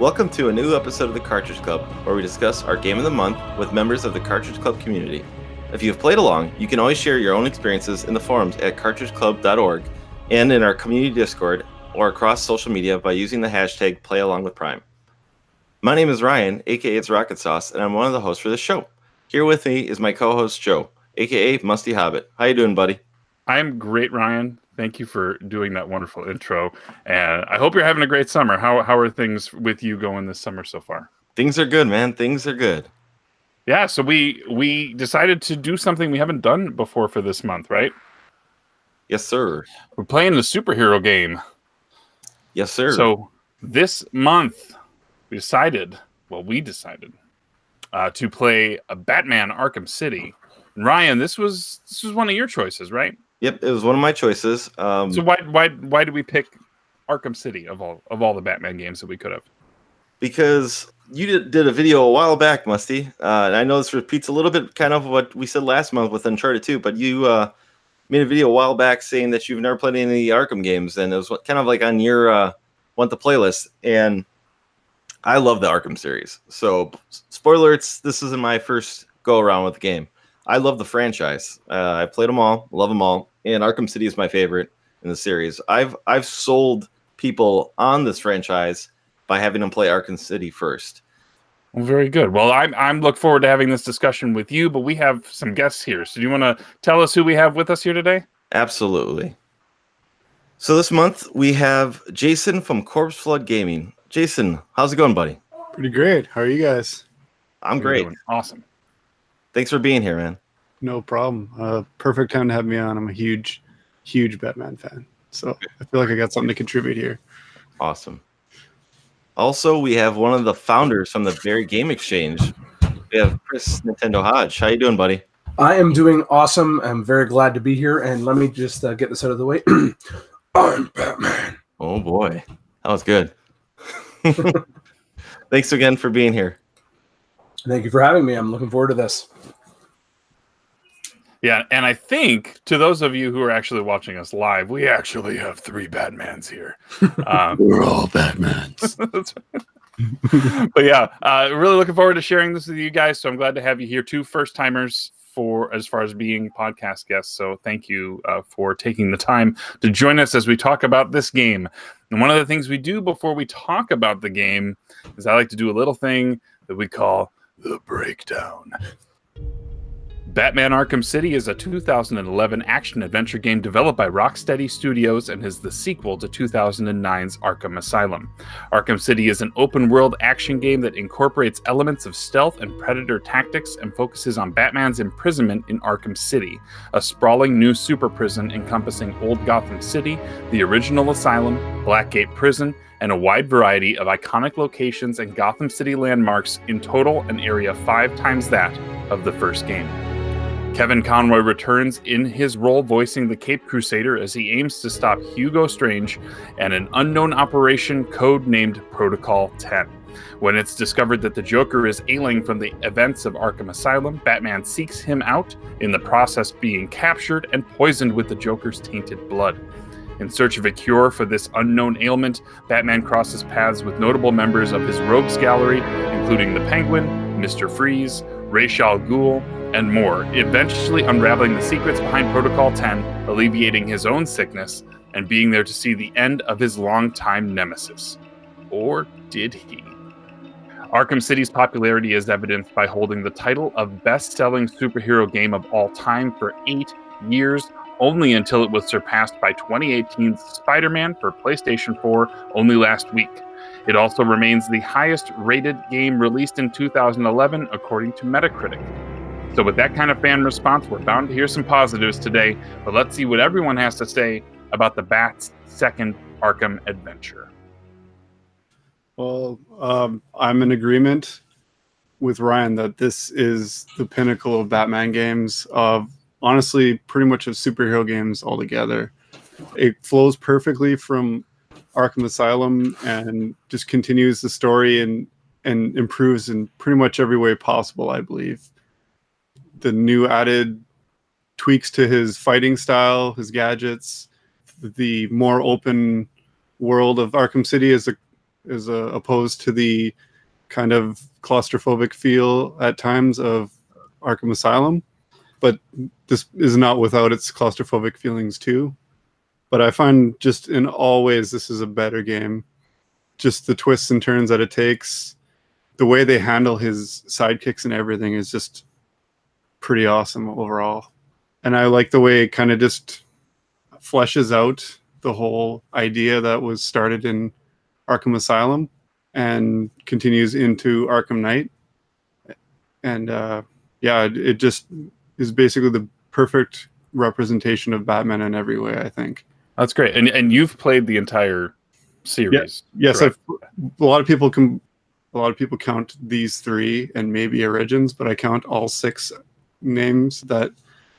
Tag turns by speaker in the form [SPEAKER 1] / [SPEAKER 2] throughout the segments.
[SPEAKER 1] Welcome to a new episode of the Cartridge Club, where we discuss our game of the month with members of the Cartridge Club community. If you have played along, you can always share your own experiences in the forums at cartridgeclub.org and in our community Discord or across social media by using the hashtag PlayAlongWithPrime. My name is Ryan, aka It's Rocket Sauce, and I'm one of the hosts for this show. Here with me is my co-host Joe, aka Musty Hobbit. How you doing, buddy?
[SPEAKER 2] I'm great, Ryan. Thank you for doing that wonderful intro, and I hope you're having a great summer. How how are things with you going this summer so far?
[SPEAKER 1] Things are good, man. Things are good.
[SPEAKER 2] Yeah, so we we decided to do something we haven't done before for this month, right?
[SPEAKER 1] Yes, sir.
[SPEAKER 2] We're playing the superhero game.
[SPEAKER 1] Yes, sir.
[SPEAKER 2] So this month we decided, well, we decided uh, to play a Batman Arkham City. And Ryan, this was this was one of your choices, right?
[SPEAKER 1] Yep, it was one of my choices. Um,
[SPEAKER 2] So why why why did we pick Arkham City of all of all the Batman games that we could have?
[SPEAKER 1] because you did, did a video a while back, Musty. Uh, I know this repeats a little bit kind of what we said last month with Uncharted 2, but you uh, made a video a while back saying that you've never played any of the Arkham games, and it was kind of like on your uh, want the playlist. And I love the Arkham series. So, spoiler, it's this isn't my first go around with the game. I love the franchise. Uh, I played them all, love them all, and Arkham City is my favorite in the series. I've I've sold people on this franchise by having them play Arkham City first.
[SPEAKER 2] Well, very good. Well, I'm I'm look forward to having this discussion with you, but we have some guests here. So do you want to tell us who we have with us here today?
[SPEAKER 1] Absolutely. So this month we have Jason from Corpse Flood Gaming. Jason, how's it going, buddy?
[SPEAKER 3] Pretty great. How are you guys?
[SPEAKER 1] I'm
[SPEAKER 2] You're
[SPEAKER 1] great.
[SPEAKER 2] Awesome.
[SPEAKER 1] Thanks for being here, man.
[SPEAKER 3] No problem. Uh, perfect time to have me on. I'm a huge, huge Batman fan. So I feel like I got something to contribute here.
[SPEAKER 1] Awesome. Also, we have one of the founders from the very game exchange. We have Chris Nintendo Hodge. How you doing, buddy?
[SPEAKER 4] I am doing awesome. I'm very glad to be here. And let me just uh, get this out of the way. I'm Batman.
[SPEAKER 1] Oh boy, that was good. Thanks again for being here.
[SPEAKER 4] Thank you for having me. I'm looking forward to this.
[SPEAKER 2] Yeah, and I think to those of you who are actually watching us live, we actually have three Batmans here. Um,
[SPEAKER 3] We're all Batmans.
[SPEAKER 2] but yeah, uh, really looking forward to sharing this with you guys. So I'm glad to have you here, two first timers for as far as being podcast guests. So thank you uh, for taking the time to join us as we talk about this game. And one of the things we do before we talk about the game is I like to do a little thing that we call the breakdown. Batman Arkham City is a 2011 action adventure game developed by Rocksteady Studios and is the sequel to 2009's Arkham Asylum. Arkham City is an open world action game that incorporates elements of stealth and predator tactics and focuses on Batman's imprisonment in Arkham City, a sprawling new super prison encompassing Old Gotham City, the original asylum, Blackgate Prison, and a wide variety of iconic locations and Gotham City landmarks, in total, an area five times that of the first game. Kevin Conroy returns in his role voicing the Cape Crusader as he aims to stop Hugo Strange and an unknown operation code-named Protocol 10. When it's discovered that the Joker is ailing from the events of Arkham Asylum, Batman seeks him out, in the process being captured and poisoned with the Joker's tainted blood. In search of a cure for this unknown ailment, Batman crosses paths with notable members of his rogues gallery, including the Penguin, Mr. Freeze, Ra's al Ghul, and more, eventually unraveling the secrets behind Protocol 10, alleviating his own sickness, and being there to see the end of his longtime nemesis. Or did he? Arkham City's popularity is evidenced by holding the title of best selling superhero game of all time for eight years, only until it was surpassed by 2018's Spider Man for PlayStation 4 only last week. It also remains the highest rated game released in 2011, according to Metacritic. So, with that kind of fan response, we're bound to hear some positives today, but let's see what everyone has to say about the Bat's second Arkham adventure.
[SPEAKER 3] Well, um, I'm in agreement with Ryan that this is the pinnacle of Batman games, of honestly, pretty much of superhero games altogether. It flows perfectly from Arkham Asylum and just continues the story and and improves in pretty much every way possible, I believe. The new added tweaks to his fighting style, his gadgets, the more open world of Arkham City is a as uh, opposed to the kind of claustrophobic feel at times of Arkham Asylum. But this is not without its claustrophobic feelings too. But I find just in all ways this is a better game. Just the twists and turns that it takes, the way they handle his sidekicks and everything is just pretty awesome overall. And I like the way it kind of just fleshes out the whole idea that was started in Arkham Asylum and continues into Arkham Knight. And uh, yeah, it, it just is basically the perfect representation of Batman in every way. I think
[SPEAKER 2] That's great. And and you've played the entire series.
[SPEAKER 3] yes.
[SPEAKER 2] correct?
[SPEAKER 3] I've, a lot of people can. A lot of people count these three and maybe Origins, but I count all six names that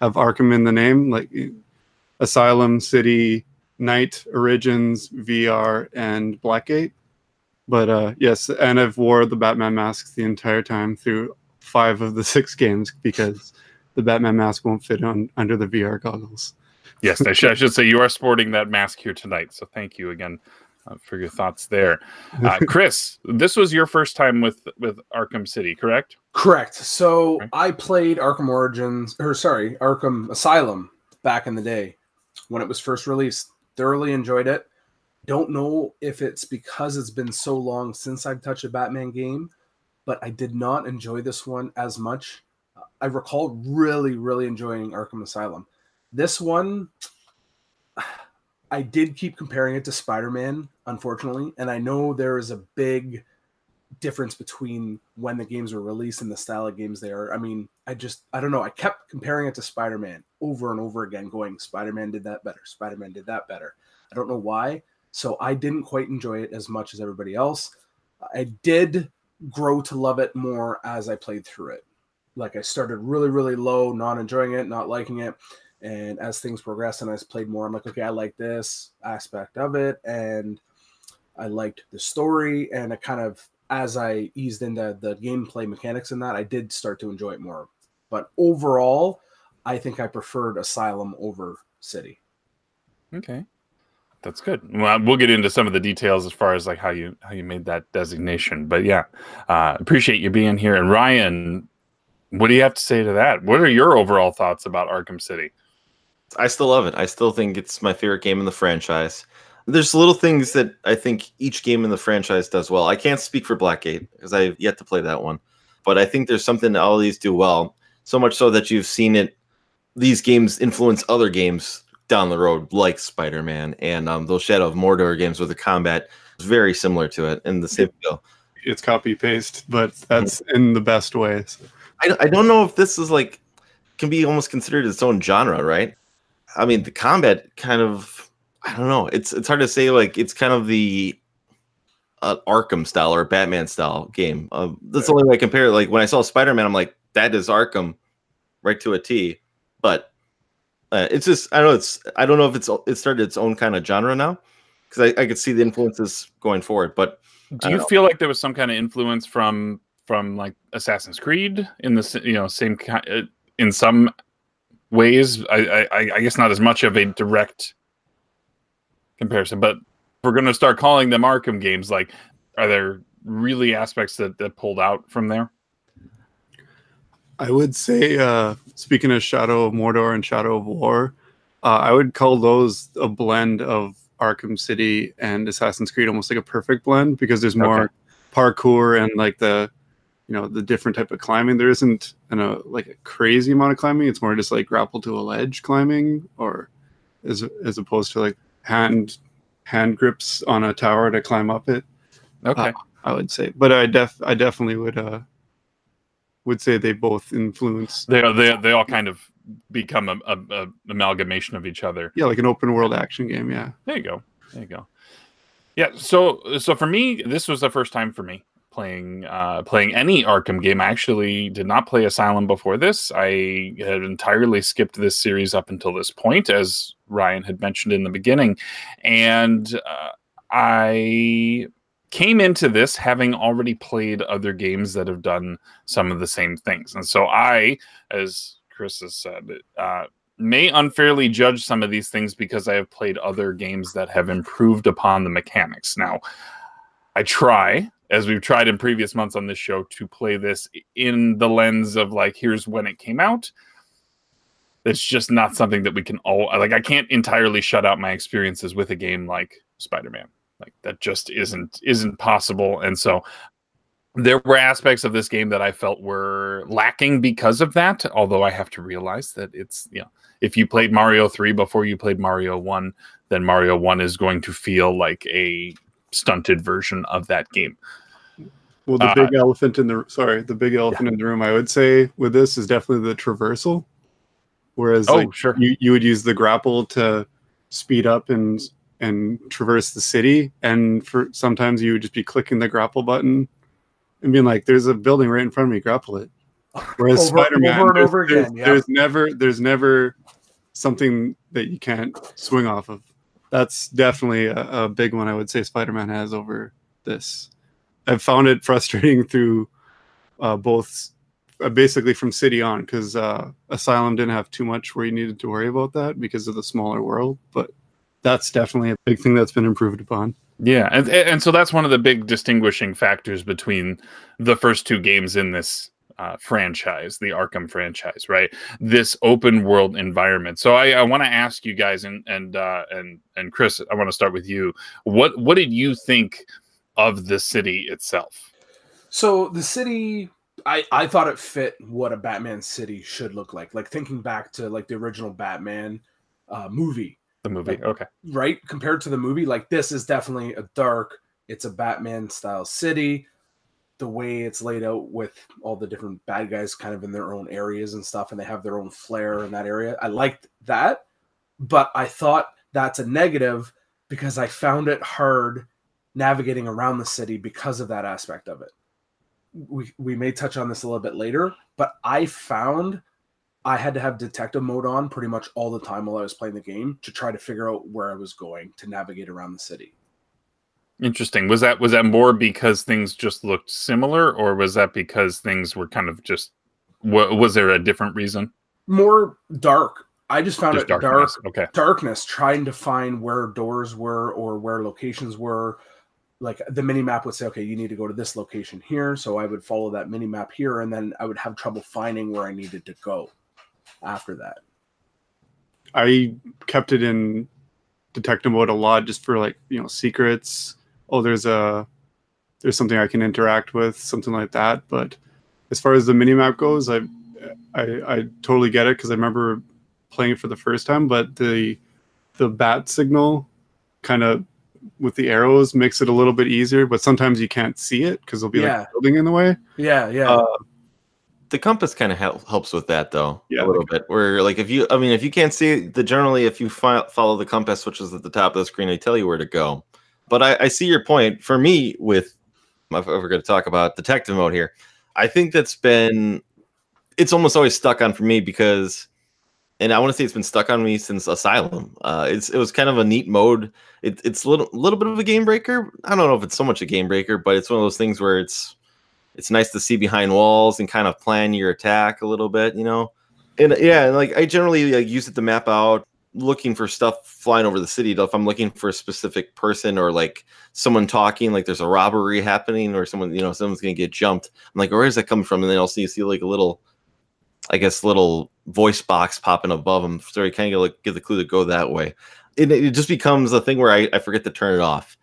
[SPEAKER 3] have Arkham in the name, like Asylum, City, Knight, Origins, VR, and Blackgate. But uh, yes, and I've wore the Batman masks the entire time through five of the six games because the Batman mask won't fit on under the VR goggles.
[SPEAKER 2] Yes, I should, I should say you are sporting that mask here tonight. So thank you again uh, for your thoughts there, uh, Chris. this was your first time with with Arkham City, correct?
[SPEAKER 4] Correct. So
[SPEAKER 2] Okay.
[SPEAKER 4] I played Arkham Origins, or sorry, Arkham Asylum back in the day when it was first released. Thoroughly enjoyed it. Don't know if it's because it's been so long since I've touched a Batman game, but I did not enjoy this one as much. I recall really, really enjoying Arkham Asylum. This one, I did keep comparing it to Spider Man, unfortunately, and I know there is a big difference between when the games were released and the style of games they are. I mean, I just I don't know. I kept comparing it to Spider-Man over and over again, going Spider-Man did that better. Spider-Man did that better. I don't know why. So I didn't quite enjoy it as much as everybody else. I did grow to love it more as I played through it. Like I started really, really low, not enjoying it, not liking it. And as things progressed and I played more, I'm like, okay, I like this aspect of it. And I liked the story. And I kind of as I eased into the gameplay mechanics and that, I did start to enjoy it more. But overall, I think I preferred Asylum over City.
[SPEAKER 2] Okay, that's good. Well, we'll get into some of the details as far as like how you how you made that designation. But yeah, uh, appreciate you being here. And Ryan, what do you have to say to that? What are your overall thoughts about Arkham City?
[SPEAKER 1] I still love it. I still think it's my favorite game in the franchise. There's little things that I think each game in the franchise does well. I can't speak for Blackgate because I've yet to play that one, but I think there's something that all these do well. So much so that you've seen it. These games influence other games down the road, like Spider-Man and um, those Shadow of Mordor games, with the combat is very similar to it and the same feel.
[SPEAKER 3] It's copy paste, but that's in the best ways.
[SPEAKER 1] I, I don't know if this is like can be almost considered its own genre, right? I mean, the combat kind of I don't know. It's it's hard to say. Like it's kind of the uh, Arkham style or Batman style game. Uh, that's the only way I compare it. Like when I saw Spider Man, I'm like, that is Arkham, right to a T. But uh, it's just I don't know. It's I don't know if it's it started its own kind of genre now because I, I could see the influences going forward. But
[SPEAKER 2] Do you
[SPEAKER 1] know.
[SPEAKER 2] feel like there was some kind of influence from from like Assassin's Creed in the you know same kind uh, in some ways? I, I I guess not as much of a direct comparison, but we're going to start calling them Arkham games. Like, are there really aspects that that pulled out from there?
[SPEAKER 3] I would say, uh, speaking of Shadow of Mordor and Shadow of War, uh, I would call those a blend of Arkham City and Assassin's Creed, almost like a perfect blend because there's more
[SPEAKER 2] Okay.
[SPEAKER 3] parkour and like the, you know, the different type of climbing. There isn't you know like a crazy amount of climbing. It's more just like grapple to a ledge climbing, or as as opposed to like hand hand grips on a tower to climb up it.
[SPEAKER 2] Okay,
[SPEAKER 3] I would say, but I def I definitely would uh would say they both influence
[SPEAKER 2] they they they all kind of become a, a, a amalgamation of each other.
[SPEAKER 3] yeah like an open world action game yeah
[SPEAKER 2] There you go. There you go. Yeah. So so for me, this was the first time for me playing uh, playing any Arkham game. I actually did not play Asylum before this. I had entirely skipped this series up until this point, as Ryan had mentioned in the beginning, and uh, I came into this having already played other games that have done some of the same things, and so I, as Chris has said, uh, may unfairly judge some of these things because I have played other games that have improved upon the mechanics. Now, I try, as we've tried in previous months on this show, to play this in the lens of like, here's when it came out. It's just not something that we can all like. I can't entirely shut out my experiences with a game like Spider-Man. Like that just isn't isn't possible. And so there were aspects of this game that I felt were lacking because of that. Although I have to realize that it's you know, if you played Mario 3 before you played Mario 1, then Mario 1 is going to feel like a stunted version of that game.
[SPEAKER 3] Well, the
[SPEAKER 2] Uh,
[SPEAKER 3] big elephant in the sorry, the big elephant in the room, I would say with this is definitely the traversal. Whereas
[SPEAKER 2] Oh,
[SPEAKER 3] like,
[SPEAKER 2] sure.
[SPEAKER 3] you, you would use the grapple to speed up and and traverse the city, and for sometimes you would just be clicking the grapple button and being like, "There's a building right in front of me, grapple it." Whereas
[SPEAKER 4] Over-
[SPEAKER 3] Spider-Man,
[SPEAKER 4] over and
[SPEAKER 3] there's,
[SPEAKER 4] over
[SPEAKER 3] there's-
[SPEAKER 4] again, yeah.
[SPEAKER 3] there's never there's never something that you can't swing off of. That's definitely a, a big one I would say Spider-Man has over this. I've found it frustrating through uh, both, uh, basically from City on, because uh, Asylum didn't have too much where you needed to worry about that because of the smaller world. But that's definitely a big thing that's been improved upon.
[SPEAKER 2] Yeah, and and so that's one of the big distinguishing factors between the first two games in this uh, franchise, the Arkham franchise, right? This open world environment. So I, I want to ask you guys, and and uh, and and Chris, I want to start with you. What what did you think of the city itself?
[SPEAKER 4] So the city, I I thought it fit what a Batman city should look like. Like thinking back to like the original Batman uh, movie,
[SPEAKER 2] The movie, okay,
[SPEAKER 4] right? Compared to the movie, like this is definitely a dark. It's a Batman style city. The way it's laid out with all the different bad guys kind of in their own areas and stuff, and they have their own flair in that area. I liked that, but I thought that's a negative because I found it hard navigating around the city because of that aspect of it. We we may touch on this a little bit later, but I found I had to have detective mode on pretty much all the time while I was playing the game to try to figure out where I was going to navigate around the city.
[SPEAKER 2] interesting. Was that was that more because things just looked similar, or was that because things were kind of just? Was there a different reason?
[SPEAKER 4] More dark. I just found
[SPEAKER 2] Just
[SPEAKER 4] it dark.
[SPEAKER 2] Okay.
[SPEAKER 4] darkness trying to find where doors were or where locations were like the mini map would say okay you need to go to this location here so i would follow that mini map here and then i would have trouble finding where i needed to go after that
[SPEAKER 3] I kept it in detective mode a lot just for like you know secrets. Oh, there's a there's something I can interact with, something like that. But as far as the mini map goes, I I, I totally get it because I remember playing it for the first time. But the the bat signal kind of with the arrows makes it a little bit easier. But sometimes you can't see it because there'll be
[SPEAKER 4] Yeah.
[SPEAKER 3] like a building in the way.
[SPEAKER 4] yeah yeah
[SPEAKER 1] Uh, the compass kind of hel- helps with that though
[SPEAKER 3] Yeah,
[SPEAKER 1] a little bit where like if you i mean if you can't see it the generally if you fi- follow the compass which is at the top of the screen they tell you where to go but i, I see your point for me with if we're going to talk about detective mode here i think that's been it's almost always stuck on for me because and i want to say it's been stuck on me since asylum uh it's it was kind of a neat mode it, it's a little little bit of a game breaker i don't know if it's so much a game breaker but it's one of those things where it's it's nice to see behind walls and kind of plan your attack a little bit, you know. And yeah, like I generally like, use it to map out looking for stuff flying over the city. If I'm looking for a specific person or like someone talking, like there's a robbery happening or someone, you know, someone's gonna get jumped. I'm like, where is that coming from? And then I'll see see like a little, I guess, little voice box popping above them, so you kind of like get the clue to go that way. It, it just becomes a thing where I, I forget to turn it off.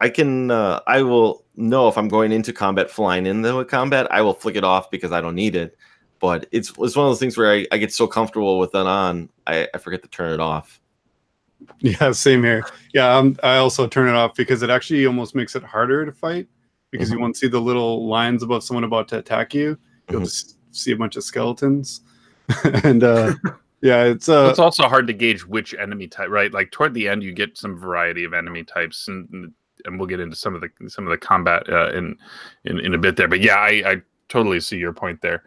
[SPEAKER 1] I can uh, I will know if I'm going into combat flying into a combat, I will flick it off because I don't need it. But it's it's one of those things where I, I get so comfortable with it on, I, I forget to turn it off.
[SPEAKER 3] Yeah, same here. Yeah, um, I also turn it off because it actually almost makes it harder to fight because you won't see the little lines above someone about to attack you. You'll
[SPEAKER 1] Mhm.
[SPEAKER 3] just see a bunch of skeletons, and uh, yeah, it's uh,
[SPEAKER 2] it's also hard to gauge which enemy type, right? Like toward the end, you get some variety of enemy types, and and we'll get into some of the some of the combat uh, in, in in a bit there. But yeah, I, I totally see your point there.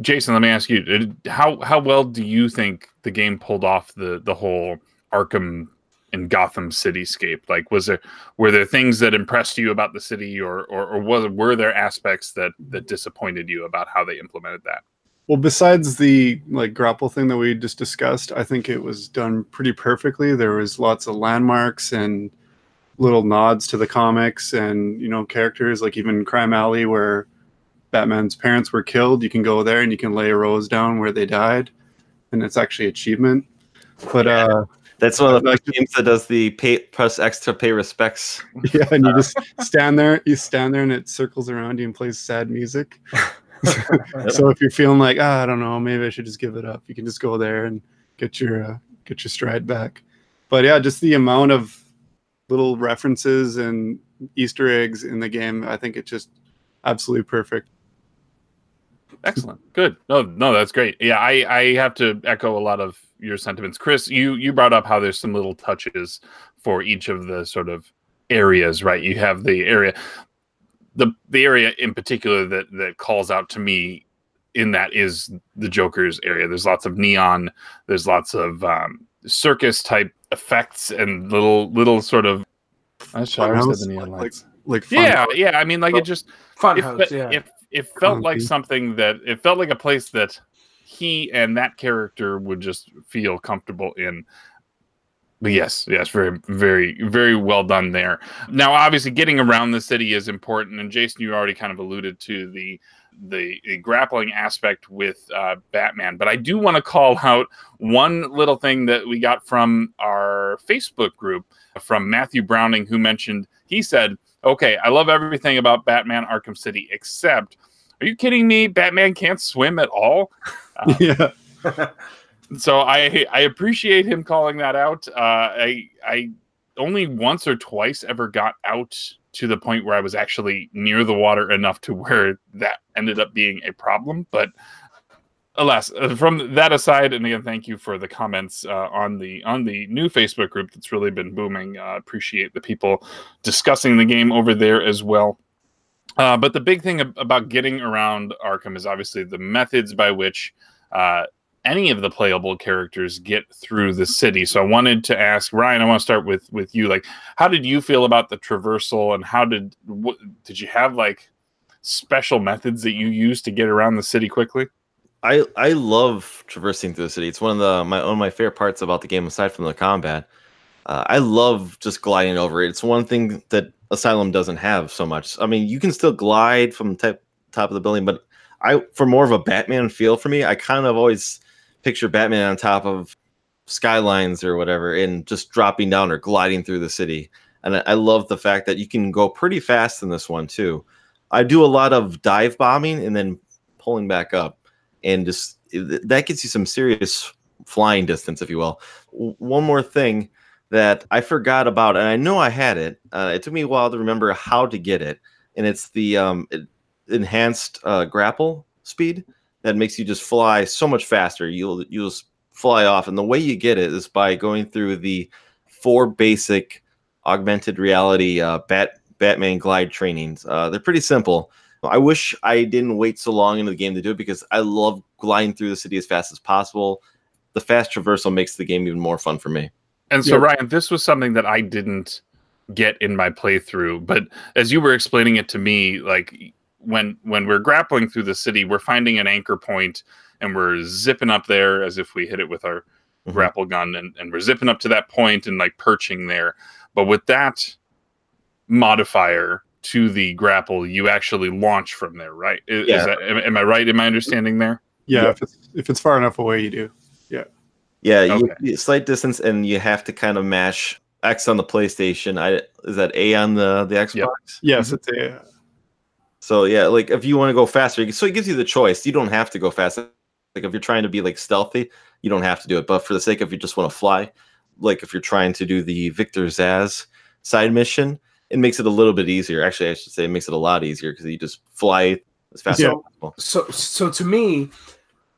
[SPEAKER 2] Jason, let me ask you: how how well do you think the game pulled off the the whole Arkham and Gotham cityscape? Like, was there were there things that impressed you about the city, or or, or was were there aspects that that disappointed you about how they implemented that?
[SPEAKER 3] well. Besides the like grapple thing that we just discussed, I think it was done pretty perfectly. There was lots of landmarks and little nods to the comics and you know characters like even Crime Alley where Batman's parents were killed. You can go there and you can lay a rose down where they died, and it's actually achievement. But uh,
[SPEAKER 1] That's one of the first games that does the pay press X to pay respects.
[SPEAKER 3] yeah, and you just stand there. You stand there and it circles around you and plays sad music. so if you're feeling like ah, I don't know, maybe I should just give it up, you can just go there and get your uh, get your stride back. But yeah, just the amount of little references and Easter eggs in the game, I think it's just absolutely perfect.
[SPEAKER 2] Excellent. Good. No, no, that's great. Yeah, I, I have to echo a lot of your sentiments. Chris, you you brought up how there's some little touches for each of the sort of areas, right? You have the area the the area in particular that that calls out to me in that is the Joker's area. There's lots of neon, there's lots of um, circus type effects and little little sort of I should always
[SPEAKER 3] Funhouse,
[SPEAKER 2] the neon
[SPEAKER 3] like-
[SPEAKER 2] lights.
[SPEAKER 3] Like fun.
[SPEAKER 2] yeah, yeah. I mean, like it just
[SPEAKER 4] Fun
[SPEAKER 2] it,
[SPEAKER 4] house, yeah.
[SPEAKER 2] it, it felt like something that it felt like a place that he and that character would just feel comfortable in. But yes yes very very very well done there. Now obviously getting around the city is important and jason you already kind of alluded to the the, the grappling aspect with uh, batman but i do want to call out one little thing that we got from our facebook group from matthew browning who mentioned he said okay, I love everything about Batman Arkham City, except, are you kidding me? Batman can't swim at all. Uh,
[SPEAKER 3] yeah.
[SPEAKER 2] so I I appreciate him calling that out. Uh, I I only once or twice ever got out to the point where I was actually near the water enough to where that ended up being a problem, but. Alas, uh, from that aside, and again, thank you for the comments uh, on the on the new Facebook group that's really been booming. Uh, appreciate the people discussing the game over there as well. Uh, but the big thing ab- about getting around Arkham is obviously the methods by which uh, any of the playable characters get through the city. So I wanted to ask Ryan. I want to start with with you. Like, how did you feel about the traversal, and how did what, did you have like special methods that you used to get around the city quickly?
[SPEAKER 1] I I love traversing through the city. It's one of the my one of my favorite parts about the game, aside from the combat. Uh, I love just gliding over it. It's one thing that Asylum doesn't have so much. I mean, you can still glide from type, top of the building, but I for more of a Batman feel for me, I kind of always picture Batman on top of skylines or whatever, and just dropping down or gliding through the city. And I, I love the fact that you can go pretty fast in this one too. I do a lot of dive bombing and then pulling back up and just that gets you some serious flying distance, if you will. One more thing that I forgot about, and I know I had it. Uh, it took me a while to remember how to get it, and it's the um, enhanced uh, grapple speed that makes you just fly so much faster. You'll you'll fly off, and the way you get it is by going through the four basic augmented reality uh, bat Batman glide trainings. Uh, they're pretty simple. I wish I didn't wait so long into the game to do it because I love gliding through the city as fast as possible. The fast traversal makes the game even more fun for me.
[SPEAKER 2] And so,
[SPEAKER 3] Yeah.
[SPEAKER 2] Ryan, this was something that I didn't get in my playthrough, but as you were explaining it to me, like when when we're grappling through the city, we're finding an anchor point and we're zipping up there as if we hit it with our
[SPEAKER 1] Mhm.
[SPEAKER 2] grapple gun, and, and we're zipping up to that point and like perching there. But with that modifier to the grapple, you actually launch from there, right? Is,
[SPEAKER 1] Yeah.
[SPEAKER 2] is that, am, am I right in my understanding there?
[SPEAKER 3] yeah,
[SPEAKER 1] Yeah.
[SPEAKER 3] If it's if it's far enough away, you do.
[SPEAKER 1] Yeah, Yeah,
[SPEAKER 2] Okay.
[SPEAKER 1] you- slight distance, and you have to kind of mash X on the PlayStation. I is that A on the the Xbox?
[SPEAKER 3] Yes, mm-hmm. it's a
[SPEAKER 1] So yeah, like if you want to go faster, so it gives you the choice. You don't have to go fast. Like if you're trying to be like stealthy, you don't have to do it. But for the sake of you just want to fly, like if you're trying to do the Victor Zsasz side mission, it makes it a little bit easier. Actually, I should say it makes it a lot easier because you just fly as fast
[SPEAKER 3] Yeah.
[SPEAKER 1] as possible.
[SPEAKER 4] So, so to me,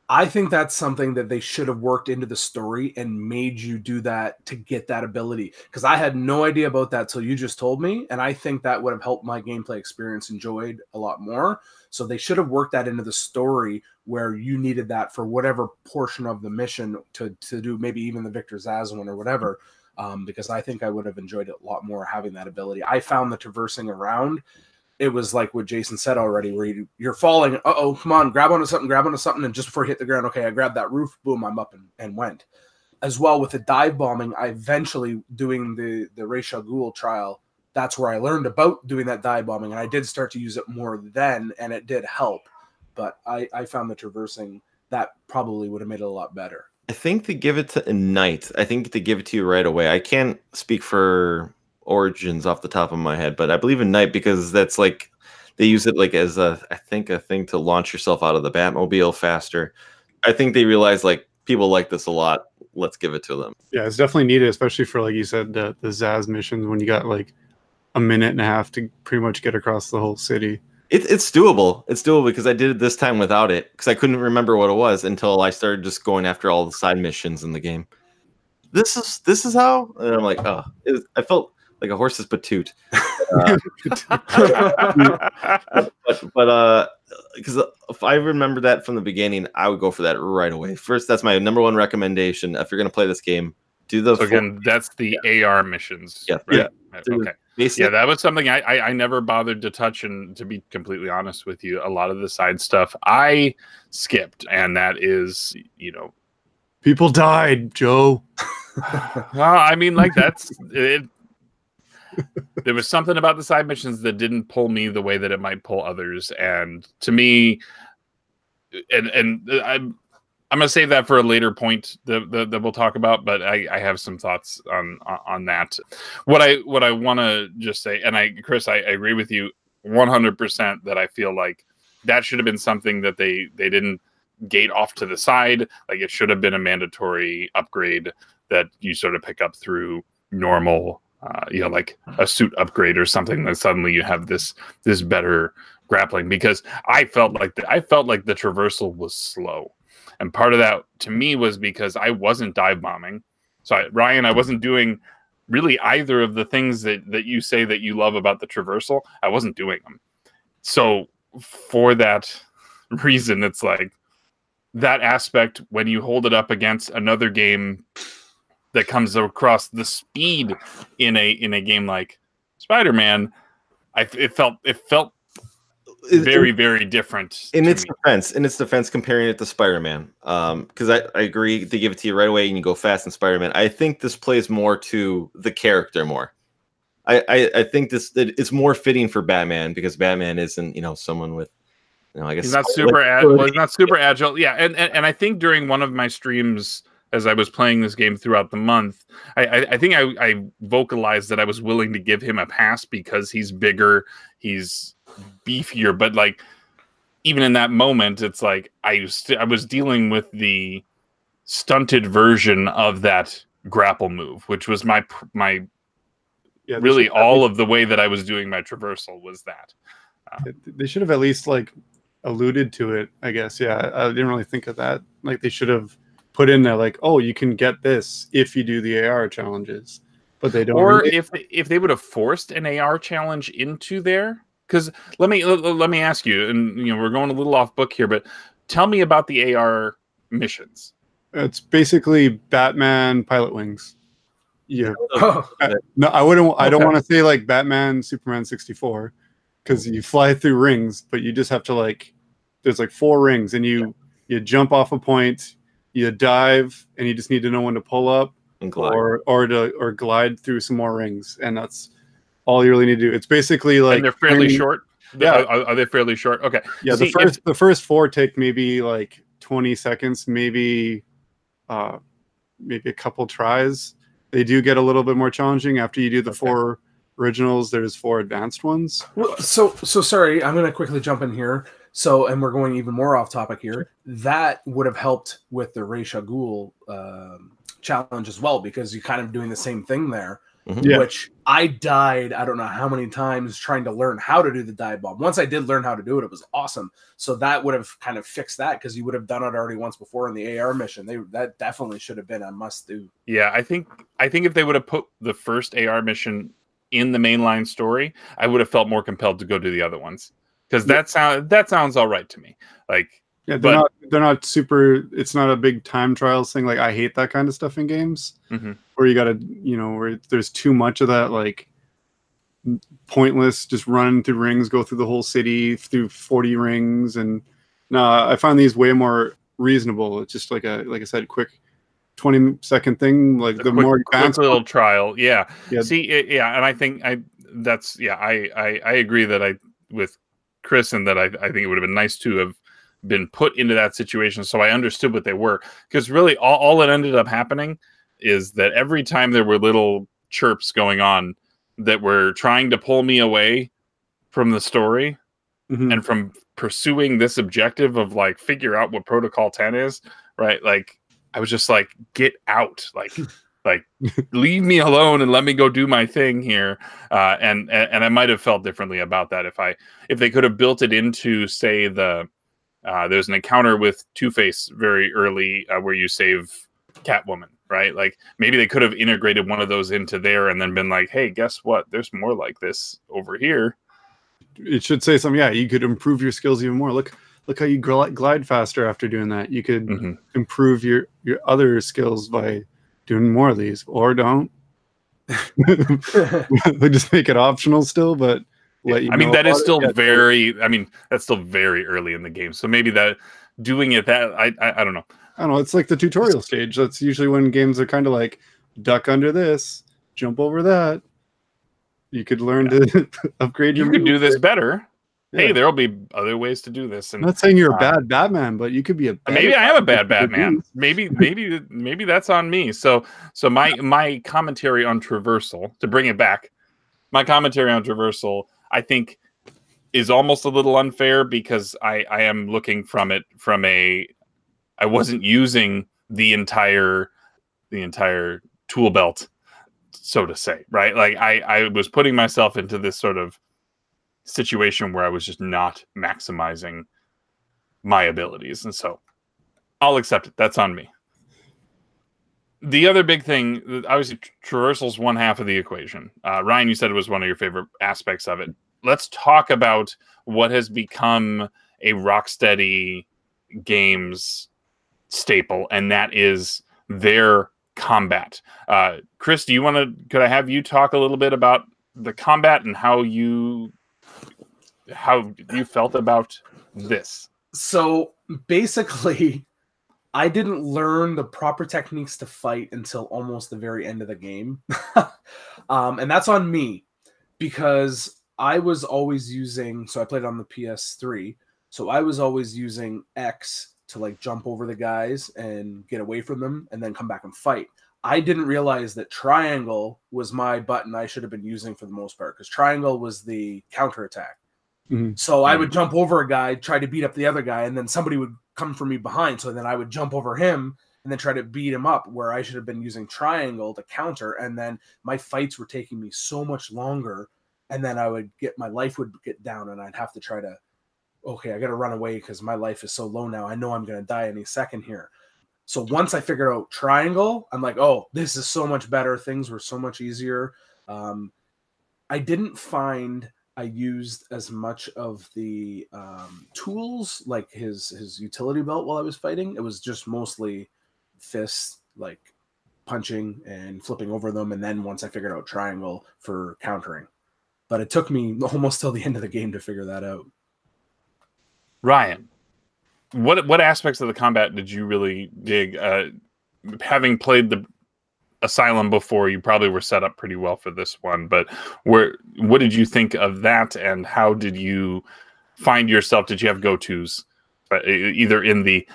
[SPEAKER 4] I think that's something that they should have worked into the story and made you do that to get that ability. Because I had no idea about that till you just told me, and I think that would have helped my gameplay experience enjoyed a lot more. So they should have worked that into the story where you needed that for whatever portion of the mission to to do, maybe even the Victor Zsasz one or whatever. Um, because I think I would have enjoyed it a lot more having that ability. I found the traversing around it was like what Jason said already, where you, you're falling. Uh oh, come on, grab onto something, grab onto something, and just before you hit the ground, okay, I grabbed that roof, boom, I'm up and, and went. As well with the dive bombing, I eventually doing the the Ra's al Ghul trial that's where I learned about doing that dive bombing, and I did start to use it more then, and it did help. But I, I found the traversing that probably would have made it a lot better.
[SPEAKER 1] I think to give it to Ignite, I think to give it to you right away. I can't speak for Origins off the top of my head, but I believe Ignite because that's like they use it like as a I think a thing to launch yourself out of the Batmobile faster. I think they realize like people like this a lot. Let's give it to them.
[SPEAKER 3] Yeah, it's definitely needed, especially for like you said, the, the Zsasz missions when you got like a minute and a half to pretty much get across the whole city.
[SPEAKER 1] It, it's doable. It's doable because I did it this time without it because I couldn't remember what it was until I started just going after all the side missions in the game. This is this is how, and I'm like, oh, it, I felt like a horse's patoot. Uh, but but uh, because if I remember that from the beginning, I would go for that right away. First, that's my number one recommendation. If you're gonna play this game, do the
[SPEAKER 2] so again. That's the AR missions.
[SPEAKER 1] Yeah,
[SPEAKER 2] right?
[SPEAKER 1] yeah.
[SPEAKER 2] Okay.
[SPEAKER 1] Basic,
[SPEAKER 2] Yeah, that was something I, I I never bothered to touch, and to be completely honest with you, a lot of the side stuff I skipped, and that is, you know,
[SPEAKER 3] People died, Joe.
[SPEAKER 2] well, I mean, like that's it. There was something about the side missions that didn't pull me the way that it might pull others, and to me, and and uh, I'm I'm gonna save that for a later point that, that, that we'll talk about. But I, I have some thoughts on on that. What I what I want to just say, and I Chris, I, I agree with you 100 percent that I feel like that should have been something that they they didn't gate off to the side. Like it should have been a mandatory upgrade that you sort of pick up through normal, uh, you know, like a suit upgrade or something. That suddenly you have this this better grappling because I felt like the, I felt like the traversal was slow, and part of that to me was because I wasn't dive bombing. So I, Ryan, I wasn't doing really either of the things that that you say that you love about the traversal. I wasn't doing them. So for that reason, it's like that aspect when you hold it up against another game that comes across the speed in a in a game like Spider-Man, I it felt it felt very very different.
[SPEAKER 1] in its
[SPEAKER 2] me.
[SPEAKER 1] defense, in its defense, comparing it to Spider-Man, um, because I, I agree they give it to you right away and you go fast in Spider-Man. I think this plays more to the character more. I, I, I think this that it's more fitting for Batman because Batman isn't you know someone with you know I guess
[SPEAKER 2] He's not super
[SPEAKER 1] like-
[SPEAKER 2] agile. Well, he's not super agile. Yeah, and, and and I think during one of my streams, as I was playing this game throughout the month, I I, I think I, I vocalized that I was willing to give him a pass because he's bigger, he's beefier. But like, even in that moment, it's like I was I was dealing with the stunted version of that grapple move, which was my my
[SPEAKER 3] Yeah,
[SPEAKER 2] really all of the way that I was doing my traversal was that.
[SPEAKER 3] Uh, at least- They should have at least like alluded to it. I guess. Yeah, I didn't really think of that. Like they should have put in there like, oh, you can get this if you do the AR challenges, but they don't.
[SPEAKER 2] or
[SPEAKER 3] really-
[SPEAKER 2] if if they would have forced an AR challenge into there because let me let, let me ask you and you know we're going a little off book here but tell me about the AR missions
[SPEAKER 3] it's basically Batman Pilotwings. Yeah.
[SPEAKER 4] Oh,
[SPEAKER 3] No, I wouldn't. I don't want to say like Batman, Superman sixty four, because you fly through rings, but you just have to like. There's like four rings, and you you jump off a point, you dive, and you just need to know when to pull up
[SPEAKER 1] and glide.
[SPEAKER 3] or or to or glide through some more rings, and that's all you really need to do. It's basically like
[SPEAKER 2] and they're fairly
[SPEAKER 3] training-
[SPEAKER 2] short
[SPEAKER 3] Yeah.
[SPEAKER 2] are, are they fairly short okay
[SPEAKER 3] Yeah, the
[SPEAKER 2] See, if-
[SPEAKER 3] first the first four take maybe like twenty seconds, maybe uh maybe a couple tries. They do get a little bit more challenging after you do the
[SPEAKER 2] Okay.
[SPEAKER 3] four originals. There's four advanced ones.
[SPEAKER 4] Well, so so sorry, I'm going to quickly jump in here. So, and we're going even more off topic here. That would have helped with the Ra's al Ghul um, challenge as well because you're kind of doing the same thing there.
[SPEAKER 1] Mhm.
[SPEAKER 3] Yeah.
[SPEAKER 4] Which I died, I don't know how many times trying to learn how to do the dive bomb. Once I did learn how to do it, it was awesome. So that would have kind of fixed that because you would have done it already once before in the AR mission. They that definitely should have been a must do.
[SPEAKER 2] yeah I think I think if they would have put the first AR mission in the mainline story I would have felt more compelled to go do the other ones because that sound that sounds all right to me like
[SPEAKER 3] Yeah, they're
[SPEAKER 2] But-
[SPEAKER 3] not they're not super. It's not a big time trials thing. Like I hate that kind of stuff in games
[SPEAKER 2] Mhm.
[SPEAKER 3] where you got to you know where there's too much of that like pointless just run through rings, go through the whole city through 40 rings, and no, I find these way more reasonable. It's just like a like I said, quick 20 second thing. Like
[SPEAKER 2] a
[SPEAKER 3] the
[SPEAKER 2] quick,
[SPEAKER 3] more
[SPEAKER 2] quick
[SPEAKER 3] advanced,
[SPEAKER 2] little trial yeah
[SPEAKER 3] Yeah.
[SPEAKER 2] see it, yeah and i think i that's yeah, I, I I agree that I with Chris and that I, I think it would have been nice to have been put into that situation so I understood what they were. Because really all, all that ended up happening is that every time there were little chirps going on that were trying to pull me away from the story
[SPEAKER 3] Mhm.
[SPEAKER 2] and from pursuing this objective of like figure out what protocol 10 is right like i was just like get out like like leave me alone and let me go do my thing here uh and and, and i might have felt differently about that if i if they could have built it into say the uh there's an encounter with two-face very early uh, where you save catwoman right like maybe they could have integrated one of those into there and then been like hey guess what there's more like this over here
[SPEAKER 3] it should say something. Yeah, you could improve your skills even more. Look, look how you gl- glide faster after doing that. You could
[SPEAKER 2] Mhm.
[SPEAKER 3] improve your your other skills by doing more of these, or don't. we just make it optional still, but you.
[SPEAKER 2] I mean, that is
[SPEAKER 3] about it.
[SPEAKER 2] still very. I mean, that's still very early in the game. So maybe that doing it that I I, I don't know.
[SPEAKER 3] I don't know. It's like the tutorial stage. That's usually when games are kind of like duck under this, jump over that. You could learn to upgrade your.
[SPEAKER 2] You could do this better. Hey, there'll be other ways to do this, and
[SPEAKER 3] I'm not saying you're a
[SPEAKER 2] uh,
[SPEAKER 3] bad Batman, but you could be a.
[SPEAKER 2] maybe I am a bad
[SPEAKER 3] Batman.
[SPEAKER 2] Maybe maybe maybe that's on me. So so my my commentary on traversal to bring it back, my commentary on traversal, I think is almost a little unfair because I I am looking from it from a I wasn't using the entire the entire tool belt so to say right? Like I I was putting myself into this sort of situation where I was just not maximizing my abilities and so I'll accept it. That's on me. The other big thing obviously traversal's one half of the equation. Uh, Ryan you said it was one of your favorite aspects of it let's talk about what has become a Rocksteady games staple, and that is their combat. Uh, Chris, do you want to? Could I have you talk a little bit about the combat and how you how you felt about this?
[SPEAKER 4] so basically i didn't learn the proper techniques to fight until almost the very end of the game um, and that's on me because i was always using so i played on the ps3 so i was always using x to like jump over the guys and get away from them and then come back and fight i didn't realize that triangle was my button i should have been using for the most part because triangle was the counter attack
[SPEAKER 3] Mhm.
[SPEAKER 4] so I would jump over a guy, try to beat up the other guy, and then somebody would come from me behind. So then I would jump over him and then try to beat him up where I should have been using triangle to counter. And then my fights were taking me so much longer. And then I would get my life would get down and I'd have to try to, okay, I got to run away because my life is so low now. I know I'm going to die any second here. So once I figured out triangle, I'm like, oh, this is so much better. Things were so much easier. Um, I didn't find I used as much of the um, tools, like his his utility belt, while I was fighting. It was just mostly fists, like punching and flipping over them, and then once I figured out triangle for countering. But it took me almost till the end of the game to figure that out.
[SPEAKER 2] Ryan, what what aspects of the combat did you really dig? Uh, having played the Asylum before, you probably were set up pretty well for this one. But where what did you think of that, and how did you find yourself? Did you have go tos, uh, either in the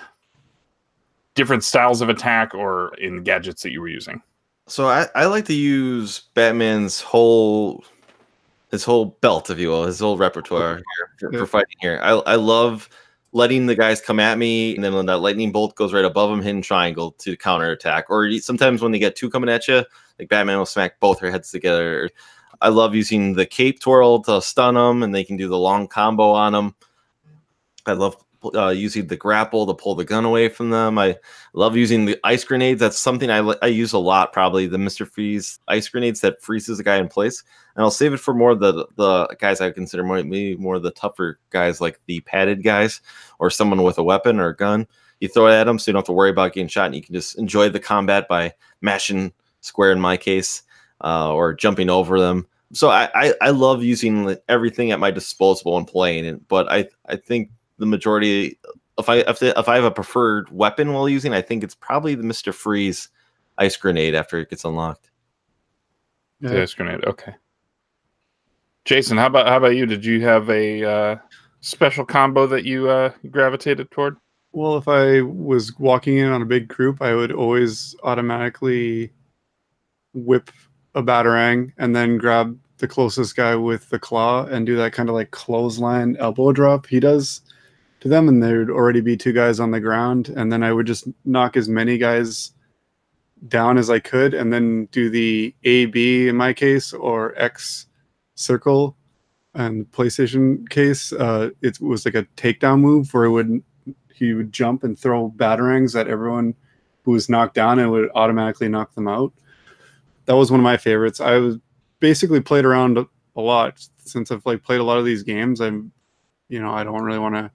[SPEAKER 2] different styles of attack or in gadgets that you were using?
[SPEAKER 1] So I, I like to use Batman's whole his whole belt, if you will, his whole repertoire here for, for fighting here. I, I love letting the guys come at me, and then when that lightning bolt goes right above them, hidden triangle to counter attack. Or sometimes when they get two coming at you, like Batman will smack both her heads together. I love using the cape twirl to stun them, and they can do the long combo on them. I love uh, using the grapple to pull the gun away from them. I love using the ice grenades. That's something I, I use a lot, probably the Mr. Freeze ice grenades that freezes the guy in place. And I'll save it for more of the the guys I consider more maybe more of the tougher guys, like the padded guys or someone with a weapon or a gun. You throw it at them, so you don't have to worry about getting shot, and you can just enjoy the combat by mashing square in my case, uh, or jumping over them. So I, I, I love using everything at my disposal when playing it, but I I think the majority if I if, the, if I have a preferred weapon while using, I think it's probably the Mister Freeze ice grenade after it gets unlocked.
[SPEAKER 3] Yeah.
[SPEAKER 2] The ice grenade. Okay. Jason, how about how about you? Did you have a uh, special combo that you uh, gravitated toward?
[SPEAKER 3] Well, if I was walking in on a big group, I would always automatically whip a batarang and then grab the closest guy with the claw and do that kind of like clothesline elbow drop he does to them, and there would already be two guys on the ground, and then I would just knock as many guys down as I could, and then do the A B in my case or X circle. And PlayStation case, uh, it was like a takedown move where it would he would jump and throw batarangs at everyone who was knocked down and would automatically knock them out. That was one of my favorites. I was basically played around a lot since I've like played a lot of these games. I'm, you know, I don't really want to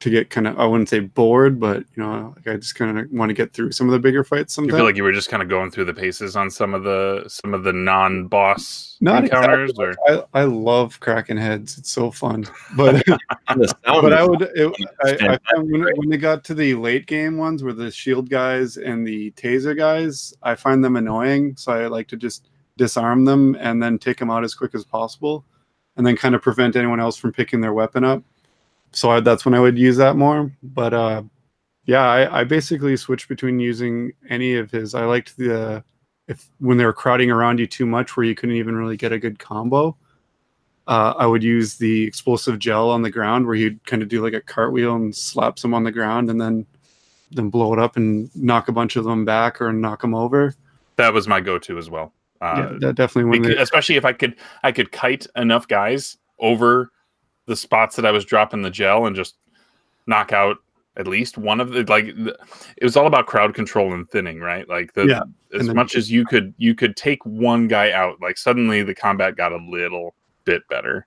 [SPEAKER 3] to get kind of I wouldn't say bored, but you know, like I just kind of want to get through some of the bigger fights. Sometimes
[SPEAKER 2] You feel like you were just kind of going through the paces on some of the some of the non-boss
[SPEAKER 3] Not
[SPEAKER 2] encounters,
[SPEAKER 3] exactly.
[SPEAKER 2] or
[SPEAKER 3] I, I love cracking heads. It's so fun. But but I would it, I, I found when, when they got to the late game ones where the shield guys and the taser guys, I find them annoying. So I like to just disarm them and then take them out as quick as possible, and then kind of prevent anyone else from picking their weapon up. So I, that's when I would use that more. But uh, yeah, I, I basically switched between using any of his. I liked the if when they were crowding around you too much, where you couldn't even really get a good combo. Uh, I would use the explosive gel on the ground, where he'd kind of do like a cartwheel and slap some on the ground, and then then blow it up and knock a bunch of them back or knock them over.
[SPEAKER 2] that was my go-to as well. Uh,
[SPEAKER 3] yeah, that definitely when
[SPEAKER 2] Becau-
[SPEAKER 3] they,
[SPEAKER 2] especially if I could I could kite enough guys over the spots that I was dropping the gel and just knock out at least one of the like the, it was all about crowd control and thinning right? Like the
[SPEAKER 3] Yeah,
[SPEAKER 2] as much as you could you could take one guy out like suddenly the combat got a little bit better.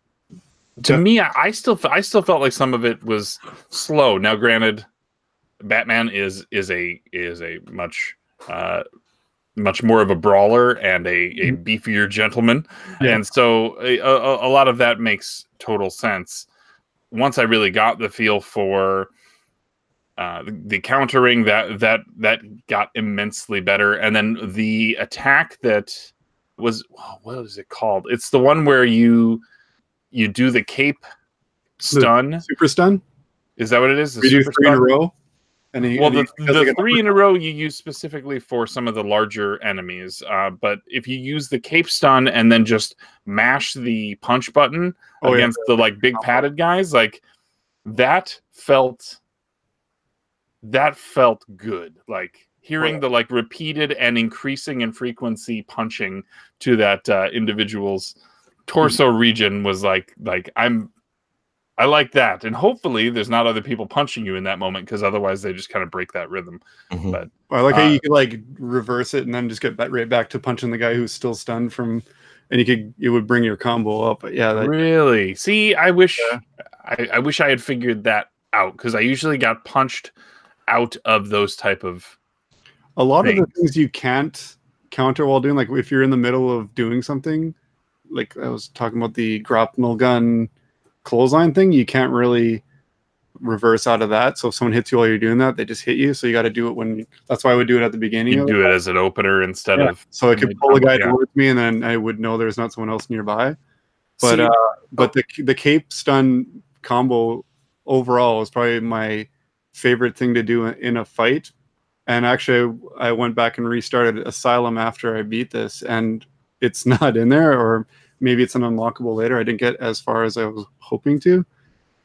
[SPEAKER 2] To
[SPEAKER 3] Yeah.
[SPEAKER 2] me I, I still I still felt like some of it was slow. Now granted Batman is is a is a much uh much more of a brawler and a, a beefier gentleman.
[SPEAKER 3] Yeah.
[SPEAKER 2] and so a, a, a lot of that makes total sense. Once i really got the feel for uh, the, the countering that that that got immensely better. And then the attack that was what is it called? It's the one where you you do the cape stun.
[SPEAKER 3] super stun.
[SPEAKER 2] is that what it is? The
[SPEAKER 3] We do three in a row. And he,
[SPEAKER 2] well,
[SPEAKER 3] and
[SPEAKER 2] the,
[SPEAKER 3] he
[SPEAKER 2] the
[SPEAKER 3] like
[SPEAKER 2] three in a row you use specifically for some of the larger enemies. Uh, but if you use the cape stun and then just mash the punch button
[SPEAKER 3] Oh, yeah.
[SPEAKER 2] against the like big padded guys, like that felt that felt good. Like hearing the like repeated and increasing in frequency punching to that uh, individual's torso region was like like I'm I like that, and hopefully there's not other people punching you in that moment because otherwise they just kind of break that rhythm.
[SPEAKER 1] Mhm.
[SPEAKER 2] But
[SPEAKER 3] I like how
[SPEAKER 2] Uh,
[SPEAKER 3] you could like reverse it and then just get back, right back to punching the guy who's still stunned from, and you could it would bring your combo up. But yeah, that,
[SPEAKER 2] really, see, I wish
[SPEAKER 3] Yeah.
[SPEAKER 2] I, I wish I had figured that out because I usually got punched out of those type of
[SPEAKER 3] a lot of the
[SPEAKER 2] things.
[SPEAKER 3] things you can't counter while doing like if you're in the middle of doing something, like I was talking about the grapnel gun clothesline thing, you can't really reverse out of that. So if someone hits you while you're doing that, they just hit you. So you got to do it when. That's why I would do it at the beginning.
[SPEAKER 2] you do it as an opener instead
[SPEAKER 3] Yeah.
[SPEAKER 2] of
[SPEAKER 3] so I could pull a guy
[SPEAKER 2] yeah.
[SPEAKER 3] towards me, and then I would know there's not someone else nearby. But
[SPEAKER 4] See-
[SPEAKER 3] uh, but the the cape stun combo overall is probably my favorite thing to do in a fight. And actually, I went back and restarted Asylum after I beat this, and it's not in there, or maybe it's an unlockable later. I didn't get as far as I was hoping to,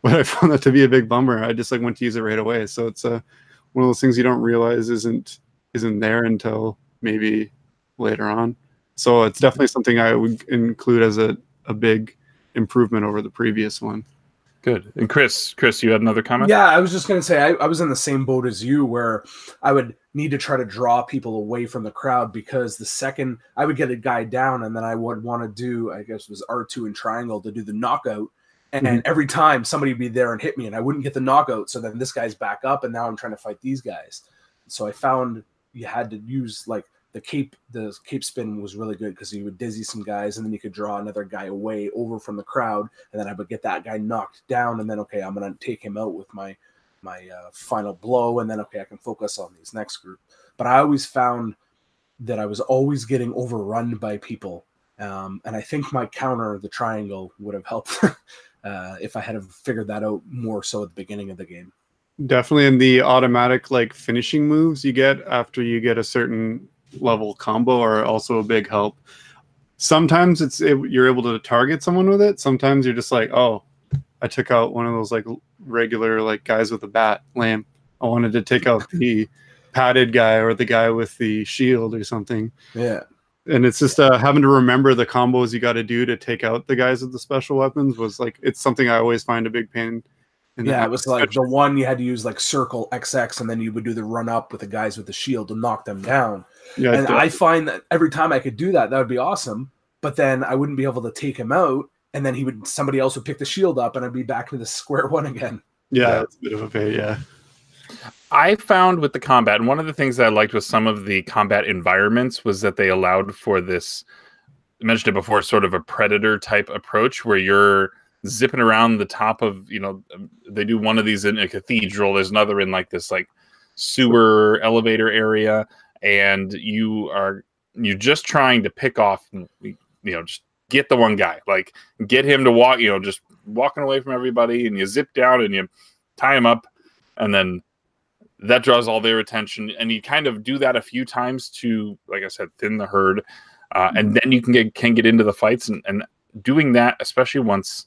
[SPEAKER 3] but I found that to be a big bummer. I just like went to use it right away. So it's a one of those things you don't realize isn't isn't there until maybe later on. So it's definitely something I would include as a, a big improvement over the previous one.
[SPEAKER 2] Good. And Chris, Chris, you had another comment.
[SPEAKER 4] Yeah, I was just gonna say I, I was in the same boat as you, where I would need to try to draw people away from the crowd because the second I would get a guy down, and then I would want to do, I guess it was R two and triangle to do the knockout, and
[SPEAKER 3] Mhm.
[SPEAKER 4] every time somebody would be there and hit me, and I wouldn't get the knockout, so then this guy's back up, and now I'm trying to fight these guys. So I found you had to use like the cape the cape spin was really good because you would dizzy some guys and then you could draw another guy away over from the crowd and then I would get that guy knocked down and then okay I'm gonna take him out with my my uh, final blow and then okay I can focus on these next group but I always found that I was always getting overrun by people Um, and I think my counter, the triangle, would have helped uh, if I had figured that out more so at the beginning of the game.
[SPEAKER 3] Definitely in the automatic like finishing moves you get after you get a certain level combo are also a big help. Sometimes it's it, you're able to target someone with it. Sometimes you're just like, oh, I took out one of those like regular like guys with a bat, lame. I wanted to take out the padded guy or the guy with the shield or something.
[SPEAKER 4] Yeah.
[SPEAKER 3] And it's just uh, having to remember the combos you got to do to take out the guys with the special weapons was like it's something I always find a big pain. in the
[SPEAKER 4] Yeah, it was like the one you had to use like circle XX and then you would do the run up with the guys with the shield to knock them down.
[SPEAKER 3] Yeah,
[SPEAKER 4] and I find that every time I could do that, that would be awesome. But then I wouldn't be able to take him out, and then he would somebody else would pick the shield up, and I'd be back to the square one again.
[SPEAKER 3] yeah,
[SPEAKER 1] Yeah.
[SPEAKER 3] it's a bit of a pain. Yeah,
[SPEAKER 2] I found with the combat, and one of the things that I liked with some of the combat environments was that they allowed for this. I mentioned it before, sort of a predator type approach where you're zipping around the top of, you know, um, they do one of these in a cathedral. There's another in like this like sewer elevator area, and you are you're just trying to pick off, you know, just get the one guy, like get him to walk, you know, just walking away from everybody, and you zip down and you tie him up, and then that draws all their attention and you kind of do that a few times to like i said thin the herd uh, and then you can get can get into the fights and, and doing that especially once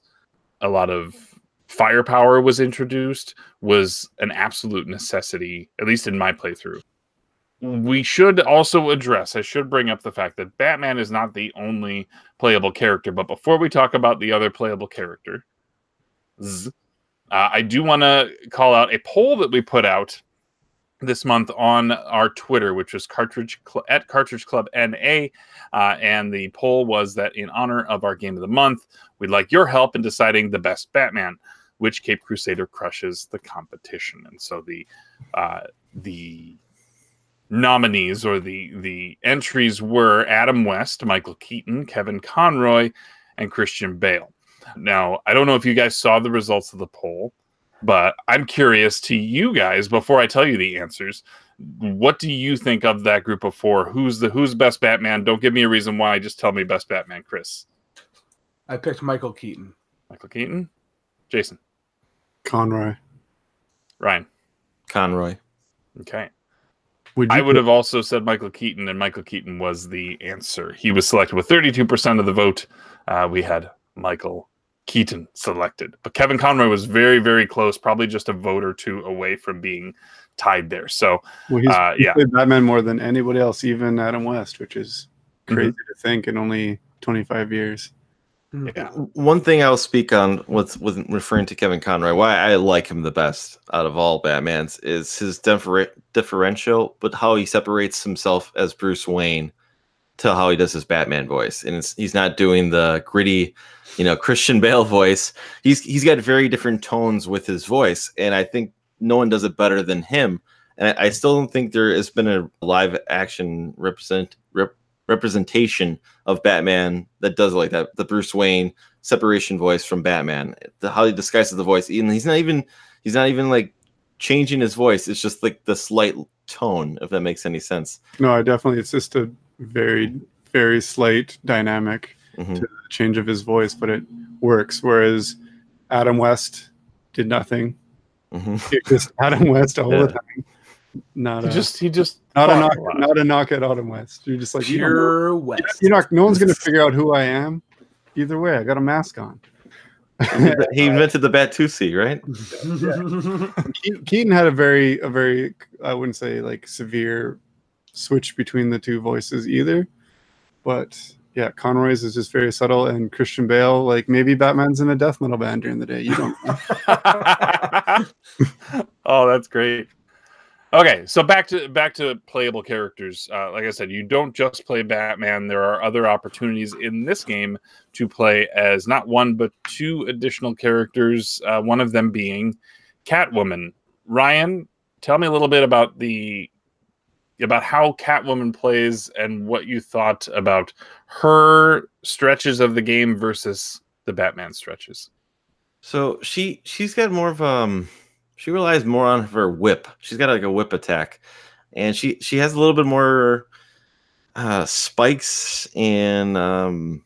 [SPEAKER 2] a lot of firepower was introduced was an absolute necessity at least in my playthrough we should also address i should bring up the fact that batman is not the only playable character but before we talk about the other playable character uh, i do want to call out a poll that we put out this month on our Twitter, which was cartridge Cl- at cartridge club NA, uh, and the poll was that in honor of our game of the month, we'd like your help in deciding the best Batman, which Cape Crusader crushes the competition, and so the uh, the nominees or the the entries were Adam West, Michael Keaton, Kevin Conroy, and Christian Bale. Now, I don't know if you guys saw the results of the poll but I'm curious to you guys before I tell you the answers. What do you think of that group of four? Who's the who's best Batman? Don't give me a reason why. Just tell me best Batman. Chris,
[SPEAKER 4] I picked Michael Keaton.
[SPEAKER 2] Michael Keaton, Jason,
[SPEAKER 3] Conroy.
[SPEAKER 2] Ryan.
[SPEAKER 1] Conroy.
[SPEAKER 2] Okay,
[SPEAKER 3] Would
[SPEAKER 2] I would have also said Michael Keaton, and Michael Keaton was the answer. He was selected with 32% of the vote. Uh, we had Michael Keaton selected, but Kevin Conroy was very, very close, probably just a vote or two away from being tied there. So,
[SPEAKER 3] Well,
[SPEAKER 2] Uh, yeah.
[SPEAKER 3] played Batman more than anybody else, even Adam West, which is
[SPEAKER 2] Mm-hmm.
[SPEAKER 3] crazy to think in only 25 years. Mm.
[SPEAKER 2] yeah.
[SPEAKER 1] One thing I'll speak on with with referring to Kevin Conroy, why I like him the best out of all Batmans is his differ- differential, but how he separates himself as Bruce Wayne to how he does his Batman voice, and he's not doing the gritty, you know, Christian Bale voice. He's he's got very different tones with his voice, and I think no one does it better than him. And I, I still don't think there has been a live action represent rep, representation of Batman that does it like that. The Bruce Wayne separation voice from Batman, the how he disguises the voice, and he's not even he's not even like changing his voice. It's just like the slight tone, if that makes any sense.
[SPEAKER 3] No, I definitely, it's just a very, very slight dynamic
[SPEAKER 1] Mhm.
[SPEAKER 3] to the change of his voice, but it works. Whereas Adam West did nothing.
[SPEAKER 1] Mhm.
[SPEAKER 3] It just Adam West all
[SPEAKER 1] Yeah.
[SPEAKER 3] the time. Not
[SPEAKER 2] he
[SPEAKER 3] a,
[SPEAKER 2] just he just
[SPEAKER 3] not a knock,
[SPEAKER 2] lot.
[SPEAKER 3] not a knock at Adam West. You're just like you don't
[SPEAKER 4] West.
[SPEAKER 3] you're not. No one's gonna figure out who I am. Either way, I got a mask on.
[SPEAKER 1] he uh, invented the Batusi, right?
[SPEAKER 3] Ke- Keaton had a very, a very, I wouldn't say like severe switch between the two voices either, but yeah, Conroy's is just very subtle, and Christian Bale, like maybe Batman's in a death metal band during the day. You don't. know.
[SPEAKER 2] oh, that's great. Okay, so back to back to playable characters. Uh, like I said, you don't just play Batman. There are other opportunities in this game to play as not one but two additional characters. Uh, one of them being Catwoman. Ryan, tell me a little bit about the about how Catwoman plays and what you thought about her stretches of the game versus the Batman stretches.
[SPEAKER 1] So she she's got more of um she relies more on her whip. She's got like a whip attack, and she she has a little bit more uh, Spikes and um,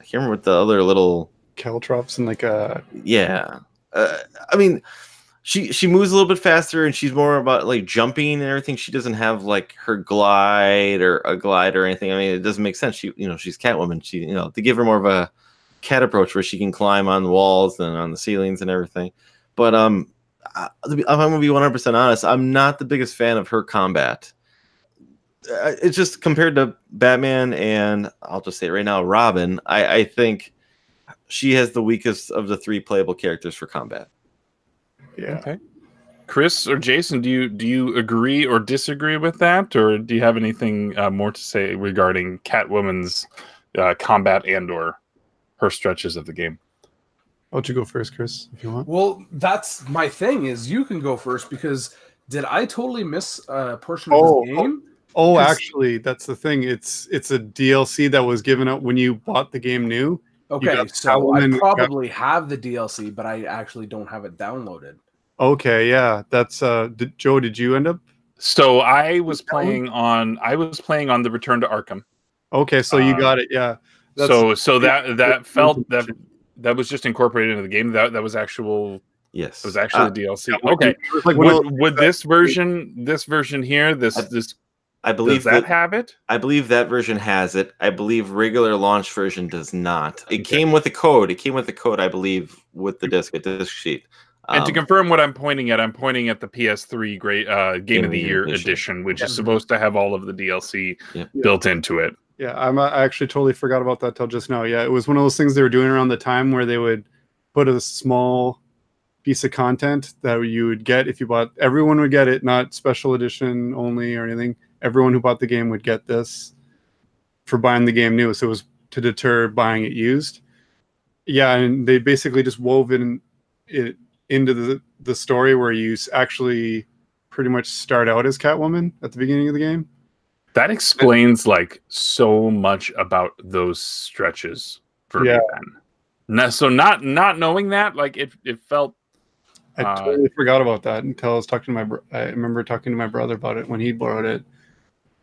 [SPEAKER 1] I can't remember what the other little
[SPEAKER 3] Caltrops and like uh
[SPEAKER 1] yeah. Uh, I mean, she she moves a little bit faster and she's more about like jumping and everything. She doesn't have like her glide or a glide or anything. I mean, it doesn't make sense. She you know she's Catwoman. She you know to give her more of a cat approach where she can climb on the walls and on the ceilings and everything. But um, I, I'm gonna be 100 percent honest. I'm not the biggest fan of her combat. Uh, It's just compared to Batman and I'll just say it right now, Robin. I, I think she has the weakest of the three playable characters for combat.
[SPEAKER 3] yeah.
[SPEAKER 2] Okay. Chris or Jason, do you do you agree or disagree with that, or do you have anything uh, more to say regarding Catwoman's uh, combat and or her stretches of the game?
[SPEAKER 3] Why don't you go first, Chris, if you want?
[SPEAKER 4] Well, that's my thing. Is you can go first because did I totally miss a portion of
[SPEAKER 3] Oh,
[SPEAKER 4] the game?
[SPEAKER 3] Oh, actually, that's the thing. It's it's a DLC that was given out when you bought the game new.
[SPEAKER 4] Okay, so
[SPEAKER 3] Catwoman,
[SPEAKER 4] I
[SPEAKER 3] you got-
[SPEAKER 4] probably have the DLC, but I actually don't have it downloaded.
[SPEAKER 3] Okay, yeah, that's uh. Did, Joe, did you end up?
[SPEAKER 2] So I was playing on I was playing on the Return to Arkham.
[SPEAKER 3] Okay, so you
[SPEAKER 2] Uh,
[SPEAKER 3] got it. Yeah. That's-
[SPEAKER 2] so so that that felt that
[SPEAKER 3] information.
[SPEAKER 2] That was just incorporated into the game. That that was actual
[SPEAKER 1] Yes,
[SPEAKER 2] it was actually
[SPEAKER 1] Uh,
[SPEAKER 2] DLC.
[SPEAKER 3] It
[SPEAKER 2] Okay.
[SPEAKER 3] like one of
[SPEAKER 2] Would, would this version this version here this
[SPEAKER 1] I
[SPEAKER 2] this
[SPEAKER 1] I
[SPEAKER 2] does
[SPEAKER 1] believe
[SPEAKER 2] that
[SPEAKER 1] that
[SPEAKER 2] have it?
[SPEAKER 1] I believe that version has it. I believe regular launch version does not. It
[SPEAKER 2] Okay.
[SPEAKER 1] came with a code. It came with a code, I believe, with the disc, a disc sheet.
[SPEAKER 2] And to
[SPEAKER 1] Um,
[SPEAKER 2] confirm what I'm pointing at, I'm pointing at the PS3 Great uh, Game of the Year edition, which is supposed to have all of the DLC
[SPEAKER 1] Yep.
[SPEAKER 2] built into it.
[SPEAKER 3] Yeah, I'm, I actually totally forgot about that till just now. Yeah, it was one of those things they were doing around the time where they would put a small piece of content that you would get if you bought. Everyone would get it, not special edition only or anything. Everyone who bought the game would get this for buying the game new. So it was to deter buying it used. Yeah, and they basically just wove in it into the the story where you actually pretty much start out as Catwoman at the beginning of the game.
[SPEAKER 2] That explains like so much about those stretches for
[SPEAKER 3] Yeah.
[SPEAKER 2] me then. No, so not not knowing that, like it it felt
[SPEAKER 3] I
[SPEAKER 2] Uh,
[SPEAKER 3] totally forgot about that until I was talking to my. Bro- I remember talking to my brother about it when he borrowed it.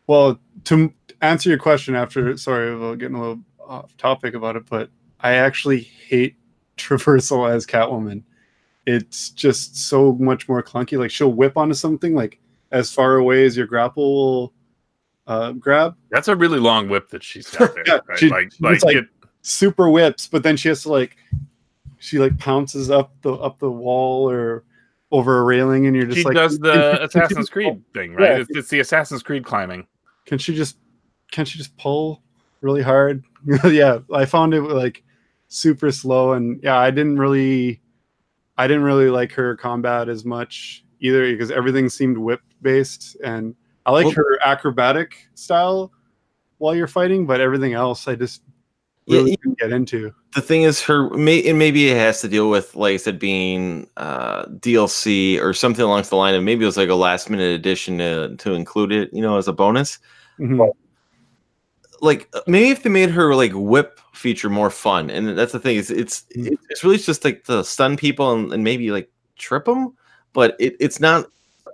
[SPEAKER 3] Well, to answer your question, after sorry about getting a little off topic about it, but I actually hate traversal as Catwoman. It's just so much more clunky. Like she'll whip onto something like as far away as your grapple will uh, grab.
[SPEAKER 2] that's a really long whip that she's got there.
[SPEAKER 3] Yeah,
[SPEAKER 2] right?
[SPEAKER 3] she-
[SPEAKER 2] like like,
[SPEAKER 3] like-
[SPEAKER 2] it,
[SPEAKER 3] super whips, but then she has to like she like pounces up the up the wall or over a railing, and you're just
[SPEAKER 2] she
[SPEAKER 3] like
[SPEAKER 2] does the Assassin's Creed thing, right?
[SPEAKER 3] Yeah.
[SPEAKER 2] It's, it's the Assassin's Creed climbing.
[SPEAKER 3] Can she just can she just pull really hard? yeah, I found it like super slow, and yeah, I didn't really I didn't really like her combat as much either because everything seemed whip based, and I like
[SPEAKER 1] Well-
[SPEAKER 3] her acrobatic style while you're fighting, but everything else I just
[SPEAKER 1] Yeah,
[SPEAKER 3] really
[SPEAKER 1] you-
[SPEAKER 3] didn't get into.
[SPEAKER 1] the thing is, her may and maybe it has to deal with, like I said, being uh, DLC or something along the line of maybe it was like a last minute addition to to include it, you know, as a bonus.
[SPEAKER 3] Mhm.
[SPEAKER 1] like uh, maybe if they made her like whip feature more fun and that's the thing is it's
[SPEAKER 3] Mm.
[SPEAKER 1] it's really just like to stun people and, and maybe like trip them but it, it's not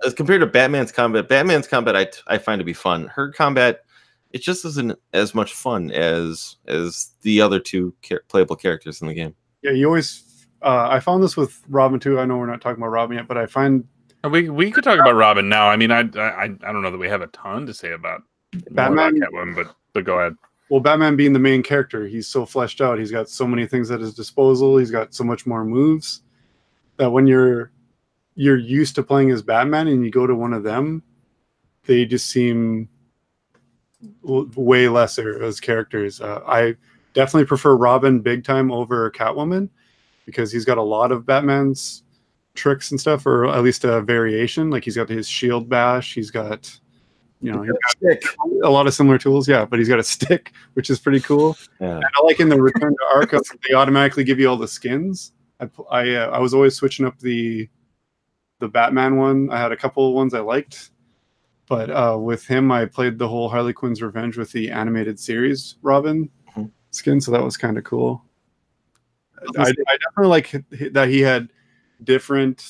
[SPEAKER 1] as compared to batman's combat batman's combat I, I find to be fun her combat it just isn't as much fun as as the other two char- playable characters in the game
[SPEAKER 3] Yeah, you always. Uh, I found this with Robin too. I know we're not talking about Robin yet, but I find
[SPEAKER 2] We we could talk about Robin now. I mean, I I I don't know that we have a ton to say about more about
[SPEAKER 3] Batman.
[SPEAKER 2] Catwoman, but but go ahead.
[SPEAKER 3] well, Batman being the main character, he's so fleshed out. He's got so many things at his disposal. He's got so much more moves that when you're you're used to playing as Batman and you go to one of them, they just seem w- way lesser as characters. Uh, I definitely prefer Robin big time over Catwoman because he's got a lot of Batman's tricks and stuff, or at least a variation. Like he's got his shield bash. He's got, you know, he's
[SPEAKER 4] Stick.
[SPEAKER 3] got a lot of similar tools. Yeah, but he's got a stick, which is pretty cool.
[SPEAKER 1] yeah
[SPEAKER 3] And I like in the Return to Arkham, they automatically give you all the skins. I I, uh, I was always switching up the the Batman one. I had a couple of ones I liked, but uh, with him, I played the whole Harley Quinn's Revenge with the animated series Robin
[SPEAKER 1] Mhm.
[SPEAKER 3] skin, so that was kind of cool. I, I definitely like that he had different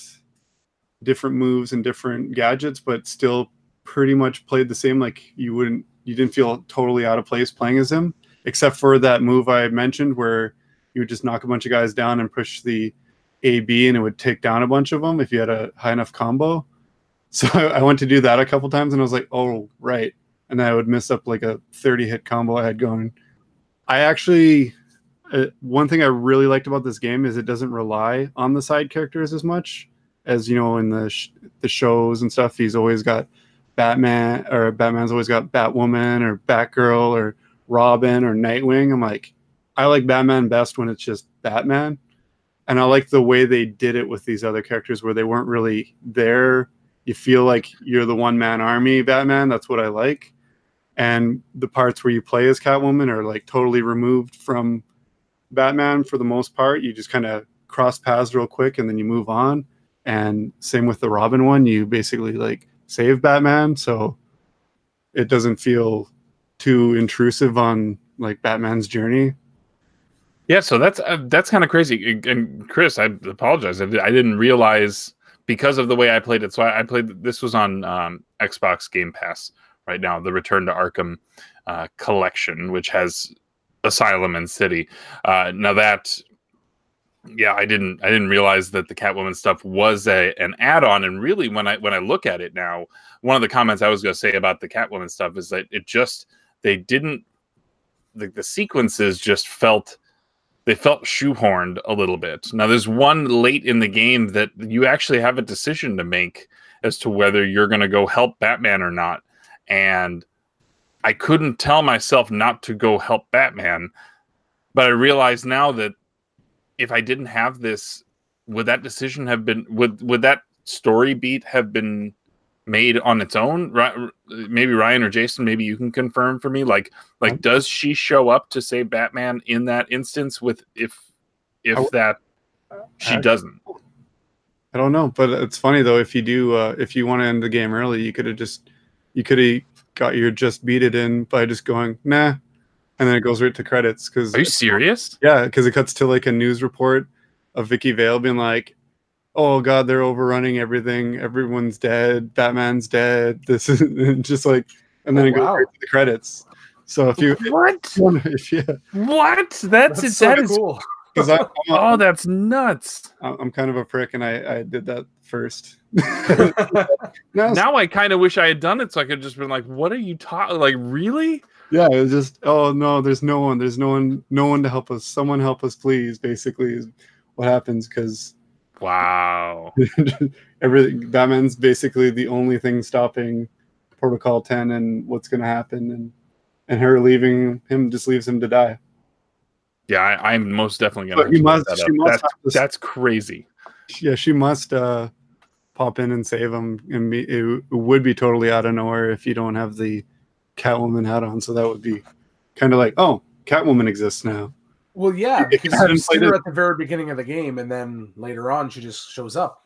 [SPEAKER 3] different moves and different gadgets, but still pretty much played the same. Like you wouldn't you didn't feel totally out of place playing as him, except for that move I mentioned where you would just knock a bunch of guys down and push the AB and it would take down a bunch of them if you had a high enough combo. So I went to do that a couple times and I was like, oh, right. And then I would miss up like a 30 hit combo I had going. I actually, uh, one thing I really liked about this game is it doesn't rely on the side characters as much as, you know, in the, sh- the shows and stuff. He's always got Batman or Batman's always got Batwoman or Batgirl or Robin or Nightwing. I'm like, I like Batman best when it's just Batman. And I like the way they did it with these other characters where they weren't really there you feel like you're the one man army Batman. That's what I like. And the parts where you play as Catwoman are like totally removed from Batman for the most part. You just kind of cross paths real quick and then you move on. And same with the Robin one, you basically like save Batman. So it doesn't feel too intrusive on like Batman's journey.
[SPEAKER 2] Yeah, so that's uh, that's kind of crazy. And Chris, I apologize. I, I didn't realize because of the way I played it. So I, I played this was on um, Xbox Game Pass right now, the Return to Arkham uh, collection, which has Asylum and City. Uh, now that yeah, I didn't I didn't realize that the Catwoman stuff was a an add-on. And really when I when I look at it now, one of the comments I was gonna say about the Catwoman stuff is that it just they didn't the, the sequences just felt they felt shoehorned a little bit. Now, there's one late in the game that you actually have a decision to make as to whether you're going to go help Batman or not. And I couldn't tell myself not to go help Batman, but I realize now that if I didn't have this, would that decision have been would would that story beat have been made on its own maybe ryan or jason maybe you can confirm for me like like does she show up to save batman in that instance with if if I, that she I, doesn't?
[SPEAKER 3] I don't know but it's funny though if you do uh if you want to end the game early you could have just you could have got your just beat it in by just going nah and then it goes right to credits because
[SPEAKER 2] are you serious?
[SPEAKER 3] Yeah because it cuts to like a news report of Vicki Vale being like oh god they're overrunning everything everyone's dead batman's dead this is just like and then oh, it goes wow. right to the credits. So if you
[SPEAKER 2] what? if what? That's, that's so that is cool. I, oh that's nuts.
[SPEAKER 3] I'm kind of a prick and i i did that first.
[SPEAKER 2] Now, now i kind of wish i had done it so i could just been like what are you talking like really?
[SPEAKER 3] Yeah it was just oh no there's no one there's no one no one to help us someone help us please basically is what happens because
[SPEAKER 2] Wow.
[SPEAKER 3] Everything Batman's basically the only thing stopping Protocol 10 and what's going to happen and and her leaving him just leaves him to die.
[SPEAKER 2] Yeah, I, am most definitely going to must, that must that's, that's, crazy.
[SPEAKER 3] Yeah, she must uh pop in and save him and be, it would be totally out of nowhere if you don't have the Catwoman hat on, so that would be kind of like, oh, Catwoman exists now.
[SPEAKER 4] Well, yeah, because you see her at the very beginning of the game, and then later on she just shows up.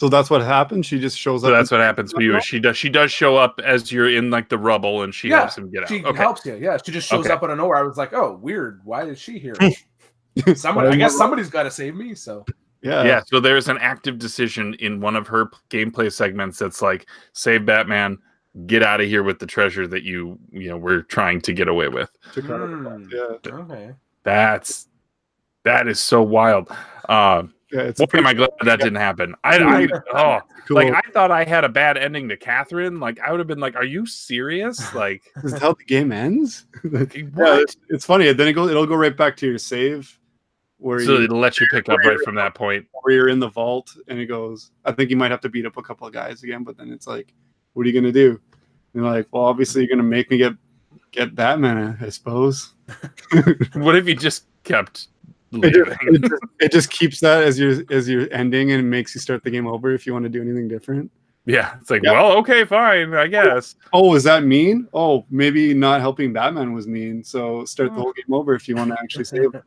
[SPEAKER 3] So that's what happens. She just shows
[SPEAKER 2] so
[SPEAKER 3] up.
[SPEAKER 2] That's what happens for you. She does. She does show up as you're in like the rubble, and she yeah, helps him get out.
[SPEAKER 4] She okay. helps you. Yeah, she just shows okay. up out of nowhere. I was like, oh, weird. Why is she here? Somebody. I guess somebody's got to save me. So.
[SPEAKER 2] Yeah. Yeah. So there's an active decision in one of her gameplay segments that's like, save Batman, get out of here with the treasure that you you know we're trying to get away with.
[SPEAKER 4] Mm. Yeah. Okay.
[SPEAKER 2] That's that is so wild. Uh, yeah, it's am I glad that didn't happen? I, I oh, cool. like I thought I had a bad ending to Catherine. Like I would have been like, "Are you serious?" Like,
[SPEAKER 3] is how the game ends? what? Yeah, it's, it's, funny. Then it goes. It'll go right back to your save,
[SPEAKER 2] where so you, it'll let you pick up right from that point.
[SPEAKER 3] Where you're in the vault, and it goes. I think you might have to beat up a couple of guys again, but then it's like, what are you gonna do? And you're like, well, obviously you're gonna make me get get Batman, I suppose.
[SPEAKER 2] what if you just kept
[SPEAKER 3] it just, it, just, it just, keeps that as your as your ending and makes you start the game over if you want to do anything different.
[SPEAKER 2] Yeah, it's like, yeah. well, okay, fine, I guess.
[SPEAKER 3] Oh, is that mean? Oh, maybe not helping Batman was mean. So start the mm. whole game over if you want to actually save it.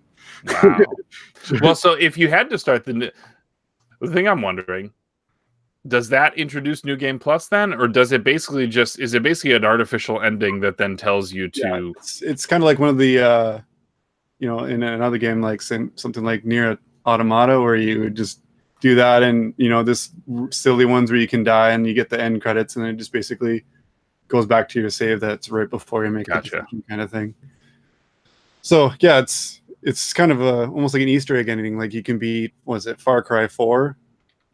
[SPEAKER 2] Wow. well, so if you had to start the the thing I'm wondering does that introduce new game plus then or does it basically just is it basically an artificial ending that then tells you to yeah,
[SPEAKER 3] it's, it's kind of like one of the uh you know in another game like something like Nier Automata where you would just do that and you know this silly ones where you can die and you get the end credits and it just basically goes back to your save that's right before you make
[SPEAKER 2] Gotcha.
[SPEAKER 3] decision kind of thing. So yeah, it's it's kind of a almost like an Easter egg ending. Like you can be was it Far Cry Four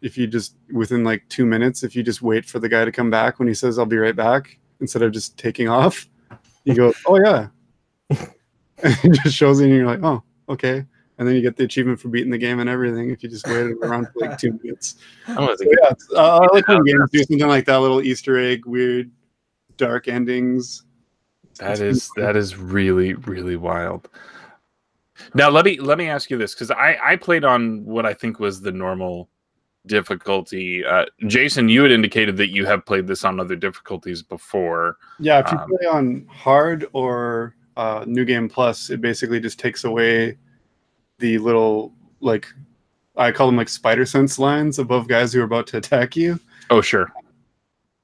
[SPEAKER 3] if you just within like two minutes if you just wait for the guy to come back when he says I'll be right back instead of just taking off. You go, oh yeah, and it just shows you, and you're like, oh okay, and then you get the achievement for beating the game and everything if you just waited around for like two minutes.
[SPEAKER 1] I don't
[SPEAKER 3] So, yeah, uh, I like when games do something like that, little Easter egg, weird, dark endings.
[SPEAKER 2] That
[SPEAKER 3] it's
[SPEAKER 2] is that is really really wild. Now let me let me ask you this because I I played on what I think was the normal difficulty. Uh, Jason, you had indicated that you have played this on other difficulties before.
[SPEAKER 3] Yeah, if you
[SPEAKER 2] Um,
[SPEAKER 3] play on hard or uh, New Game Plus, it basically just takes away the little like I call them like spider sense lines above guys who are about to attack you,
[SPEAKER 2] Oh sure,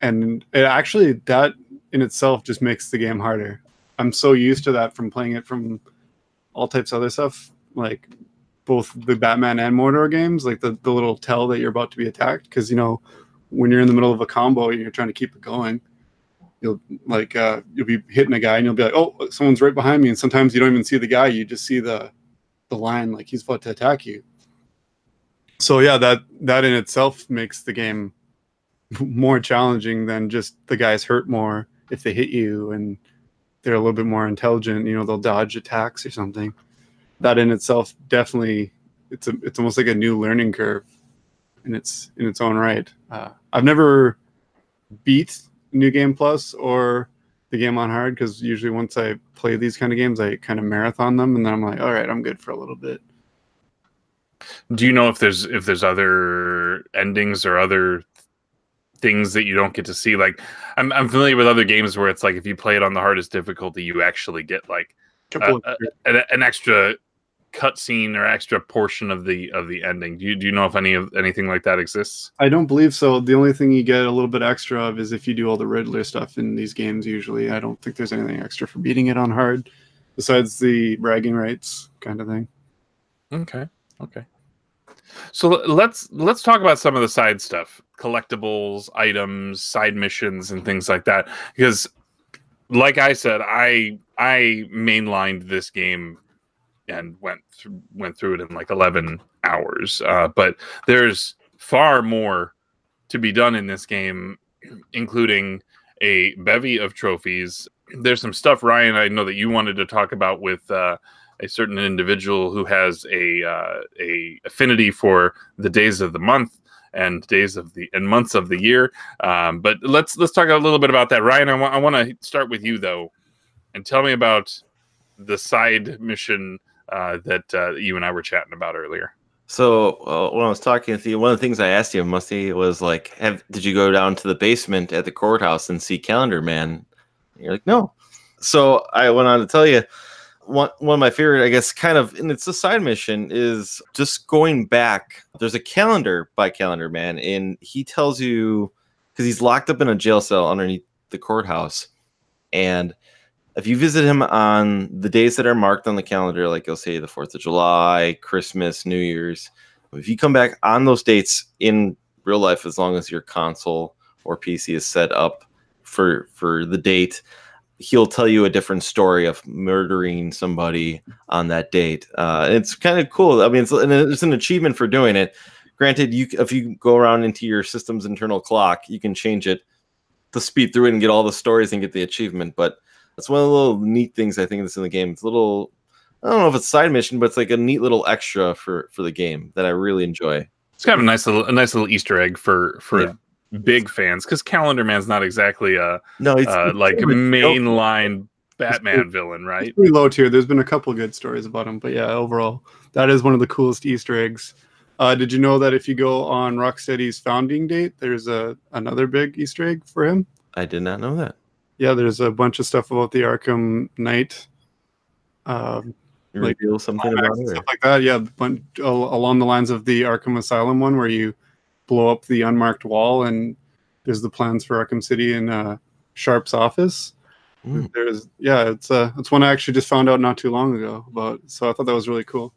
[SPEAKER 3] and it actually that in itself just makes the game harder. I'm so used to that from playing it from all types of other stuff, like both the Batman and Mordor games, like the, the little tell that you're about to be attacked. Because you know, when you're in the middle of a combo and you're trying to keep it going, you'll like uh, you'll be hitting a guy and you'll be like, oh, someone's right behind me, and sometimes you don't even see the guy, you just see the the line like he's about to attack you. So yeah, that that in itself makes the game more challenging than just the guys hurt more if they hit you and they're a little bit more intelligent. You know, they'll dodge attacks or something. That in itself definitely it's a it's almost like a new learning curve in its in its own right. Uh, I've never beat New Game Plus or the game on hard because usually once I play these kind of games, I kind of marathon them and then I'm like, all right, I'm good for a little bit.
[SPEAKER 2] do you know if there's if there's other endings or other things that you don't get to see? Like I'm I'm familiar with other games where it's like if you play it on the hardest difficulty, you actually get like Uh,
[SPEAKER 3] of-
[SPEAKER 2] an, an extra cutscene or extra portion of the of the ending. Do you do you know if any of anything like that exists?
[SPEAKER 3] I don't believe so. The only thing you get a little bit extra of is if you do all the Riddler stuff in these games. Usually, I don't think there's anything extra for beating it on hard, besides the bragging rights kind of thing.
[SPEAKER 2] Okay. Okay. So let's let's talk about some of the side stuff, collectibles, items, side missions, and things like that. Because, like I said, I I mainlined this game and went through, went through it in like eleven hours. Uh, but there's far more to be done in this game, including a bevy of trophies. There's some stuff, Ryan. I know that you wanted to talk about with. Uh, a certain individual who has a uh, a affinity for the days of the month and days of the and months of the year. Um, but let's let's talk a little bit about that, Ryan. I want to start with you though, and tell me about the side mission uh, that uh, you and I were chatting about earlier.
[SPEAKER 1] So uh, when I was talking to you, one of the things I asked you, Musty, was like, "Have did you go down to the basement at the courthouse and see Calendar Man?" And you're like, "No." So I went on to tell you one one of my favorite, I guess, kind of, and it's a side mission is just going back. There's a calendar by Calendar Man, and he tells you because he's locked up in a jail cell underneath the courthouse, and if you visit him on the days that are marked on the calendar, like you'll say the 4th of July, Christmas, New Year's, if you come back on those dates in real life, as long as your console or PC is set up for for the date, he'll tell you a different story of murdering somebody on that date. Uh, it's kind of cool. I mean, it's, it's an achievement for doing it. Granted, you if you go around into your system's internal clock, you can change it to speed through it and get all the stories and get the achievement. But that's one of the little neat things I think that's in the game. It's a little, I don't know if it's side mission, but it's like a neat little extra for for the game that I really enjoy.
[SPEAKER 2] It's kind of a nice little a nice little Easter egg for for
[SPEAKER 1] Yeah.
[SPEAKER 2] big fans because Calendar Man's not exactly a
[SPEAKER 1] No, it's
[SPEAKER 2] uh, like
[SPEAKER 1] it's-
[SPEAKER 2] mainline Batman villain, right?
[SPEAKER 3] It's pretty low tier. There's been a couple good stories about him, but yeah, overall, that is one of the coolest Easter eggs. Uh, did you know that if you go on Rocksteady's founding date, there's a another big Easter egg for him?
[SPEAKER 1] I did not know that.
[SPEAKER 3] Yeah, there's a bunch of stuff about the Arkham Knight, um,
[SPEAKER 1] You
[SPEAKER 3] Like,
[SPEAKER 1] reveal something about it.
[SPEAKER 3] stuff like that. Yeah, bun- al- along the lines of the Arkham Asylum one, where you blow up the unmarked wall, and there's the plans for Arkham City in uh, Sharp's office.
[SPEAKER 1] Mm.
[SPEAKER 3] There's yeah, it's uh, it's one I actually just found out not too long ago about. So I thought that was really cool.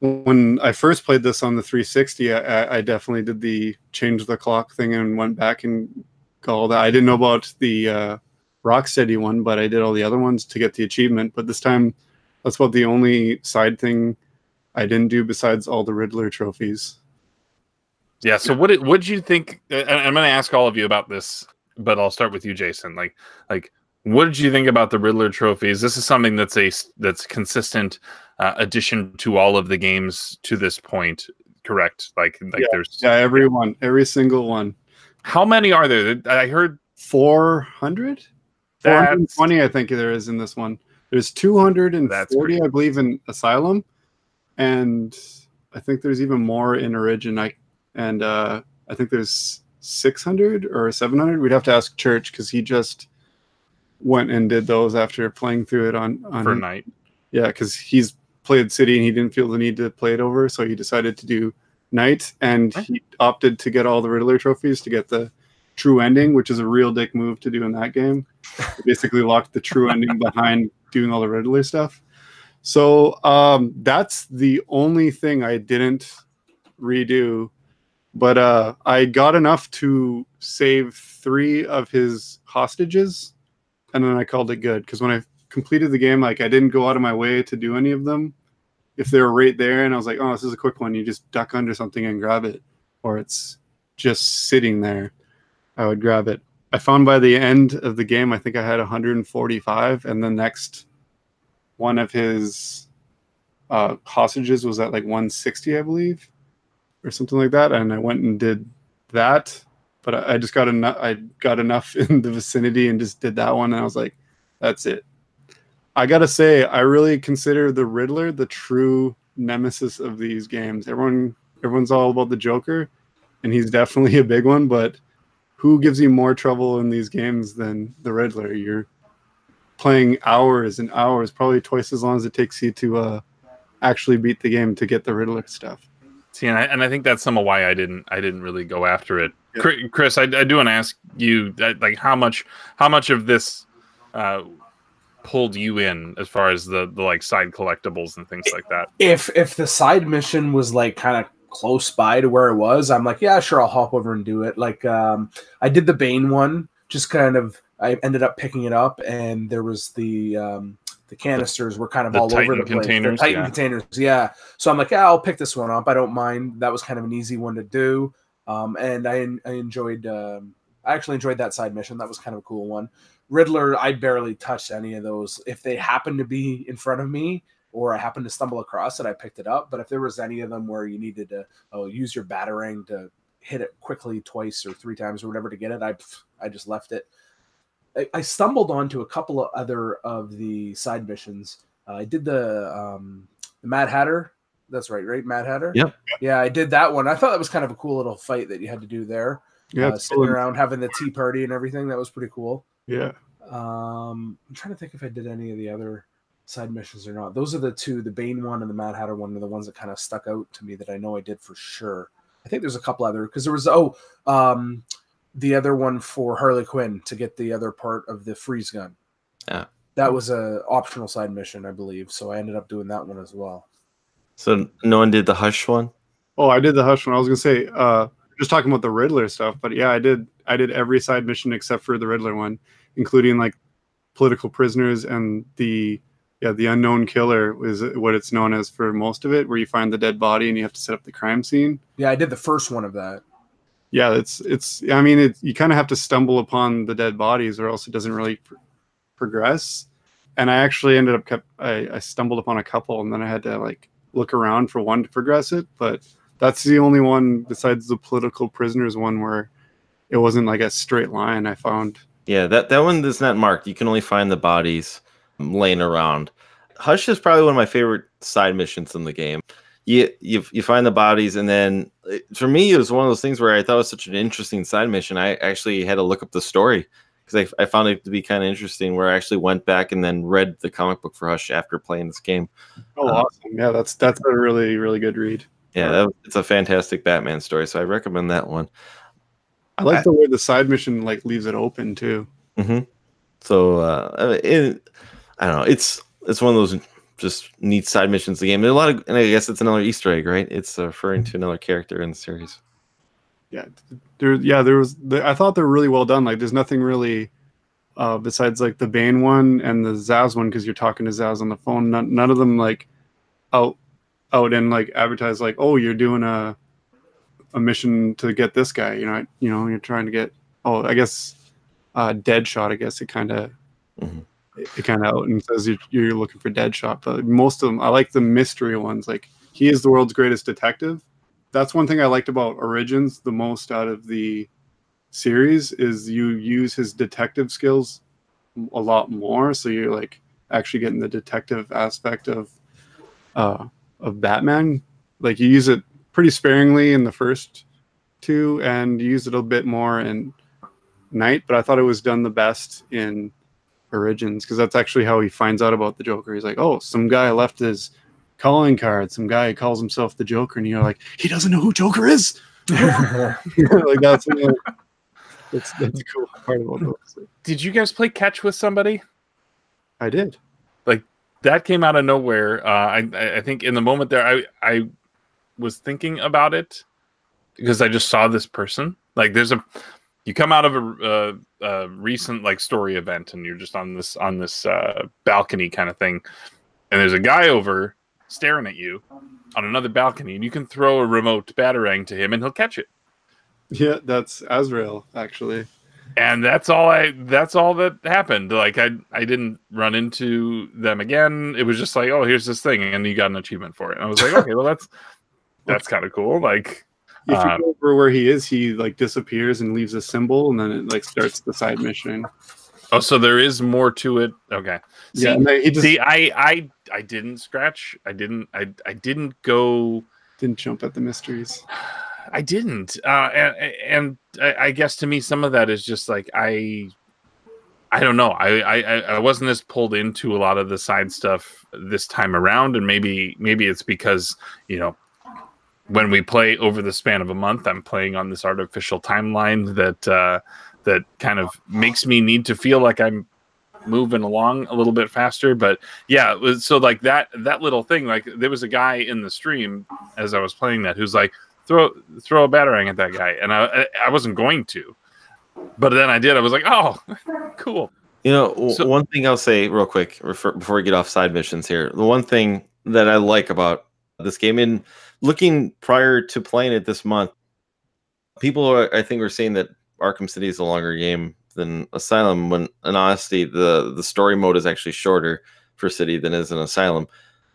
[SPEAKER 3] When I first played this on the 360, I, I- I definitely did the change the clock thing and went back and all that. I didn't know about the uh, Rocksteady one, but I did all the other ones to get the achievement. But this time, that's about the only side thing I didn't do besides all the Riddler trophies.
[SPEAKER 2] Yeah. So what did what did you think? I'm going to ask all of you about this, but I'll start with you, Jason. Like like what did you think about the Riddler trophies? This is something that's a that's consistent uh, addition to all of the games to this point. Correct? Like like
[SPEAKER 3] yeah,
[SPEAKER 2] there's
[SPEAKER 3] yeah every one, every single one.
[SPEAKER 2] How many are there? I heard
[SPEAKER 3] 400. 420, I think there is in this one. There's 240, I believe, in Asylum, and I think there's even more in Origin. I and uh, I think there's 600 or 700. We'd have to ask Church because he just went and did those after playing through it on on
[SPEAKER 2] for Knight.
[SPEAKER 3] Yeah, because he's played City and he didn't feel the need to play it over, so he decided to do Knight, and he opted to get all the Riddler trophies to get the true ending, which is a real dick move to do in that game. basically locked the true ending behind doing all the Riddler stuff. So um, that's the only thing I didn't redo, but uh, I got enough to save three of his hostages, and then I called it good because when I completed the game, like I didn't go out of my way to do any of them. If they were right there, and I was like, "Oh, this is a quick one," you just duck under something and grab it, or it's just sitting there. I would grab it. I found by the end of the game, I think I had 145, and the next one of his uh, hostages was at like 160, I believe, or something like that. And I went and did that, but I, I just got enough. I got enough in the vicinity and just did that one, and I was like, "That's it." I gotta say, I really consider the Riddler the true nemesis of these games. Everyone, everyone's all about the Joker, and he's definitely a big one, but who gives you more trouble in these games than the Riddler? You're playing hours and hours, probably twice as long as it takes you to uh, actually beat the game to get the Riddler stuff.
[SPEAKER 2] See, and I, and I think that's some of why I didn't I didn't really go after it. Yeah. Chris, I, I, do want to ask you like how much how much of this uh, pulled you in as far as the the like side collectibles and things like that.
[SPEAKER 4] If if the side mission was like kind of close by to where it was, I'm like, yeah, sure, I'll hop over and do it. Like, um, I did the Bane one, just kind of. I ended up picking it up, and there was the um, the canisters were kind of all
[SPEAKER 2] Titan
[SPEAKER 4] over the place.
[SPEAKER 2] Containers,
[SPEAKER 4] the Titan
[SPEAKER 2] yeah.
[SPEAKER 4] containers, yeah. So I'm like, yeah, I'll pick this one up. I don't mind. That was kind of an easy one to do, um, and I I enjoyed. Um, I actually enjoyed that side mission. That was kind of a cool one. Riddler, I barely touched any of those. If they happened to be in front of me, or I happened to stumble across it, I picked it up. But if there was any of them where you needed to oh, use your batarang to hit it quickly twice or three times or whatever to get it, I I just left it. I, I stumbled onto a couple of other of the side missions. Uh, I did the um, the Mad Hatter. That's right, right? Mad Hatter.
[SPEAKER 1] Yep.
[SPEAKER 4] Yeah, I did that one. I thought that was kind of a cool little fight that you had to do there.
[SPEAKER 3] Yeah,
[SPEAKER 4] uh, sitting around having the tea party and everything. That was pretty cool.
[SPEAKER 3] Yeah.
[SPEAKER 4] Um, I'm trying to think if I did any of the other side missions or not. Those are the two, the Bane one and the Mad Hatter one, are the ones that kind of stuck out to me that I know I did for sure. I think there's a couple other because there was oh, um, the other one for Harley Quinn to get the other part of the freeze gun.
[SPEAKER 1] Yeah,
[SPEAKER 4] that was a optional side mission, I believe. So I ended up doing that one as well.
[SPEAKER 1] So no one did the Hush one.
[SPEAKER 3] Oh, I did the Hush one. I was gonna say, uh, just talking about the Riddler stuff, but yeah, I did. I did every side mission except for the Riddler one, including like political prisoners and the yeah, the unknown killer is what it's known as for most of it, where you find the dead body and you have to set up the crime scene.
[SPEAKER 4] Yeah, I did the first one of that.
[SPEAKER 3] Yeah, it's it's. I mean, it, you kind of have to stumble upon the dead bodies, or else it doesn't really pr- progress. And I actually ended up kept I, I stumbled upon a couple, and then I had to like look around for one to progress it. But that's the only one besides the political prisoners one where it wasn't like a straight line. I found.
[SPEAKER 1] Yeah, that that one is not marked. You can only find the bodies laying around. Hush is probably one of my favorite side missions in the game. You, you you find the bodies, and then for me, it was one of those things where I thought it was such an interesting side mission. I actually had to look up the story because I, I found it to be kind of interesting. Where I actually went back and then read the comic book for Hush after playing this game.
[SPEAKER 3] Oh, uh, awesome! Yeah, that's that's a really really good read.
[SPEAKER 1] Yeah, that, it's a fantastic Batman story, so I recommend that one.
[SPEAKER 3] I like I, the way the side mission like leaves it open too.
[SPEAKER 1] Mm-hmm. So uh, it, I don't know. It's it's one of those just neat side missions. The game. a lot of, and I guess it's another Easter egg, right? It's referring to another character in the series.
[SPEAKER 3] yeah, there, yeah, there was. I thought they're really well done. Like, there's nothing really uh, besides like the Bane one and the Zsasz one because you're talking to Zsasz on the phone. None, none of them like out out and like advertise like, oh, you're doing a a mission to get this guy. You know, you know, you're trying to get. Oh, I guess uh, Deadshot. I guess it kind of.
[SPEAKER 1] Mhm.
[SPEAKER 3] It kind of out and says you're, you're looking for Deadshot, but most of them, I like the mystery ones. Like he is the world's greatest detective. That's one thing I liked about Origins the most out of the series is you use his detective skills a lot more. So you're like actually getting the detective aspect of uh, of Batman. Like you use it pretty sparingly in the first two, and you use it a bit more in Knight. But I thought it was done the best in Origins because that's actually how he finds out about the Joker. He's like, "Oh, some guy left his calling card. Some guy calls himself the Joker," and you're like, "He doesn't know who Joker is." like that's that's that's a cool part about those.
[SPEAKER 2] Did you guys play catch with somebody?
[SPEAKER 3] I did.
[SPEAKER 2] Like that came out of nowhere. Uh, I I I think in the moment there, I I was thinking about it because I just saw this person. Like, there's a you come out of a, a, a recent like story event, and you're just on this on this uh, balcony kind of thing, and there's a guy over staring at you on another balcony, and you can throw a remote batarang to him, and he'll catch it.
[SPEAKER 3] Yeah, that's Azrael actually.
[SPEAKER 2] and that's all i that's all that happened like i i didn't run into them again it was just like oh here's this thing and you got an achievement for it and i was like okay well that's that's kind of cool like
[SPEAKER 3] If you
[SPEAKER 2] Um,
[SPEAKER 3] go over where he is, he like disappears and leaves a symbol, and then it like starts the side mission.
[SPEAKER 2] oh so there is more to it okay see,
[SPEAKER 3] yeah, just
[SPEAKER 2] see i i i didn't scratch i didn't i i didn't go
[SPEAKER 3] didn't jump at the mysteries.
[SPEAKER 2] I didn't, uh, and, and I, I guess to me, some of that is just like I, I don't know. I, I I wasn't as pulled into a lot of the side stuff this time around, and maybe maybe it's because you know when we play over the span of a month, I'm playing on this artificial timeline that uh, that kind of makes me need to feel like I'm moving along a little bit faster. But yeah, it was, so like that that little thing, like there was a guy in the stream as I was playing that who's like throw throw a batarang at that guy, and I I- wasn't going to, but then I did. I was like, oh, cool.
[SPEAKER 1] You know,
[SPEAKER 2] So-
[SPEAKER 1] one thing I'll say real quick refer, before we get off side missions here. The one thing that I like about this game, and looking prior to playing it this month, people are, I think, were saying that Arkham City is a longer game than Asylum. When, in honesty, the the story mode is actually shorter for City than is in Asylum.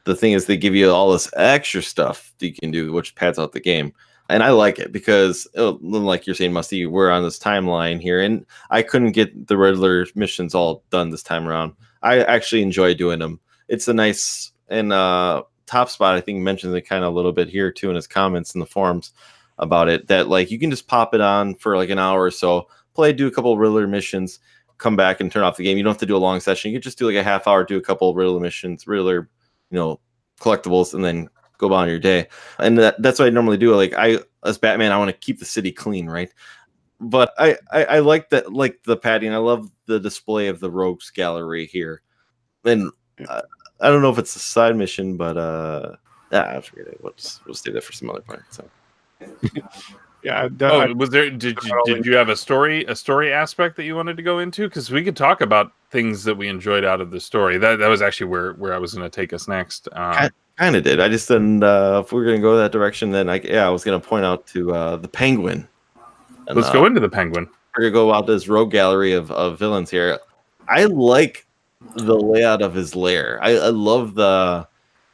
[SPEAKER 1] The thing is, they give you all this extra stuff that you can do, which pads out the game. And I like it because, uh, like you're saying, Musty, we're on this timeline here, and I couldn't get the Riddler missions all done this time around. I actually enjoy doing them. It's a nice and uh, Top Spot. I think mentions it kind of a little bit here too in his comments in the forums about it. That like you can just pop it on for like an hour or so, play, do a couple of Riddler missions, come back and turn off the game. You don't have to do a long session. You can just do like a half hour, do a couple Riddler missions, Riddler, you know, collectibles, and then go about your day. And that, that's what I normally do. Like I, as Batman, I want to keep the city clean, right? But I, I, I like that, like the padding. I love the display of the rogues gallery here, and uh, I don't know if it's a side mission, but uh, ah, I forget it. We'll just, we'll stay there for some other point. So
[SPEAKER 3] Yeah, that,
[SPEAKER 2] Oh, was there? Did you did you have a story a story aspect that you wanted to go into? Because we could talk about things that we enjoyed out of the story. That that was actually where where I was going to take us next. Um,
[SPEAKER 1] kind of did. I just didn't. Uh, if we are gonna go that direction, then I yeah, I was gonna point out to uh, the Penguin. And,
[SPEAKER 2] let's
[SPEAKER 1] uh,
[SPEAKER 2] go into the penguin.
[SPEAKER 1] we're gonna go about this rogue gallery of, of villains here. I like the layout of his lair. I, I love the,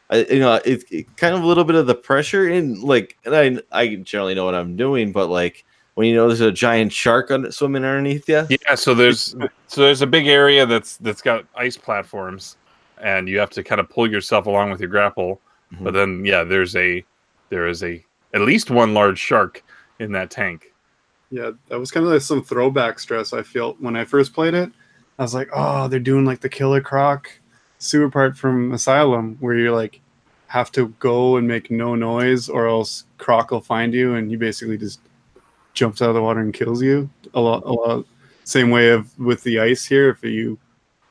[SPEAKER 1] I, you know, it's it kind of a little bit of the pressure in like, and I I generally know what I'm doing, but like when you know there's a giant shark on, swimming underneath you.
[SPEAKER 2] Yeah, so there's so there's a big area that's that's got ice platforms, and you have to kind of pull yourself along with your grapple.
[SPEAKER 1] Mhm.
[SPEAKER 2] But then, yeah, there's a there is a at least one large shark in that tank.
[SPEAKER 3] yeah, that was kind of like some throwback stress I felt when I first played it. I was like, oh, they're doing like the Killer Croc sewer part from Asylum, where you like have to go and make no noise, or else Croc will find you, and he basically just jumps out of the water and kills you. A lot, a lot. Same way of with the ice here. If you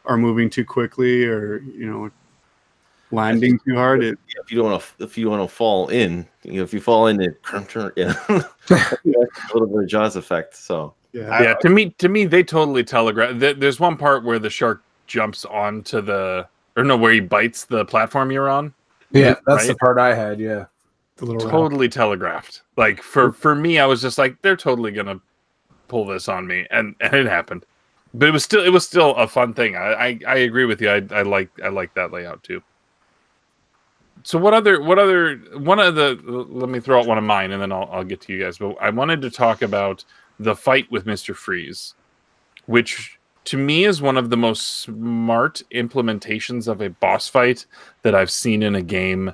[SPEAKER 3] are moving too quickly, or you know, landing too hard, it
[SPEAKER 1] if you don't want to, if you want to fall in, you know, if you fall in, it yeah, a little bit of Jaws effect. So
[SPEAKER 3] yeah.
[SPEAKER 2] yeah, to me, to me, they totally telegraph. There's one part where the shark jumps onto the, or no, where he bites the platform you're on.
[SPEAKER 4] Yeah, that's the part I had. Yeah.
[SPEAKER 3] The little rock.
[SPEAKER 2] Totally telegraphed. Like for for me, I was just like, they're totally gonna pull this on me, and and it happened. But it was still it was still a fun thing. I I, I agree with you. I I like I like that layout too. So what other what other one of the let me throw out one of mine and then I'll I'll get to you guys. But I wanted to talk about the fight with Mr. Freeze, which to me is one of the most smart implementations of a boss fight that I've seen in a game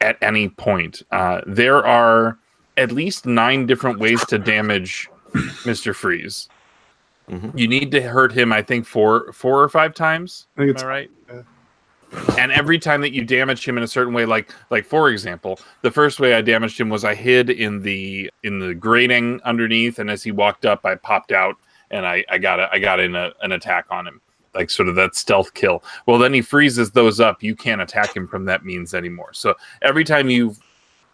[SPEAKER 2] at any point. Uh, there are at least nine different ways to damage Mr. Freeze.
[SPEAKER 1] Mhm.
[SPEAKER 2] You need to hurt him, I think, four four or five times.
[SPEAKER 3] I think
[SPEAKER 2] Am
[SPEAKER 3] it's
[SPEAKER 2] I right?
[SPEAKER 3] yeah.
[SPEAKER 2] And every time that you damage him in a certain way, like like for example, the first way I damaged him was I hid in the in the grating underneath, and as he walked up, I popped out and I I got a, I got in a, an attack on him, like sort of that stealth kill. Well, then he freezes those up. You can't attack him from that means anymore. So every time you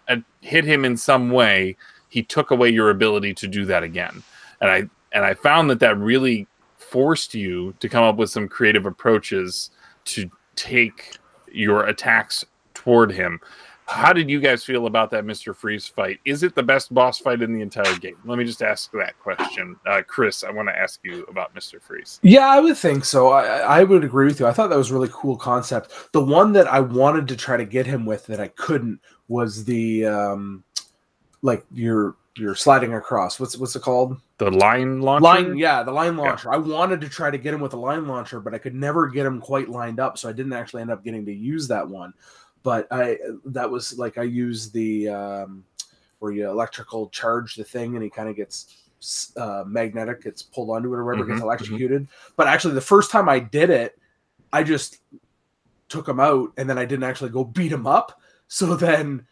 [SPEAKER 2] uh, hit him in some way, he took away your ability to do that again. And I and I found that that really forced you to come up with some creative approaches to take your attacks toward him. How did you guys feel about that Mr. Freeze fight? Is it the best boss fight in the entire game? Let me just ask that question. Uh, Chris, I want to ask you about Mr. Freeze.
[SPEAKER 4] Yeah, I would think so. I, I would agree with you. I thought that was really cool concept. The one that I wanted to try to get him with that I couldn't was the um, like you're you're sliding across. What's what's it called?
[SPEAKER 2] The line launcher?
[SPEAKER 4] Line, yeah, the line launcher. I wanted to try to get him with a line launcher, but I could never get him quite lined up, so I didn't actually end up getting to use that one. But I that was like I used the um, where you electrical charge the thing, and he kind of gets uh, magnetic, gets pulled onto it or whatever, gets
[SPEAKER 2] Mhm,
[SPEAKER 4] electrocuted. But actually, the first time I did it, I just took him out, and then I didn't actually go beat him up. So then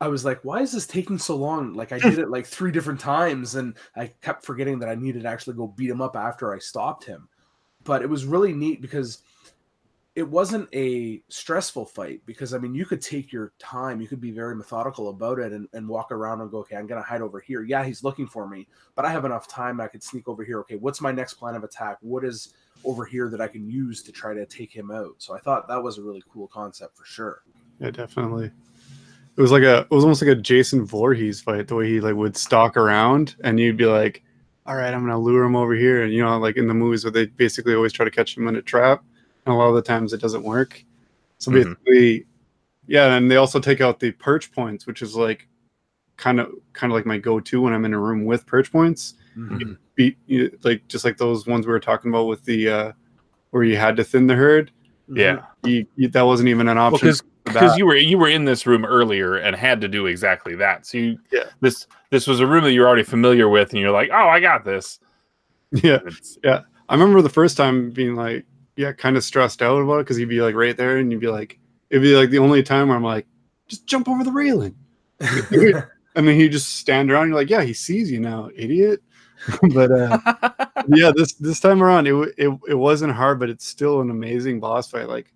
[SPEAKER 4] I was like, why is this taking so long? Like I hmm. did it like three different times and I kept forgetting that I needed to actually go beat him up after I stopped him. But it was really neat because it wasn't a stressful fight because I mean you could take your time, you could be very methodical about it and, and walk around and go, okay, I'm gonna hide over here. Yeah, he's looking for me, but I have enough time I could sneak over here. Okay, what's my next plan of attack? What is over here that I can use to try to take him out? So I thought that was a really cool concept for sure.
[SPEAKER 3] Yeah, definitely. It was like a it was almost like a Jason Voorhees fight, the way he like would stalk around and you'd be like, All right, I'm gonna lure him over here. And you know, like in the movies where they basically always try to catch him in a trap. And a lot of the times it doesn't work. So
[SPEAKER 2] Mhm.
[SPEAKER 3] basically, yeah, and they also take out the perch points, which is like kind of kind of like my go-to when I'm in a room with perch points.
[SPEAKER 4] Mhm.
[SPEAKER 3] Beat you, like just like those ones we were talking about with the uh where you had to thin the herd.
[SPEAKER 2] Yeah.
[SPEAKER 3] You, you, that wasn't even an option.
[SPEAKER 2] because
[SPEAKER 3] for
[SPEAKER 2] because
[SPEAKER 3] that.
[SPEAKER 2] you were you were in this room earlier and had to do exactly that. So you,
[SPEAKER 3] Yeah.
[SPEAKER 2] this this was a room that you're already familiar with, and you're like, oh, I got this.
[SPEAKER 3] yeah.
[SPEAKER 2] It's,
[SPEAKER 3] I remember the first time being like, yeah, kind of stressed out about it because you'd be like right there and you'd be like, it'd be like the only time where I'm like, just jump over the railing. And then he just stand around. You're like, yeah, he sees you now, idiot. but uh, yeah, this this time around, it, it it wasn't hard, but it's still an amazing boss fight. Like,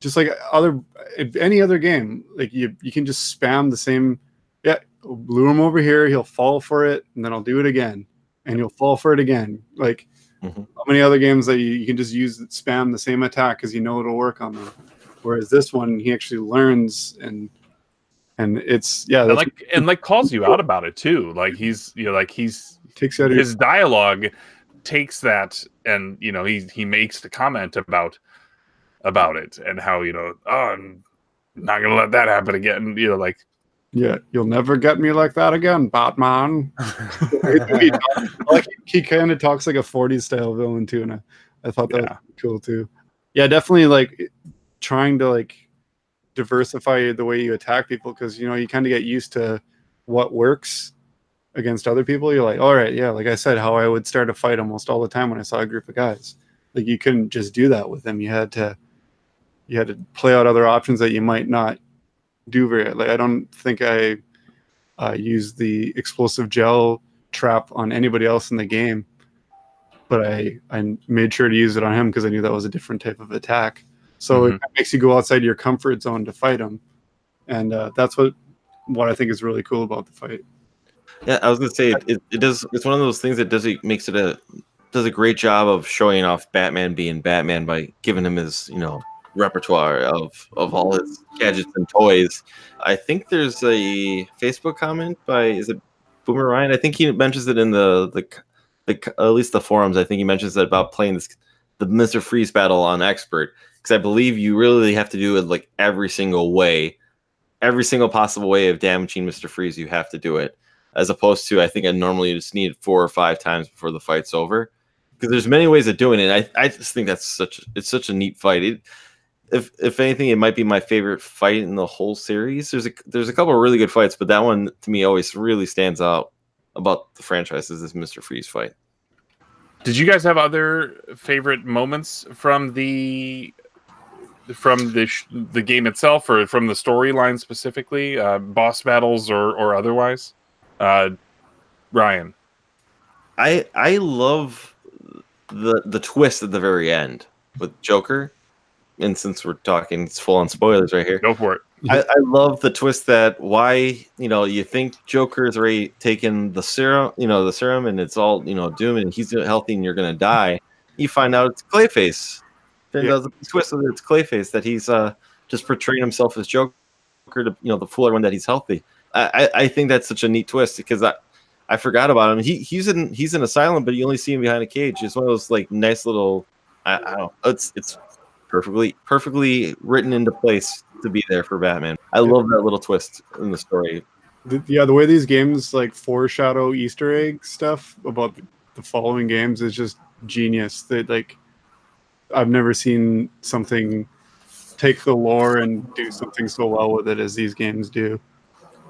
[SPEAKER 3] just like other if any other game, like you you can just spam the same. Yeah, lure him over here. He'll fall for it, and then I'll do it again, and he'll fall for it again. Like
[SPEAKER 1] Mhm.
[SPEAKER 3] how many other games that you, you can just use spam the same attack because you know it'll work on them. Whereas this one, he actually learns and and it's yeah,
[SPEAKER 2] and like and like calls you out about it too. Like he's you know like he's
[SPEAKER 3] takes out
[SPEAKER 2] his dialogue takes that and you know he he makes the comment about about it and how you know oh I'm not gonna let that happen again. You know like
[SPEAKER 3] Yeah, you'll never get me like that again, Batman. he, like he kind of talks like a 40s style villain too, and I, I thought that
[SPEAKER 2] Yeah.
[SPEAKER 3] was cool too. Yeah, definitely like trying to like diversify the way you attack people because you know you kind of get used to what works against other people. You're like, all right, yeah, like I said, how I would start a fight almost all the time when I saw a group of guys. Like you couldn't just do that with them. You had to you had to play out other options that you might not do very like I don't think I uh, used the explosive gel trap on anybody else in the game, but I I made sure to use it on him because I knew that was a different type of attack. So
[SPEAKER 2] Mhm.
[SPEAKER 3] it makes you go outside your comfort zone to fight him, and uh, that's what what I think is really cool about the fight.
[SPEAKER 1] Yeah, I was gonna say it, it, does. It's one of those things that does it makes it a does a great job of showing off Batman being Batman by giving him his you know repertoire of of all his gadgets and toys. I think there's a Facebook comment by is it Boomer Ryan? I think he mentions it in the the the at least the forums. I think he mentions that about playing this the Mister Freeze battle on expert because I believe you really have to do it like every single way, every single possible way of damaging Mister Freeze. You have to do it as opposed to I think I normally just need four or five times before the fight's over. Because there's many ways of doing it. I, I just think that's such it's such a neat fight. It, if if anything, it might be my favorite fight in the whole series. There's a there's a couple of really good fights, but that one to me always really stands out about the franchise is this Mister Freeze fight.
[SPEAKER 2] Did you guys have other favorite moments from the from the sh- the game itself, or from the storyline specifically, uh, boss battles or or otherwise? Uh, Ryan,
[SPEAKER 1] I I love the the twist at the very end with Joker. And since we're talking, it's full on spoilers right here.
[SPEAKER 2] go for it.
[SPEAKER 1] I, I love the twist that why you know you think Joker's already taken the serum, you know the serum, and it's all you know doom, and he's healthy, and you're gonna die. You find out it's Clayface. Turns
[SPEAKER 3] Yeah.
[SPEAKER 1] the twist it, it's Clayface that he's uh just portraying himself as Joker to you know the fool everyone that he's healthy. I, I think that's such a neat twist because I I forgot about him. He he's in he's in asylum, but you only see him behind a cage. It's one of those like nice little I, I don't it's it's perfectly perfectly written into place to be there for Batman. I love that little twist in the story.
[SPEAKER 3] Yeah, the way these games like foreshadow Easter egg stuff about the, the following games is just genius. That like I've never seen something take the lore and do something so well with it as these games do.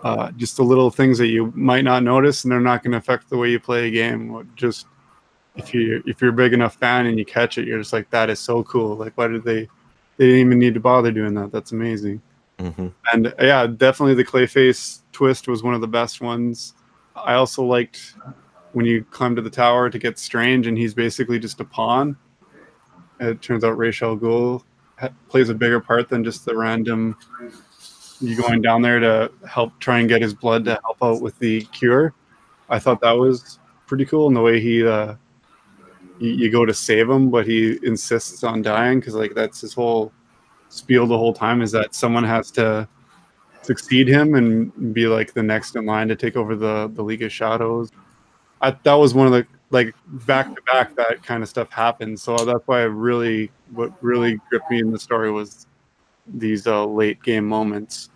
[SPEAKER 3] Uh, just the little things that you might not notice, and they're not going to affect the way you play a game. Just if you if you're a big enough fan and you catch it, you're just like, that is so cool. Like, why did they? They didn't even need to bother doing that. That's amazing.
[SPEAKER 1] hmm
[SPEAKER 3] And uh, yeah, definitely the Clayface twist was one of the best ones. I also liked when you climb to the tower to get Strange, and he's basically just a pawn. It turns out Ra's al Ghul ha- plays a bigger part than just the random you going down there to help try and get his blood to help out with the cure. I thought that was pretty cool, and the way he uh, you, you go to save him, but he insists on dying because like that's his whole spiel the whole time is that someone has to succeed him and be like the next in line to take over the the League of Shadows. I, that was one of the like back to back that kind of stuff happened. So that's why I really what really gripped me in the story was these uh, late game moments.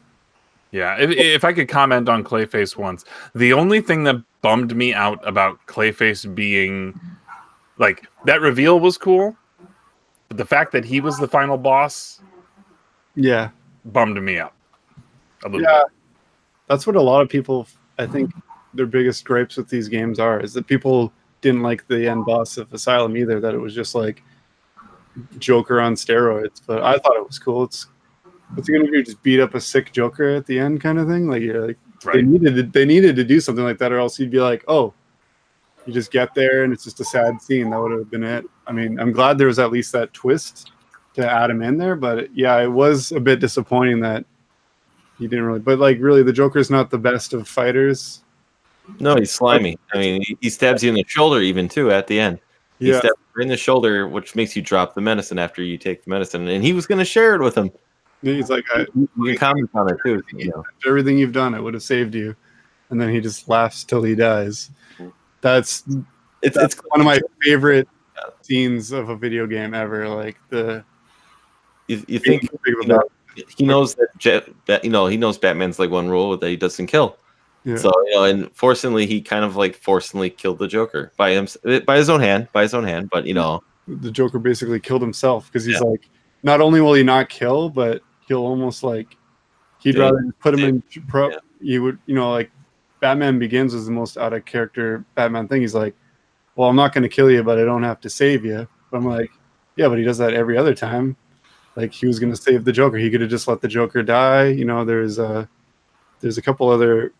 [SPEAKER 2] Yeah, if, if I could comment on Clayface once, the only thing that bummed me out about Clayface being like that reveal was cool, but the fact that he was the final boss
[SPEAKER 3] Yeah,
[SPEAKER 2] bummed me out a little
[SPEAKER 3] yeah, that's what a lot of people. I think their biggest gripes with these games are is that people didn't like the end boss of Asylum either. That it was just like Joker on steroids. But I thought it was cool. It's what's he gonna do? Just beat up a sick Joker at the end, kind of thing. Like you're like
[SPEAKER 2] bit.
[SPEAKER 3] they needed to, they needed to do something like that, or else you'd be like, oh, you just get there and it's just a sad scene. That would have been it. I mean, I'm glad there was at least that twist to add him in there, but yeah, it was a bit disappointing that he didn't really. But like, really, the Joker's not the best of fighters.
[SPEAKER 1] No, he's slimy. I mean, he, he stabs you in the shoulder even too at the end. He
[SPEAKER 3] Yeah,
[SPEAKER 1] stabs you in the shoulder, which makes you drop the medicine after you take the medicine, and he was going to share it with him.
[SPEAKER 3] He's like, I,
[SPEAKER 1] You can comment on it too. You know.
[SPEAKER 3] everything you've done, it would have saved you, and then he just laughs till he dies. That's
[SPEAKER 1] It's
[SPEAKER 3] that's
[SPEAKER 1] it's
[SPEAKER 3] one of my favorite scenes of a video game ever. Like the
[SPEAKER 1] you, you think you know, he knows that, Jet, that you know he knows Batman's like one rule that he doesn't kill.
[SPEAKER 3] Yeah.
[SPEAKER 1] So you know, and forcibly he kind of like forcibly killed the Joker by him by his own hand, by his own hand. But you know,
[SPEAKER 3] the Joker basically killed himself because he's
[SPEAKER 1] Yeah.
[SPEAKER 3] like, not only will he not kill, but he'll almost like he'd rather put him in pro.
[SPEAKER 1] yeah.
[SPEAKER 3] You would, you know, like Batman Begins is the most out of character Batman thing. He's like, well, I'm not going to kill you, but I don't have to save you. But I'm like, yeah, but he does that every other time. Like he was going to save the Joker. He could have just let the Joker die. You know, there's a there's a couple other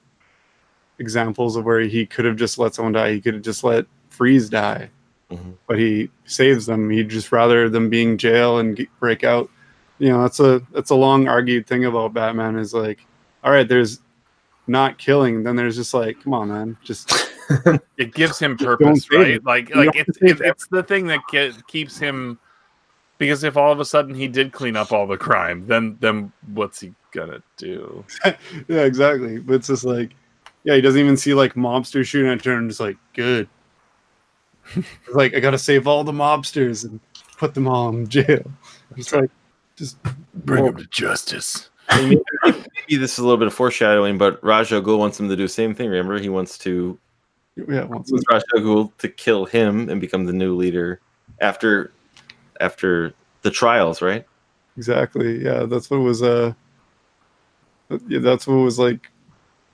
[SPEAKER 3] examples of where he could have just let someone die. He could have just let Freeze die
[SPEAKER 1] Mhm.
[SPEAKER 3] but he saves them. He'd just rather them being jail and get, break out. You know that's a that's a long argued thing about Batman is like, all right, there's not killing, then there's just like, come on, man, just
[SPEAKER 2] it gives him purpose, right?
[SPEAKER 3] it.
[SPEAKER 2] Like like it's
[SPEAKER 3] save
[SPEAKER 2] it's, it's the thing that ke- keeps him. Because if all of a sudden he did clean up all the crime, then then what's he gonna do?
[SPEAKER 3] yeah, exactly. But it's just like, yeah, he doesn't even see like mobsters shooting at him. Just like, good. Like I gotta save all the mobsters and put them all in jail. It's like, just
[SPEAKER 2] Bring him to justice.
[SPEAKER 1] Maybe this is a little bit of foreshadowing, but Ra's al Ghul wants him to do the same thing. Remember, he wants to
[SPEAKER 3] yeah. Once
[SPEAKER 1] wants Ra's al Ghul to kill him and become the new leader after after the trials, right?
[SPEAKER 3] exactly. Yeah, that's what was. Uh, yeah, that's what was like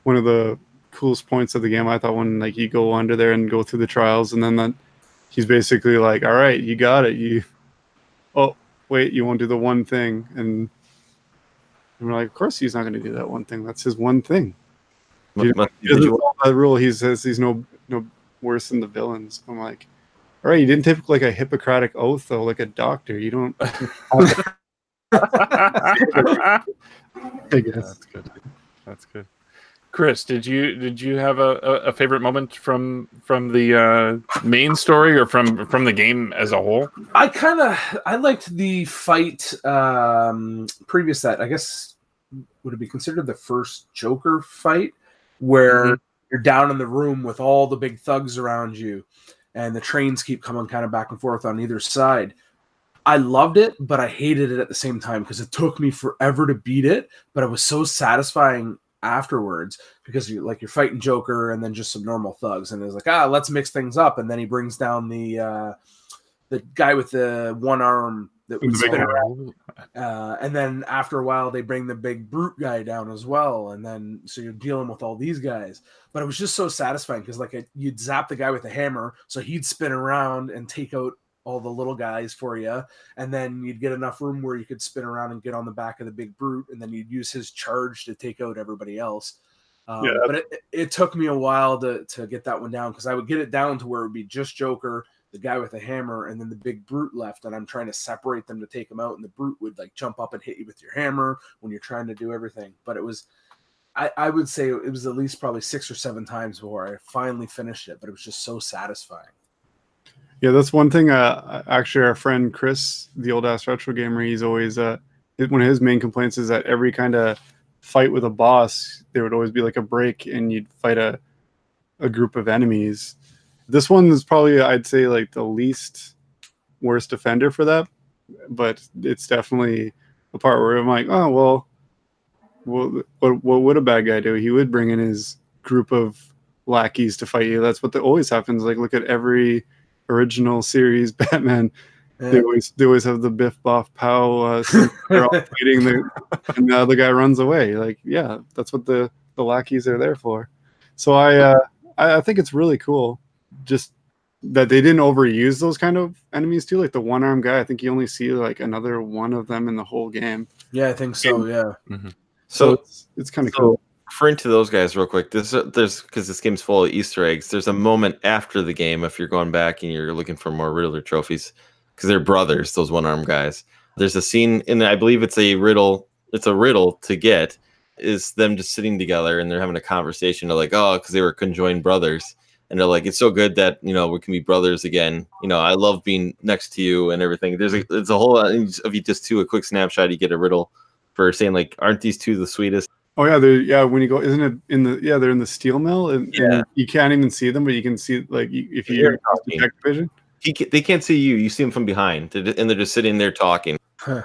[SPEAKER 3] one of the coolest points of the game. I thought when like you go under there and go through the trials, and then that he's basically like, "All right, you got it. You, wait, you won't do the one thing," and, and we're like, "Of course he's not going to do that one thing. That's his one thing."
[SPEAKER 1] Must- must-
[SPEAKER 3] He doesn't follow that rule. He says he's no no worse than the villains. I'm like, all right, you didn't take like a Hippocratic oath though, like a doctor. You don't. I guess.
[SPEAKER 2] That's good. That's good. Chris, did you did you have a, a, favorite moment from from the uh, main story or from from the game as a whole?
[SPEAKER 4] I kind of I liked the fight um previous that I guess would it be considered the first Joker fight where
[SPEAKER 2] Mhm.
[SPEAKER 4] you're down in the room with all the big thugs around you and the trains keep coming kind of back and forth on either side. I loved it, but I hated it at the same time because it took me forever to beat it, but it was so satisfying afterwards because you like you're fighting Joker and then just some normal thugs and it's like ah let's mix things up and then he brings down the uh the guy with the one arm that would spin around. Uh, and then after a while they bring the big brute guy down as well and then so you're dealing with all these guys. But it was just so satisfying because like it, you'd zap the guy with the hammer so he'd spin around and take out all the little guys for you and then you'd get enough room where you could spin around and get on the back of the big brute and then you'd use his charge to take out everybody else um,
[SPEAKER 3] Yeah.
[SPEAKER 4] but it, it took me a while to, to get that one down because i would get it down to where it would be just joker the guy with the hammer and then the big brute left and i'm trying to separate them to take them out and the brute would like jump up and hit you with your hammer when you're trying to do everything but it was I, I would say it was at least probably six or seven times before I finally finished it, but it was just so satisfying.
[SPEAKER 3] Yeah, that's one thing. Uh, actually, our friend Chris, the old ass retro gamer, he's always uh, one of his main complaints is that every kind of fight with a boss, there would always be like a break, and you'd fight a a group of enemies. This one is probably, I'd say, like the least worst offender for that, but it's definitely a part where I'm like, oh well, well, what what would a bad guy do? He would bring in his group of lackeys to fight you. That's what the, always happens. Like, look at every original series Batman. They always they always have the Biff Boff Pow. Uh, they're all fighting, the, and the other guy runs away. Like, yeah, that's what the the lackeys are there for. So I uh, I, I think it's really cool, just that they didn't overuse those kind of enemies too. Like the one arm guy, I think you only see like another one of them in the whole game.
[SPEAKER 4] Yeah, I think so. Yeah.
[SPEAKER 3] So,
[SPEAKER 1] So
[SPEAKER 3] it's, it's kind of
[SPEAKER 1] so-
[SPEAKER 3] cool.
[SPEAKER 1] Referring to those guys real quick, this there's because this game's full of Easter eggs. There's a moment after the game if you're going back and you're looking for more Riddler trophies because they're brothers, those one armed guys. There's a scene in I believe it's a riddle. It's a riddle to get is them just sitting together and they're having a conversation. They're like, oh, because they were conjoined brothers. And they're like, it's so good that you know we can be brothers again. You know, I love being next to you and everything. There's a it's a whole uh, of you just do a quick snapshot, you get a riddle for saying like, aren't these two the sweetest?
[SPEAKER 3] Oh yeah, they're yeah. When you go, isn't it in the yeah? They're in the steel mill, and, and you can't even see them, but you can see like if you
[SPEAKER 1] They're
[SPEAKER 3] use
[SPEAKER 1] talking.
[SPEAKER 3] detect vision.
[SPEAKER 1] he ca- they can't see you. You see them from behind, They're and they're just sitting there talking.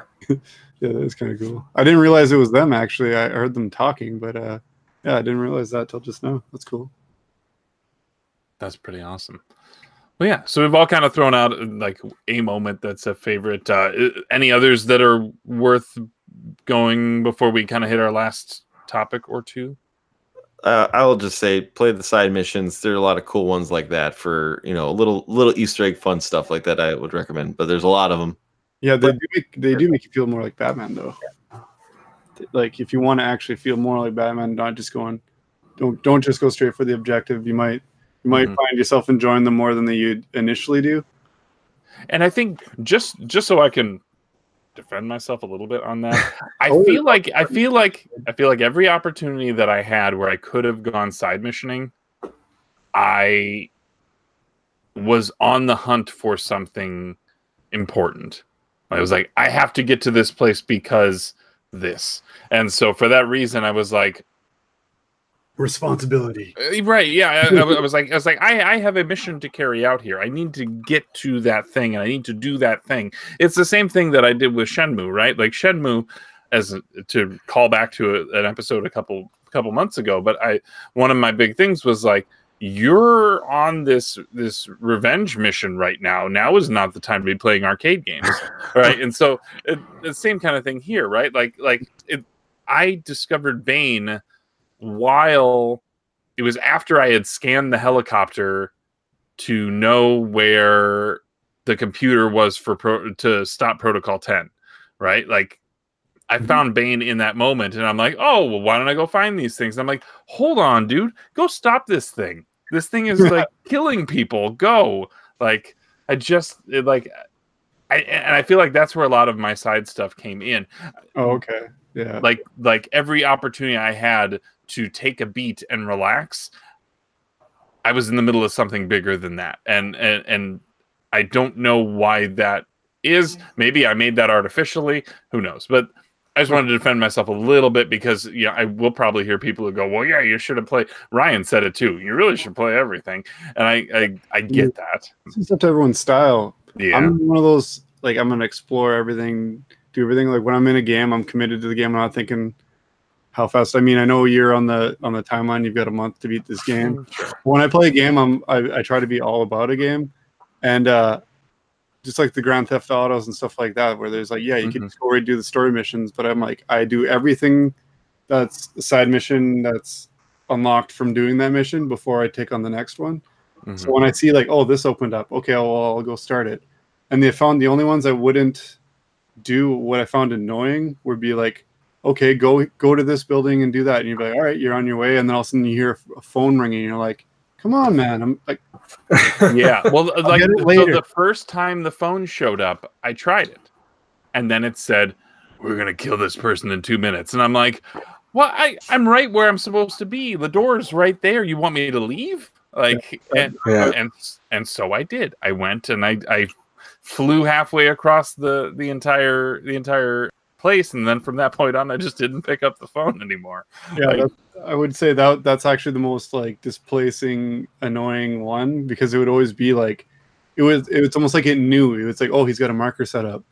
[SPEAKER 3] Yeah, that is kind of cool. I didn't realize it was them actually. I heard them talking, but uh, yeah, I didn't realize that till just now. That's cool.
[SPEAKER 2] That's pretty awesome. Well, yeah. So we've all kind of thrown out uh, like a moment that's a favorite. Uh, any others that are worth going before we kind of hit our last topic or two?
[SPEAKER 1] Uh, I'll just say, play the side missions. There are a lot of cool ones like that for you know, a little little Easter egg fun stuff like that. I would recommend, but there's a lot of them.
[SPEAKER 3] Yeah, they do make, they do make you feel more like Batman though. Like if you want to actually feel more like Batman, not just going, don't don't just go straight for the objective. You might you might
[SPEAKER 2] Mhm.
[SPEAKER 3] find yourself enjoying them more than they you'd initially do.
[SPEAKER 2] And I think just just so I can defend myself a little bit on that. I
[SPEAKER 3] Oh,
[SPEAKER 2] feel like I feel like I feel like every opportunity that I had where I could have gone side missioning, I was on the hunt for something important. I was like, I have to get to this place because this. And so for that reason, I was like,
[SPEAKER 3] Responsibility.
[SPEAKER 2] uh, Right. Yeah. I, I was I was like, I was like, I, I have a mission to carry out here. I need to get to that thing, and I need to do that thing. It's the same thing that I did with Shenmue, right? Like Shenmue, as a, to call back to a, an episode a couple couple months ago. But I, one of my big things was like, you're on this this revenge mission right now. Now is not the time to be playing arcade games, right? And so it, the same kind of thing here, right? Like like it, I discovered Bane while it was after I had scanned the helicopter to know where the computer was for pro- to stop protocol 10 right? Like i
[SPEAKER 3] Mhm.
[SPEAKER 2] found bane in that moment and i'm like oh well why don't i go find these things? And i'm like hold on dude. Go stop this thing. This thing is like killing people. Go. Like i just it, like I, and i feel like that's where a lot of my side stuff came in.
[SPEAKER 3] Oh, okay. Yeah.
[SPEAKER 2] like like every opportunity I had to take a beat and relax, I was in the middle of something bigger than that. And and and I don't know why that is. Mm-hmm. Maybe I made that artificially. Who knows? But I just wanted to defend myself a little bit because yeah, I will probably hear people who go, "Well, yeah, you should have played." Ryan said it too. You really should play everything, and I I, I get that.
[SPEAKER 3] It's up to everyone's style.
[SPEAKER 2] Yeah,
[SPEAKER 3] I'm one of those like I'm gonna explore everything, do everything. Like when I'm in a game, I'm committed to the game. I'm not thinking how fast. I mean, I know you're on the on the timeline. You've got a month to beat this game. When I play a game, I'm I, I try to be all about a game, and uh just like the Grand Theft Autos and stuff like that, where there's like, yeah, you can
[SPEAKER 2] Mhm.
[SPEAKER 3] just go right do the story missions, but I'm like, I do everything that's a side mission that's unlocked from doing that mission before I take on the next one.
[SPEAKER 2] Mhm.
[SPEAKER 3] So when I see like, oh, this opened up, okay, well, I'll go start it. And they found the only ones I wouldn't do what I found annoying would be like, okay, go go to this building and do that, and you'd be like, all right, you're on your way, and then all of a sudden you hear a phone ringing, and you're like, come on, man, I'm like,
[SPEAKER 2] yeah. Well like so the first time the phone showed up i tried it. And then it said we're gonna kill this person in two minutes. And i'm like well i i'm right where i'm supposed to be. The door's right there. You want me to leave? Like and
[SPEAKER 4] Yeah.
[SPEAKER 2] and and so i did. I went and i i flew halfway across the the entire the entire place and then from that point on i just didn't pick up the phone anymore.
[SPEAKER 3] Yeah,
[SPEAKER 2] Like-
[SPEAKER 3] I would say that that's actually the most like displacing, annoying one because it would always be like, it was it was almost like it knew. It was like, oh, he's got a marker set up,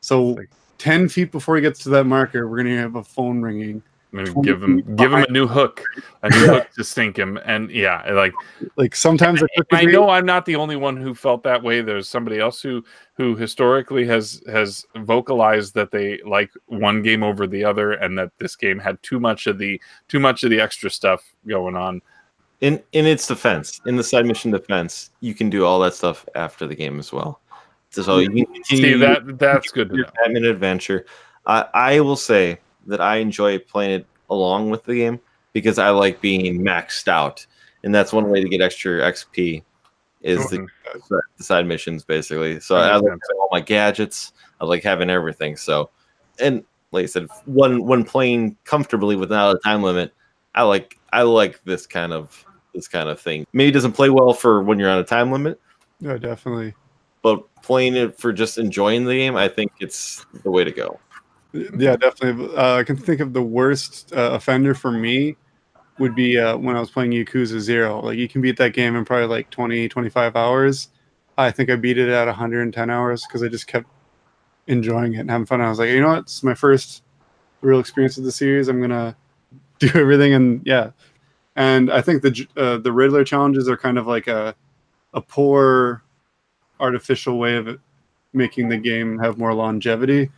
[SPEAKER 3] so
[SPEAKER 2] Like-
[SPEAKER 3] ten feet before he gets to that marker, we're gonna have a phone ringing.
[SPEAKER 2] I'm gonna
[SPEAKER 3] Twenty
[SPEAKER 2] give him give him a new hook a new hook to sink him and yeah like
[SPEAKER 3] Like sometimes I,
[SPEAKER 2] I know I'm not the only one who felt that way. There's somebody else who who historically has has vocalized that they like one game over the other, and that this game had too much of the too much of the extra stuff going on.
[SPEAKER 1] in in its defense, in the side mission defense, you can do all that stuff after the game as well. So you can
[SPEAKER 2] See that that's good to
[SPEAKER 1] your
[SPEAKER 2] know.
[SPEAKER 1] Batman adventure. I I will say that I enjoy playing it along with the game because I like being maxed out, and that's one way to get extra XP. Is the,
[SPEAKER 2] Mhm.
[SPEAKER 1] the side missions basically? So I like all my gadgets. I like having everything. So, and like I said, one when playing comfortably without a time limit, I like I like this kind of this kind of thing. Maybe it doesn't play well for when you're on a time limit,
[SPEAKER 3] yeah, definitely.
[SPEAKER 1] but playing it for just enjoying the game, I think it's the way to go.
[SPEAKER 3] Yeah, definitely. Uh, I can think of the worst uh, offender for me would be uh, when I was playing Yakuza Zero. Like you can beat that game in probably like 20, 25 hours. I think I beat it at 110 hours because I just kept enjoying it and having fun. I was like, you know what? It's my first real experience with the series. I'm gonna do everything, and yeah. And I think the uh, the Riddler challenges are kind of like a a poor artificial way of making the game have more longevity.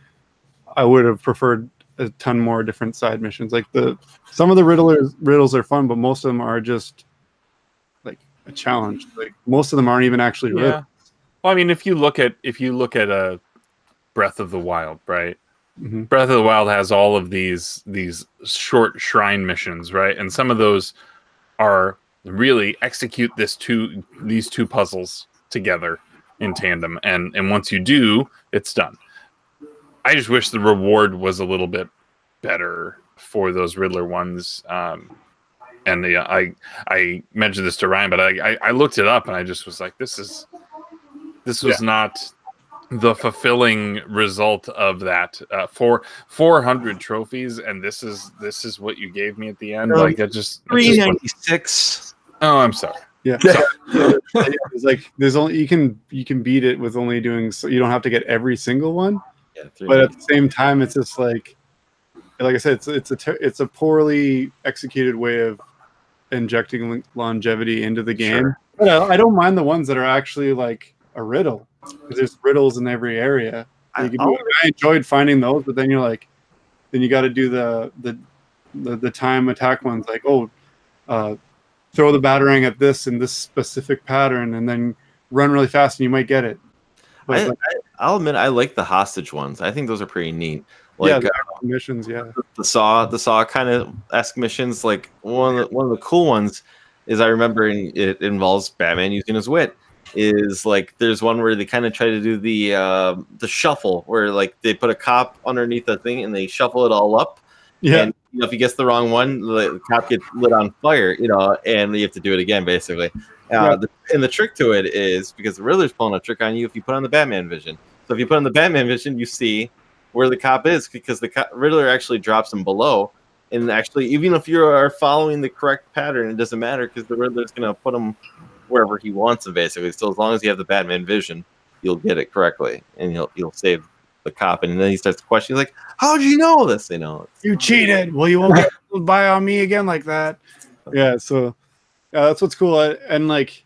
[SPEAKER 3] I would have preferred a ton more different side missions. Like the some of the riddlers riddles are fun, but most of them are just like a challenge. Like most of them aren't even actually
[SPEAKER 2] Yeah.
[SPEAKER 3] riddles.
[SPEAKER 2] Well, I mean, if you look at if you look at a Breath of the Wild, right?
[SPEAKER 3] Mhm.
[SPEAKER 2] Breath of the Wild has all of these these short shrine missions, right? And some of those are really execute this two these two puzzles together in tandem, and and once you do, it's done. I just wish the reward was a little bit better for those Riddler ones. Um, and the, I I mentioned this to Ryan, but I, I, I looked it up and I just was like, this is this was not the fulfilling result of that. Uh, for four hundred trophies, and this is this is what you gave me at the end.
[SPEAKER 1] Um,
[SPEAKER 2] like I just, I
[SPEAKER 1] Three
[SPEAKER 2] just oh, I'm sorry.
[SPEAKER 3] Yeah. So, it's like there's only you can you can beat it with only doing so you don't have to get every single one.
[SPEAKER 1] Yeah,
[SPEAKER 3] But at the same time, it's just like like I said, it's it's a ter- it's a poorly executed way of injecting longevity into the game.
[SPEAKER 1] Sure.
[SPEAKER 3] But I, I don't mind the ones that are actually like a riddle. There's riddles in every area.
[SPEAKER 1] I,
[SPEAKER 3] You can do. I enjoyed finding those, but then you're like, then you got to do the, the the the time attack ones, like oh, uh, throw the batarang at this in this specific pattern, and then run really fast, and you might get it. But
[SPEAKER 1] I,
[SPEAKER 3] like,
[SPEAKER 1] I'll admit I like the hostage ones. I think those are pretty neat.
[SPEAKER 3] yeah,
[SPEAKER 1] Like
[SPEAKER 3] the
[SPEAKER 1] uh,
[SPEAKER 3] missions, yeah,
[SPEAKER 1] the saw, the saw kind of esque missions. Like one of the, one of the cool ones is I remember it involves Batman using his wit. Is like there's one where they kind of try to do the uh, the shuffle where like they put a cop underneath the thing and they shuffle it all up.
[SPEAKER 3] yeah,
[SPEAKER 1] And you know, if he gets the wrong one, the cop gets lit on fire. You know, and you have to do it again basically. Uh,
[SPEAKER 3] Yeah.
[SPEAKER 1] the, and the trick to it is because the Riddler's pulling a trick on you if you put on the Batman vision. So if you put on the Batman vision, you see where the cop is because the Riddler actually drops him below. And actually, even if you are following the correct pattern, it doesn't matter because the Riddler's going to put him wherever he wants him, basically. So as long as you have the Batman vision, you'll get it correctly, and you'll you'll save the cop. And then he starts questioning, like, "How would you know this?" You know,
[SPEAKER 3] you cheated. Well, you won't get by on me again like that. Yeah, so yeah, that's what's cool. And like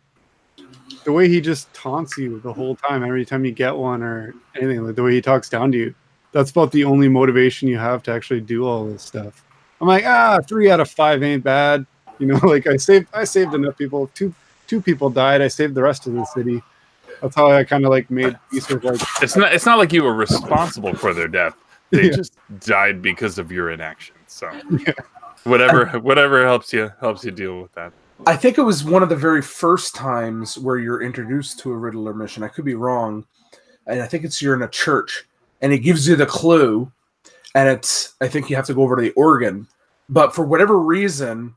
[SPEAKER 3] the way he just taunts you the whole time, every time you get one or anything, like the way he talks down to you. That's about the only motivation you have to actually do all this stuff. I'm like, ah, three out of five ain't bad. You know, like I saved I saved enough people. Two two people died. I saved the rest of the city. That's how I kind of like made peace with like
[SPEAKER 2] It's not it's not like you were responsible for their death. They
[SPEAKER 3] Yeah.
[SPEAKER 2] just died because of your inaction. So whatever whatever helps you helps you deal with that.
[SPEAKER 4] I think it was one of the very first times where you're introduced to a Riddler mission. I could be wrong. And I think it's you're in a church and it gives you the clue. And it's, I think you have to go over to the organ. But for whatever reason,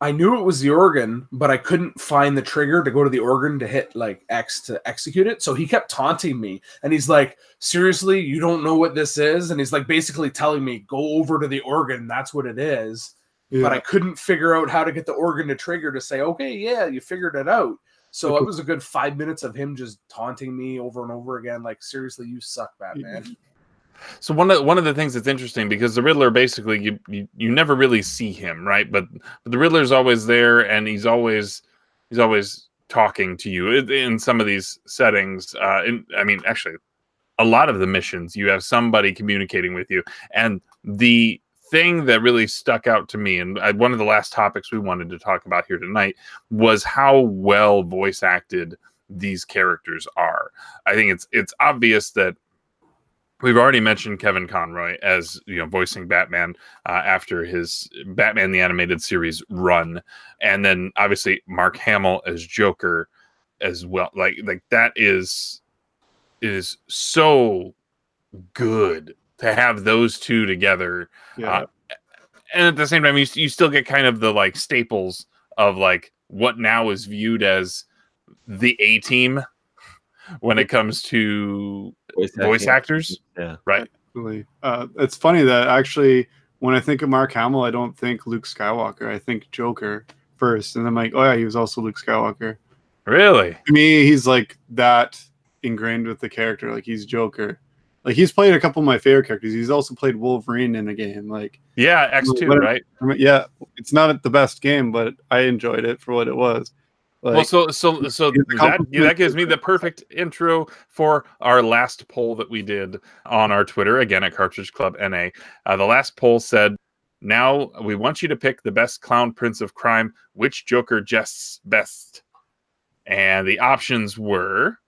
[SPEAKER 4] I knew it was the organ, but I couldn't find the trigger to go to the organ to hit like X to execute it. So he kept taunting me and he's like, Seriously, you don't know what this is? And he's like basically telling me, Go over to the organ. That's what it is
[SPEAKER 3] yeah.
[SPEAKER 4] but I couldn't figure out how to get the organ to trigger to say, okay, yeah, you figured it out. So it was a good five minutes of him just taunting me over and over again, like, seriously, you suck, Batman.
[SPEAKER 2] So one of one of the things that's interesting because the Riddler basically you you, you never really see him, right? But, but the Riddler's always there and he's always he's always talking to you in, in some of these settings. Uh, in, I mean, actually, a lot of the missions you have somebody communicating with you, and the thing that really stuck out to me, and uh, one of the last topics we wanted to talk about here tonight was how well voice acted these characters are. I think it's it's obvious that we've already mentioned Kevin Conroy as you know voicing Batman uh, after his Batman the animated series run, and then obviously Mark Hamill as Joker as well. Like like that is is so good to have those two together
[SPEAKER 3] yeah.
[SPEAKER 2] uh, and at the same time you, you still get kind of the like staples of like what now is viewed as the a team when it comes to voice actors
[SPEAKER 1] Yeah.
[SPEAKER 2] right
[SPEAKER 3] Absolutely. Uh, it's funny that actually, when I think of Mark Hamill, I don't think Luke Skywalker. I think Joker first, and I'm like, oh yeah, he was also Luke Skywalker.
[SPEAKER 2] really
[SPEAKER 3] To me, he's like that ingrained with the character. Like he's Joker. Like he's played a couple of my favorite characters. He's also played Wolverine in a game. Like,
[SPEAKER 2] yeah x2 right
[SPEAKER 3] I mean, yeah, it's not the best game, but I enjoyed it for what it was. Like,
[SPEAKER 2] well so so so that, that gives me the perfect intro for our last poll that we did on our twitter again at cartridge club na uh, the last poll said now we want you to pick the best clown prince of crime which joker jests best and the options were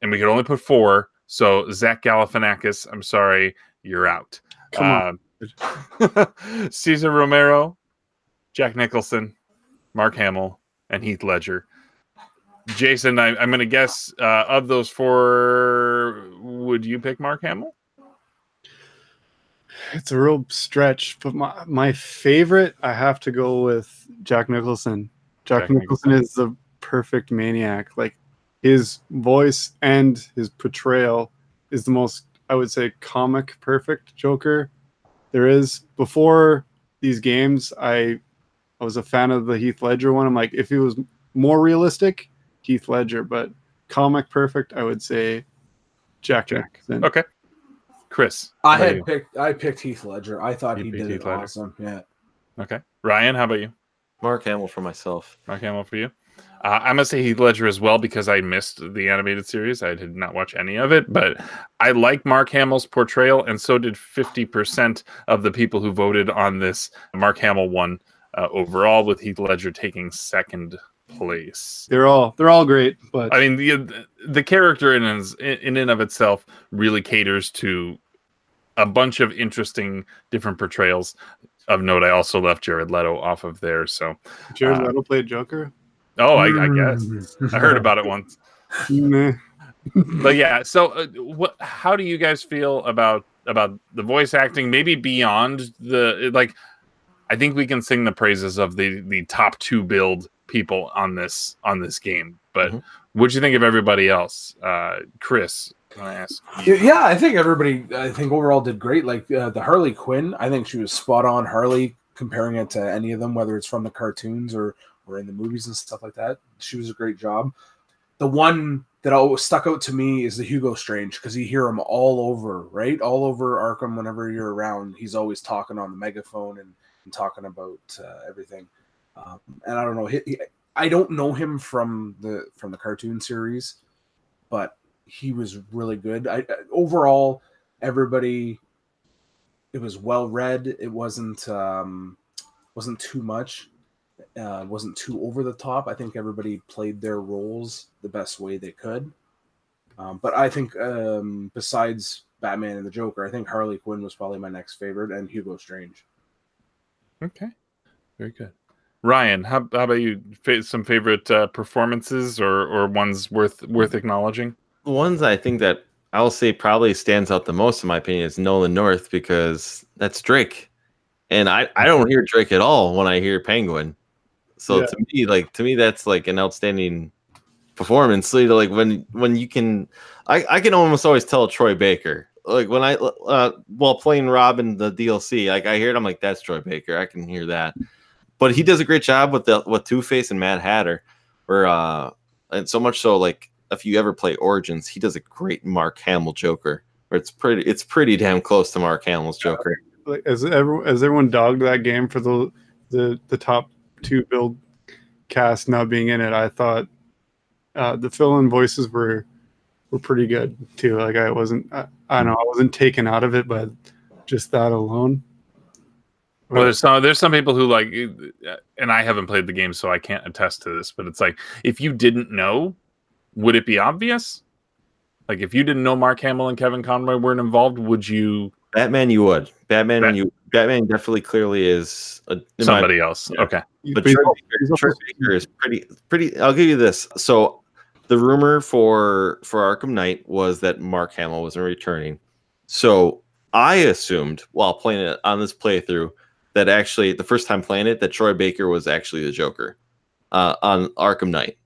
[SPEAKER 2] and we could only put four so zach galifianakis i'm sorry you're out um, Cesar Romero, Jack Nicholson, Mark Hamill, and Heath Ledger. Jason, I, I'm going to guess uh, of those four, would you pick Mark Hamill?
[SPEAKER 3] It's a real stretch, but my my favorite, I have to go with Jack Nicholson. Jack,
[SPEAKER 2] Jack
[SPEAKER 3] Nicholson is the perfect maniac. Like his voice and his portrayal is the most, I would say, comic perfect Joker there is. Before these games, I I was a fan of the Heath Ledger one. I'm like, if he was more realistic, Heath Ledger, but comic perfect, I would say Jack.
[SPEAKER 2] Jack.
[SPEAKER 3] Nicholson.
[SPEAKER 2] Okay. Chris.
[SPEAKER 4] I had
[SPEAKER 2] you?
[SPEAKER 4] picked I picked Heath Ledger. I thought
[SPEAKER 2] You
[SPEAKER 4] he did
[SPEAKER 2] Heath
[SPEAKER 4] it
[SPEAKER 2] Ledger.
[SPEAKER 4] awesome. Yeah.
[SPEAKER 2] Okay. Ryan, how about you?
[SPEAKER 1] Mark Hamill for myself.
[SPEAKER 2] Mark Hamill for you. Uh, I'm gonna say Heath Ledger as well because I missed the animated series. I did not watch any of it, but I like Mark Hamill's portrayal, and so did 50% of the people who voted on this. Mark Hamill won uh, overall, with Heath Ledger taking second place.
[SPEAKER 3] They're all they're all great, but
[SPEAKER 2] I mean, the the character in his, in and of itself really caters to a bunch of interesting different portrayals. Of note, I also left Jared Leto off of there. So,
[SPEAKER 3] Jared
[SPEAKER 2] uh,
[SPEAKER 3] Leto played Joker.
[SPEAKER 2] Oh, I, I guess I heard about it once. But yeah so uh, what how do you guys feel about about the voice acting maybe beyond the like i think we can sing the praises of the the top two billed people on this on this game but
[SPEAKER 1] Mhm.
[SPEAKER 2] what'd you think of everybody else uh chris can i ask you?
[SPEAKER 4] Yeah, yeah, I think everybody, I think overall did great. Like uh, the Harley Quinn, I think she was spot on. Harley, comparing it to any of them, whether it's from the cartoons or in the movies and stuff like that, she was a great job. The one that always stuck out to me is the Hugo Strange because you hear him all over, right, all over Arkham. Whenever you're around, he's always talking on the megaphone and, and talking about uh, everything. Um, and I don't know, he, he- I don't know him from the from the cartoon series, but he was really good. I overall everybody it was well read. It wasn't um wasn't too much. Uh wasn't too over the top. I think everybody played their roles the best way they could. Um, but I think um besides Batman and the Joker, I think Harley Quinn was probably my next favorite and Hugo Strange.
[SPEAKER 2] okay very good ryan how, how about you some favorite uh, performances or or ones worth worth acknowledging
[SPEAKER 1] The ones I think that I'll say probably stands out the most, in my opinion, is Nolan North because that's Drake, and I I don't hear Drake at all when I hear Penguin. So
[SPEAKER 3] Yeah.
[SPEAKER 1] to me, like to me, that's like an outstanding performance. So, like when when you can, I I can almost always tell Troy Baker. Like when I uh, while playing Robin the DLC, like I hear it, I'm like that's Troy Baker. I can hear that. But he does a great job with the with Two Face and Mad Hatter, where uh, and so much so like if you ever play Origins, he does a great Mark Hamill Joker. Where it's pretty, it's pretty damn close to Mark Hamill's Joker.
[SPEAKER 3] like as everyone as everyone dogged that game for the the the top two billed cast not being in it, I thought uh, the fill-in voices were were pretty good too. Like I wasn't, I, I don't know, I wasn't taken out of it, but just that alone.
[SPEAKER 2] Well, there's some there's some people who like, and I haven't played the game, so I can't attest to this. But it's like, if you didn't know, would it be obvious? Like, if you didn't know Mark Hamill and Kevin Conroy weren't involved, would you
[SPEAKER 1] Batman, you would. Batman,
[SPEAKER 2] Bat-
[SPEAKER 1] you. Batman definitely clearly is a, in my-
[SPEAKER 2] somebody else?
[SPEAKER 1] yeah.
[SPEAKER 2] Okay,
[SPEAKER 1] but
[SPEAKER 3] he's
[SPEAKER 1] Troy Baker, Troy Baker is pretty pretty. I'll give you this. So the rumor for for Arkham Knight was that Mark Hamill wasn't returning. So I assumed while playing it on this playthrough that actually the first time playing it that Troy Baker was actually the Joker uh, on Arkham Knight.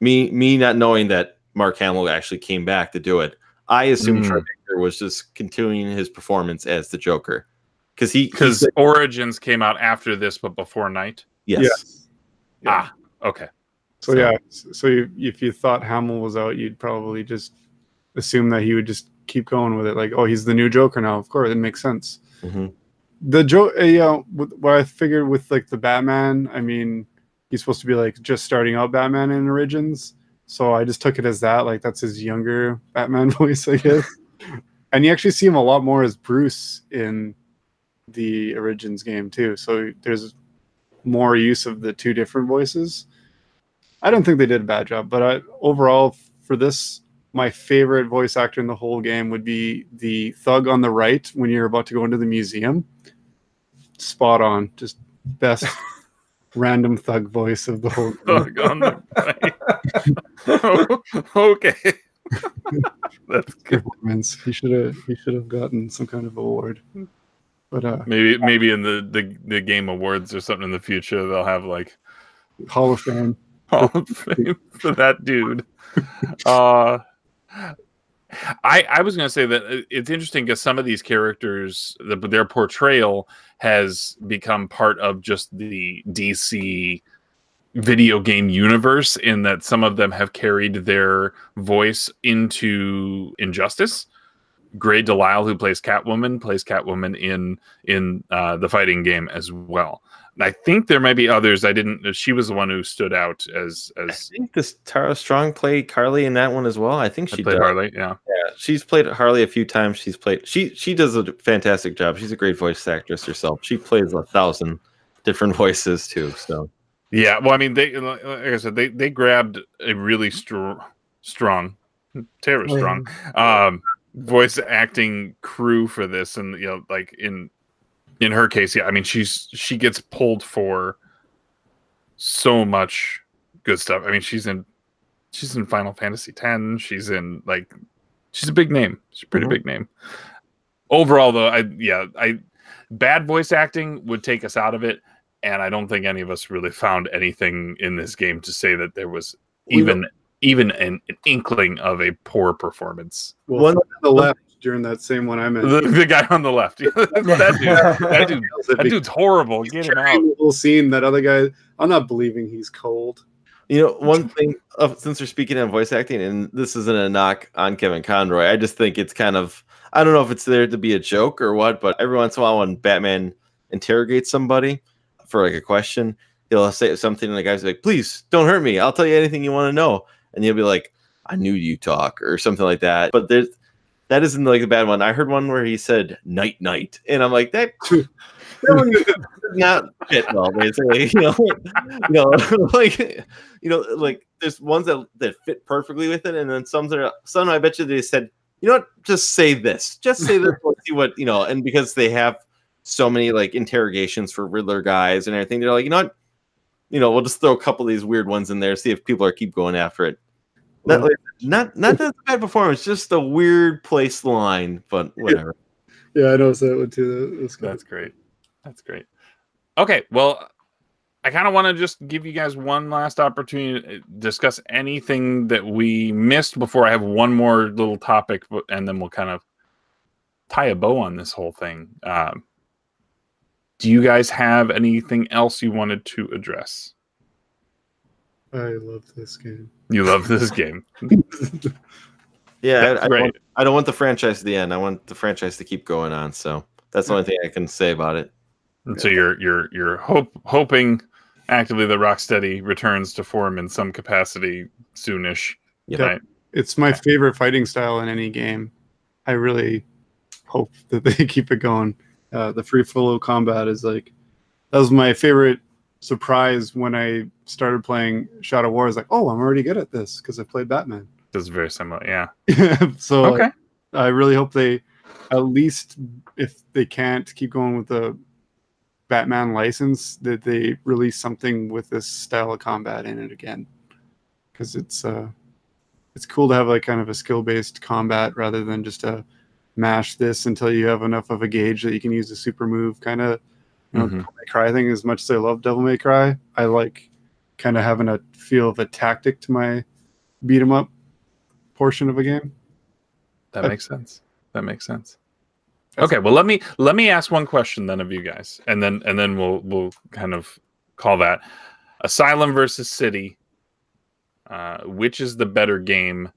[SPEAKER 1] Me me not knowing that Mark Hamill actually came back to do it. I assumed
[SPEAKER 2] Mm.
[SPEAKER 1] Troy Baker was just continuing his performance as the Joker because he
[SPEAKER 2] because
[SPEAKER 1] because
[SPEAKER 2] Origins came out after this, but before Knight.
[SPEAKER 1] yes.
[SPEAKER 3] Yes.
[SPEAKER 2] Ah, okay.
[SPEAKER 3] So,
[SPEAKER 1] So-
[SPEAKER 3] yeah, so you, if you thought Hamill was out, you'd probably just assume that he would just keep going with it. Like, oh, he's the new Joker now. Of course, it makes sense.
[SPEAKER 1] Mhm.
[SPEAKER 3] The Joe, uh, yeah, with- what I figured with like the Batman, I mean, he's supposed to be like just starting out Batman in Origins, so I just took it as that. Like, that's his younger Batman voice, I guess. and you actually see him a lot more as Bruce in the Origins game too. So there's more use of the two different voices. I don't think they did a bad job, but I, overall for this, my favorite voice actor in the whole game would be the thug on the right when you're about to go into the museum. Spot on, just best random thug voice of the whole. game.
[SPEAKER 2] Thug on the right. okay. That's good.
[SPEAKER 3] performance. He should have he should have gotten some kind of award. But uh,
[SPEAKER 2] Maybe maybe in the, the the game awards or something in the future they'll have like
[SPEAKER 3] Hall of Fame.
[SPEAKER 2] Hall of Fame for that dude. Uh, I I was gonna say that uh, it's interesting because some of these characters, the, their portrayal has become part of just the DC video game universe in that some of them have carried their voice into Injustice. Grey DeLisle, who plays Catwoman, plays Catwoman in in uh, the fighting game as well. I think there might be others. I didn't. She was the one who stood out as
[SPEAKER 1] I think this Tara Strong played Carly in that one as well. I think
[SPEAKER 2] I
[SPEAKER 1] she
[SPEAKER 2] played
[SPEAKER 1] did.
[SPEAKER 2] Harley. Yeah,
[SPEAKER 1] Yeah, she's played Harley a few times. She's played. She she does a fantastic job. She's a great voice actress herself. She plays a thousand different voices too. So
[SPEAKER 2] yeah. Well, I mean, they like I said, they they grabbed a really strong, strong, Tara Strong, um, voice acting crew for this, and you know, like in in her case, yeah. I mean, she's she gets pulled for so much good stuff. I mean, she's in she's in Final Fantasy X. She's in like she's a big name. She's a pretty
[SPEAKER 1] Mhm.
[SPEAKER 2] big name. Overall, though, I yeah, I bad voice acting would take us out of it, and I don't think any of us really found anything in this game to say that there was
[SPEAKER 3] We
[SPEAKER 2] even even an, an inkling of a poor performance.
[SPEAKER 3] Well,
[SPEAKER 1] One-
[SPEAKER 3] on the left during that same one I
[SPEAKER 2] The,
[SPEAKER 3] mentioned.
[SPEAKER 2] the guy on the left, that dude, that dude, that dude's horrible. Get him out.
[SPEAKER 3] Little scene. That other guy. I'm not believing he's cold.
[SPEAKER 1] you know, one thing of since we're speaking on voice acting, and this isn't a knock on Kevin Conroy, I just think it's kind of I don't know if it's there to be a joke or what, but every once in a while when Batman interrogates somebody for like a question, he'll say something and the guy's like, "Please don't hurt me. I'll tell you anything you want to know," and you'll be like, "I knew you talk" or something like that. But there's that isn't like a bad one. I heard one where he said "night night," and I'm like, that. that one does not fit well, basically. You know, you know, like you know, like there's ones that that fit perfectly with it, and then some that are some I bet you they said, you know what, just say this, just say this, let's see what you know, and because they have so many like interrogations for Riddler guys and everything, they're like, you know what, you know, we'll just throw a couple of these weird ones in there, see if people are keep going after it. Not like, not not that it's a bad performance, just a weird place line, but whatever.
[SPEAKER 3] Yeah, I noticed that one too. That.
[SPEAKER 2] That's great. That's great. Okay, well, I kind of want to just give you guys one last opportunity to discuss anything that we missed before I have one more little topic, and then we'll kind of tie a bow on this whole thing. Um, do you guys have anything else you wanted to address?
[SPEAKER 3] I love this game.
[SPEAKER 2] You love this game.
[SPEAKER 1] Yeah, I, I,
[SPEAKER 2] great.
[SPEAKER 1] don't, I don't want the franchise to the end. I want the franchise to keep going on. So that's the only thing I can say about it.
[SPEAKER 2] And so you're you're you're hope hoping actively that Rocksteady returns to form in some capacity soonish.
[SPEAKER 1] Yep.
[SPEAKER 2] Right?
[SPEAKER 3] It's my favorite fighting style in any game. I really hope that they keep it going. Uh, the free flow combat is like that was my favorite surprise when I started playing Shadow War. I was like, oh, I'm already good at this because I played Batman.
[SPEAKER 2] That's very similar. Yeah.
[SPEAKER 3] so like,
[SPEAKER 2] Okay.
[SPEAKER 3] I really hope they, at least if they can't keep going with the Batman license, that they release something with this style of combat in it again, because it's uh, it's cool to have like kind of a skill based combat rather than just a mash this until you have enough of a gauge that you can use a super move kind of. You know,
[SPEAKER 2] Mhm.
[SPEAKER 3] Devil May Cry thing. As much as I love Devil May Cry, I like kind of having a feel of a tactic to my beat 'em up portion of a game.
[SPEAKER 2] That makes sense. That makes sense. Okay, well let me let me ask one question then of you guys, and then and then we'll we'll kind of call that Asylum versus City. Uh, which is the better game?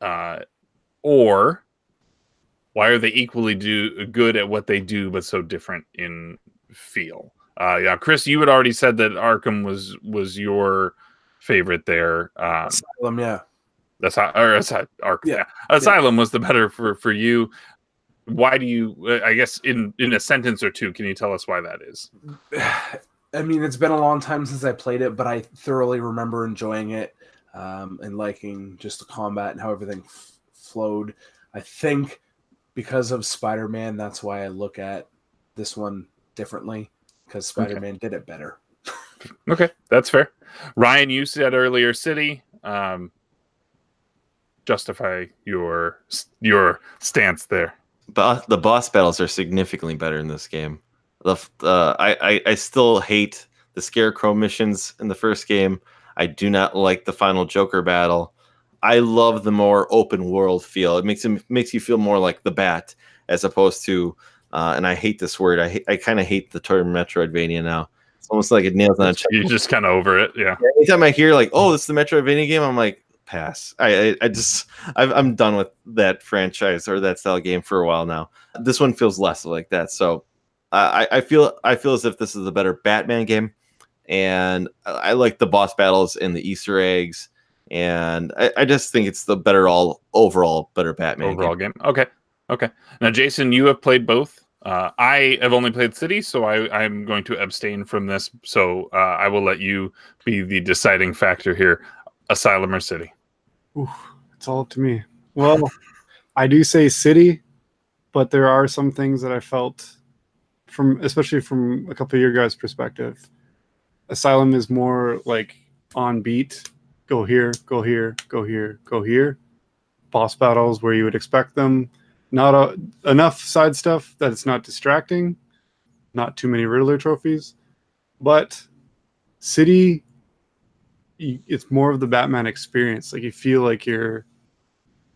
[SPEAKER 2] Uh, or why are they equally do good at what they do but so different in feel? Uh, yeah, Chris, you had already said that Arkham was was your favorite there. Um,
[SPEAKER 4] Asylum, yeah.
[SPEAKER 2] that's how, or Asy- Ark,
[SPEAKER 4] Yeah.
[SPEAKER 2] yeah. Asylum was the better for for you. Why do you? I guess in in a sentence or two, can you tell us why that is?
[SPEAKER 4] I mean, it's been a long time since I played it, but I thoroughly remember enjoying it um, and liking just the combat and how everything f- flowed. I think because of Spider Man, that's why I look at this one differently because Spider Man did it better.
[SPEAKER 2] Okay, that's fair. Ryan, you said earlier, City. Um, justify your your stance there.
[SPEAKER 1] But the boss battles are significantly better in this game. The uh, I, I I still hate the scarecrow missions in the first game. I do not like the final Joker battle. I love the more open world feel. It makes it makes you feel more like the bat as opposed to. Uh, and I hate this word. I I kind of hate the term Metroidvania now. It's almost like it nails on a
[SPEAKER 2] You're just kind of over it, yeah.
[SPEAKER 1] Anytime I hear like, "Oh, this is the Metroidvania game," I'm like, pass. I I, I just i am done with that franchise or that style game for a while now. This one feels less like that. So I I feel I feel as if this is a better Batman game, and I like the boss battles and the Easter eggs, and I, I just think it's the better all overall better Batman
[SPEAKER 2] overall game. game. Okay, okay. Now, Jason, you have played both. Uh, I have only played City, so I, I'm going to abstain from this. So uh, I will let you be the deciding factor here. Asylum or City?
[SPEAKER 3] Ooh, it's all up to me. Well, I do say City, but there are some things that I felt from, especially from a couple of your guys' perspective. Asylum is more like on beat. Go here, go here, go here, go here. Boss battles where you would expect them not a, enough side stuff that it's not distracting, not too many Riddler trophies, but City, it's more of the Batman experience. Like you feel like you're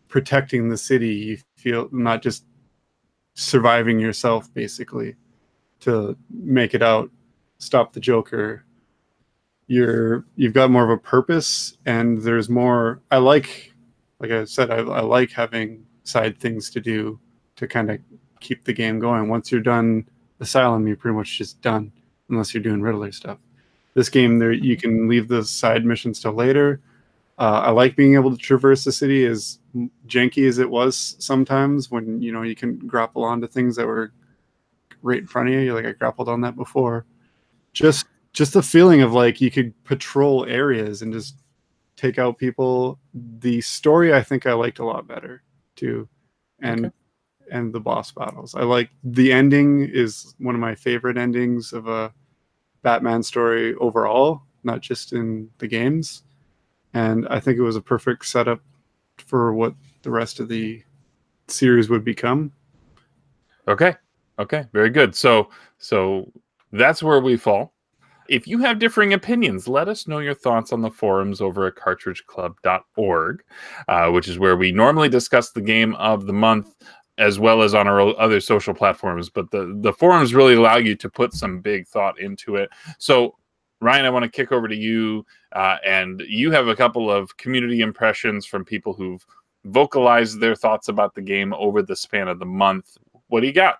[SPEAKER 3] protecting the city. You feel not just surviving yourself, basically, to make it out, stop the Joker. You're you've got more of a purpose, and there's more. I like, like I said, I, I like having side things to do to kind of keep the game going. Once you're done Asylum, you're pretty much just done, unless you're doing Riddler stuff. This game, there you can leave the side missions till later. Uh, I like being able to traverse the city as janky as it was sometimes when you know you can grapple onto things that were right in front of you. You're like I grappled on that before. Just just the feeling of like you could patrol areas and just take out people. The story I think I liked a lot better too, and okay. and the boss battles. I like the ending is one of my favorite endings of a Batman story overall, not just in the games. And I think it was a perfect setup for what the rest of the series would become.
[SPEAKER 2] Okay. Okay. Very good. So so that's where we fall. If you have differing opinions, let us know your thoughts on the forums over at cartridgeclub.org, uh, which is where we normally discuss the game of the month as well as on our other social platforms. But the, the forums really allow you to put some big thought into it. So, Ryan, I want to kick over to you. Uh, and you have a couple of community impressions from people who've vocalized their thoughts about the game over the span of the month. What do you got?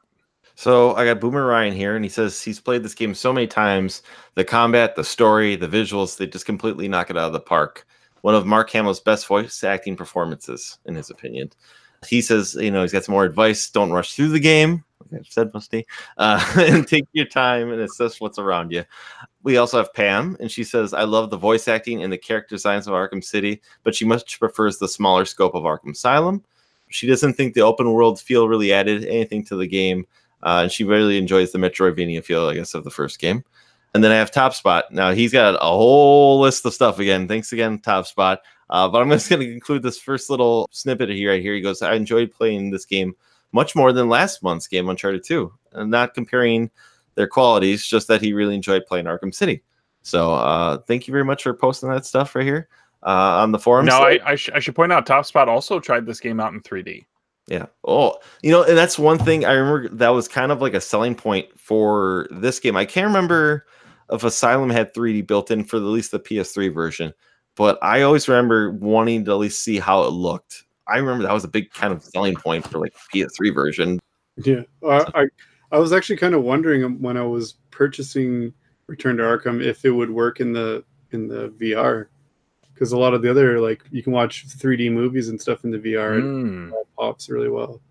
[SPEAKER 1] So I got Boomer Ryan here, and he says he's played this game so many times. The combat, the story, the visuals, they just completely knock it out of the park. One of Mark Hamill's best voice acting performances, in his opinion. He says, you know, he's got some more advice. Don't rush through the game, like I've said, Musty, uh, and take your time and assess what's around you. We also have Pam, and she says, I love the voice acting and the character designs of Arkham City, but she much prefers the smaller scope of Arkham Asylum. She doesn't think the open world feel really added anything to the game uh, and she really enjoys the Metroidvania feel, I guess, of the first game. And then I have Top Spot. Now he's got a whole list of stuff again. Thanks again, Top Spot. Uh, but I'm just going to conclude this first little snippet here. Right here, he goes, "I enjoyed playing this game much more than last month's game, Uncharted 2. And not comparing their qualities, just that he really enjoyed playing Arkham City. So uh, thank you very much for posting that stuff right here uh, on the forums.
[SPEAKER 2] Now, I, I, sh- I should point out, Top Spot also tried this game out in 3D.
[SPEAKER 1] Yeah. Oh, you know, and that's one thing I remember that was kind of like a selling point for this game. I can't remember if Asylum had 3D built in for at least the PS3 version, but I always remember wanting to at least see how it looked. I remember that was a big kind of selling point for like PS3 version.
[SPEAKER 3] Yeah. I I was actually kind of wondering when I was purchasing Return to Arkham if it would work in the in the VR because a lot of the other like you can watch 3D movies and stuff in the VR mm. and it pops really well.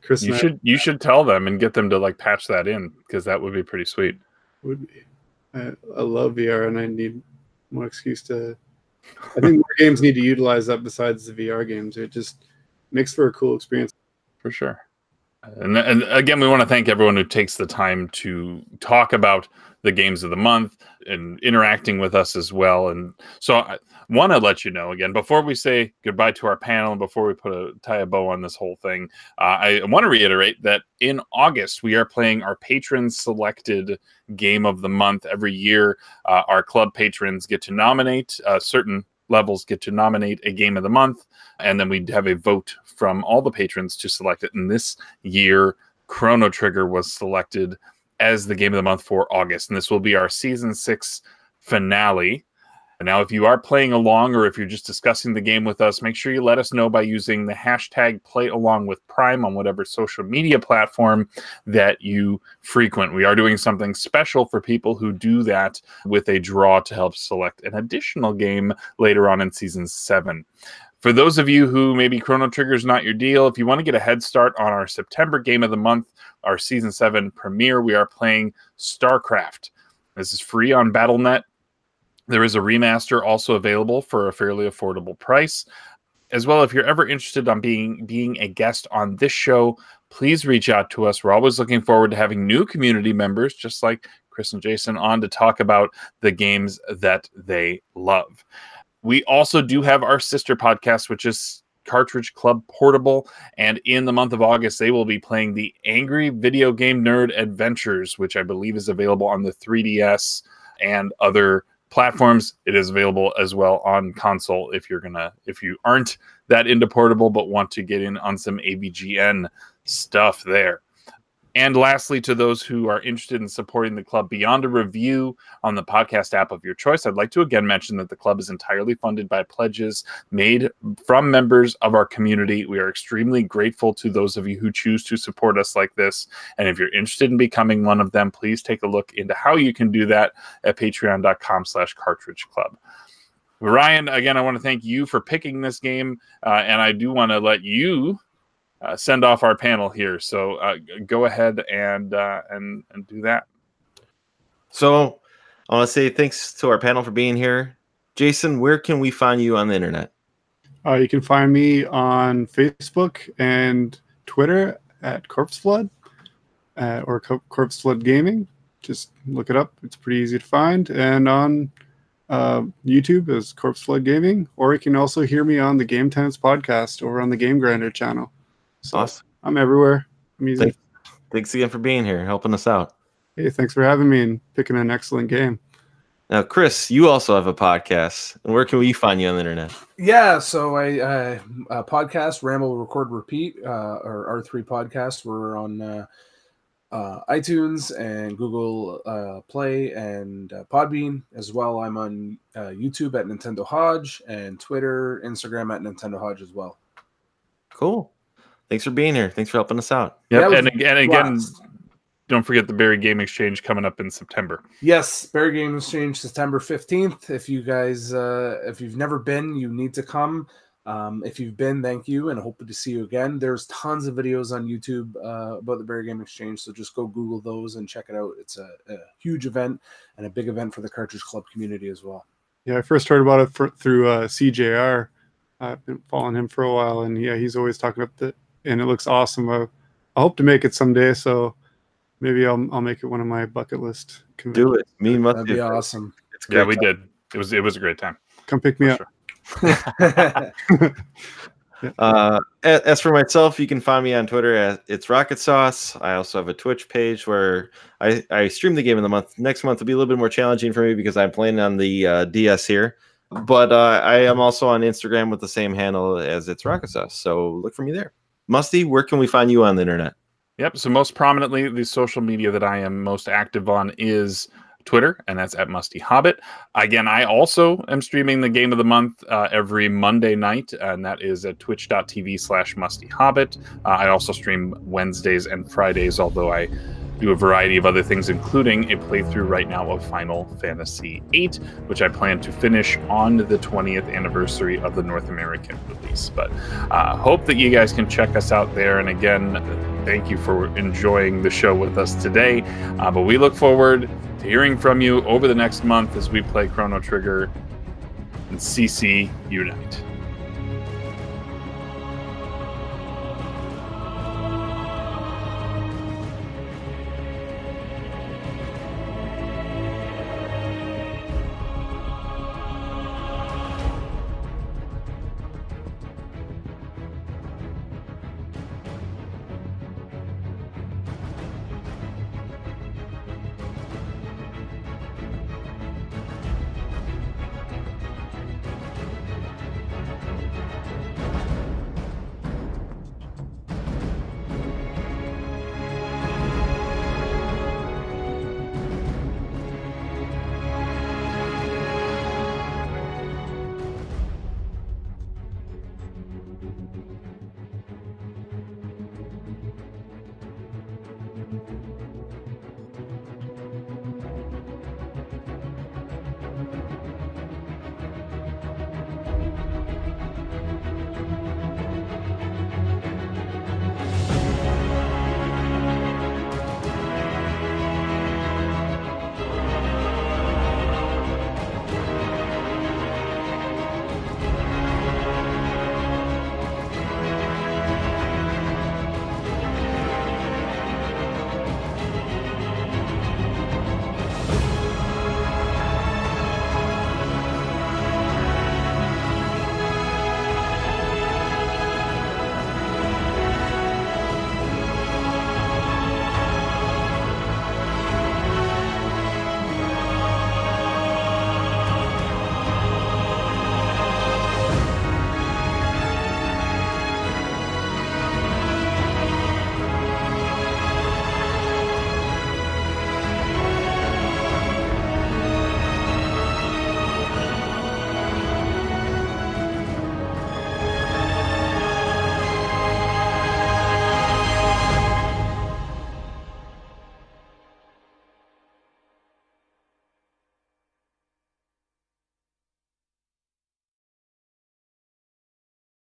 [SPEAKER 2] Chris, you should I, you should tell them and get them to like patch that in because that would be pretty sweet.
[SPEAKER 3] Would be. I, I love VR and I need more excuse to. I think more games need to utilize that besides the VR games. It just makes for a cool experience.
[SPEAKER 2] For sure. And, and again, we want to thank everyone who takes the time to talk about the games of the month and interacting with us as well. And so I want to let you know again before we say goodbye to our panel and before we put a tie a bow on this whole thing, uh, I want to reiterate that in August we are playing our patron selected game of the month every year. Uh, our club patrons get to nominate uh, certain levels get to nominate a game of the month and then we have a vote from all the patrons to select it and this year chrono trigger was selected as the game of the month for August. And this will be our season six finale. Now, if you are playing along or if you're just discussing the game with us, make sure you let us know by using the hashtag play along with Prime on whatever social media platform that you frequent. We are doing something special for people who do that with a draw to help select an additional game later on in season seven. For those of you who maybe Chrono Trigger is not your deal, if you want to get a head start on our September game of the month, our season seven premiere, we are playing StarCraft. This is free on Battle.net. There is a remaster also available for a fairly affordable price. As well, if you're ever interested on being being a guest on this show, please reach out to us. We're always looking forward to having new community members, just like Chris and Jason, on to talk about the games that they love. We also do have our sister podcast, which is Cartridge Club Portable. And in the month of August, they will be playing the Angry Video Game Nerd Adventures, which I believe is available on the 3DS and other platforms. It is available as well on console if you're gonna if you aren't that into portable but want to get in on some AVGN stuff there. And lastly, to those who are interested in supporting the club beyond a review on the podcast app of your choice, I'd like to again mention that the club is entirely funded by pledges made from members of our community. We are extremely grateful to those of you who choose to support us like this. And if you're interested in becoming one of them, please take a look into how you can do that at patreon.com slash cartridge club. Ryan, again, I want to thank you for picking this game. Uh, and I do want to let you uh, send off our panel here. So uh, go ahead and uh, and and do that.
[SPEAKER 1] So I want to say thanks to our panel for being here. Jason, where can we find you on the internet?
[SPEAKER 3] Uh, you can find me on Facebook and Twitter at Corpse Flood uh, or Corpse Flood Gaming. Just look it up; it's pretty easy to find. And on uh, YouTube is Corpse Flood Gaming, or you can also hear me on the Game Tenants podcast or on the Game Grinder channel. So awesome. I'm everywhere. I'm easy.
[SPEAKER 1] Thanks, thanks again for being here, helping us out.
[SPEAKER 3] Hey, thanks for having me and picking an excellent game.
[SPEAKER 1] Now, Chris, you also have a podcast, and where can we find you on the internet?
[SPEAKER 4] Yeah, so I uh, podcast, Ramble, Record, Repeat, uh, or R three podcast. We're on uh, uh, iTunes and Google uh, Play and uh, Podbean as well. I'm on uh, YouTube at Nintendo Hodge and Twitter, Instagram at Nintendo Hodge as well.
[SPEAKER 1] Cool thanks for being here. Thanks for helping us out.
[SPEAKER 2] Yeah, and, and again, don't forget the Barrie Game Exchange coming up in September.
[SPEAKER 4] Yes, Barrie Game Exchange September 15th. If you guys uh if you've never been, you need to come. Um, if you've been, thank you and hope to see you again. There's tons of videos on YouTube uh, about the Barrie Game Exchange, so just go Google those and check it out. It's a, a huge event and a big event for the Cartridge Club community as well.
[SPEAKER 3] Yeah, I first heard about it for, through uh, CJR. I've been following him for a while, and yeah, he's always talking about the and it looks awesome. I, I hope to make it someday, so maybe I'll I'll make it one of my bucket list.
[SPEAKER 1] Do it. Me must
[SPEAKER 4] That'd be awesome.
[SPEAKER 2] It's yeah, we time. did. It was it was a great time.
[SPEAKER 3] Come pick me For
[SPEAKER 1] up. Sure. uh, as for myself, you can find me on Twitter at it's Rocket Sauce. I also have a Twitch page where I, I stream the game of the month. Next month will be a little bit more challenging for me because I'm playing on the uh, DS here. But uh, I am also on Instagram with the same handle as it's Rocket Sauce. So look for me there. Musty, where can we find you on the internet?
[SPEAKER 2] Yep. So most prominently, the social media that I am most active on is Twitter, and that's at Musty Hobbit. Again, I also am streaming the game of the month uh, every Monday night, and that is at twitch.tv slash Musty Hobbit. Uh, I also stream Wednesdays and Fridays, although I do a variety of other things, including a playthrough right now of Final Fantasy VIII, which I plan to finish on the 20th anniversary of the North American release. But uh, hope that you guys can check us out there. And again, thank you for enjoying the show with us today. Uh, but we look forward to hearing from you over the next month as we play Chrono Trigger and CC Unite.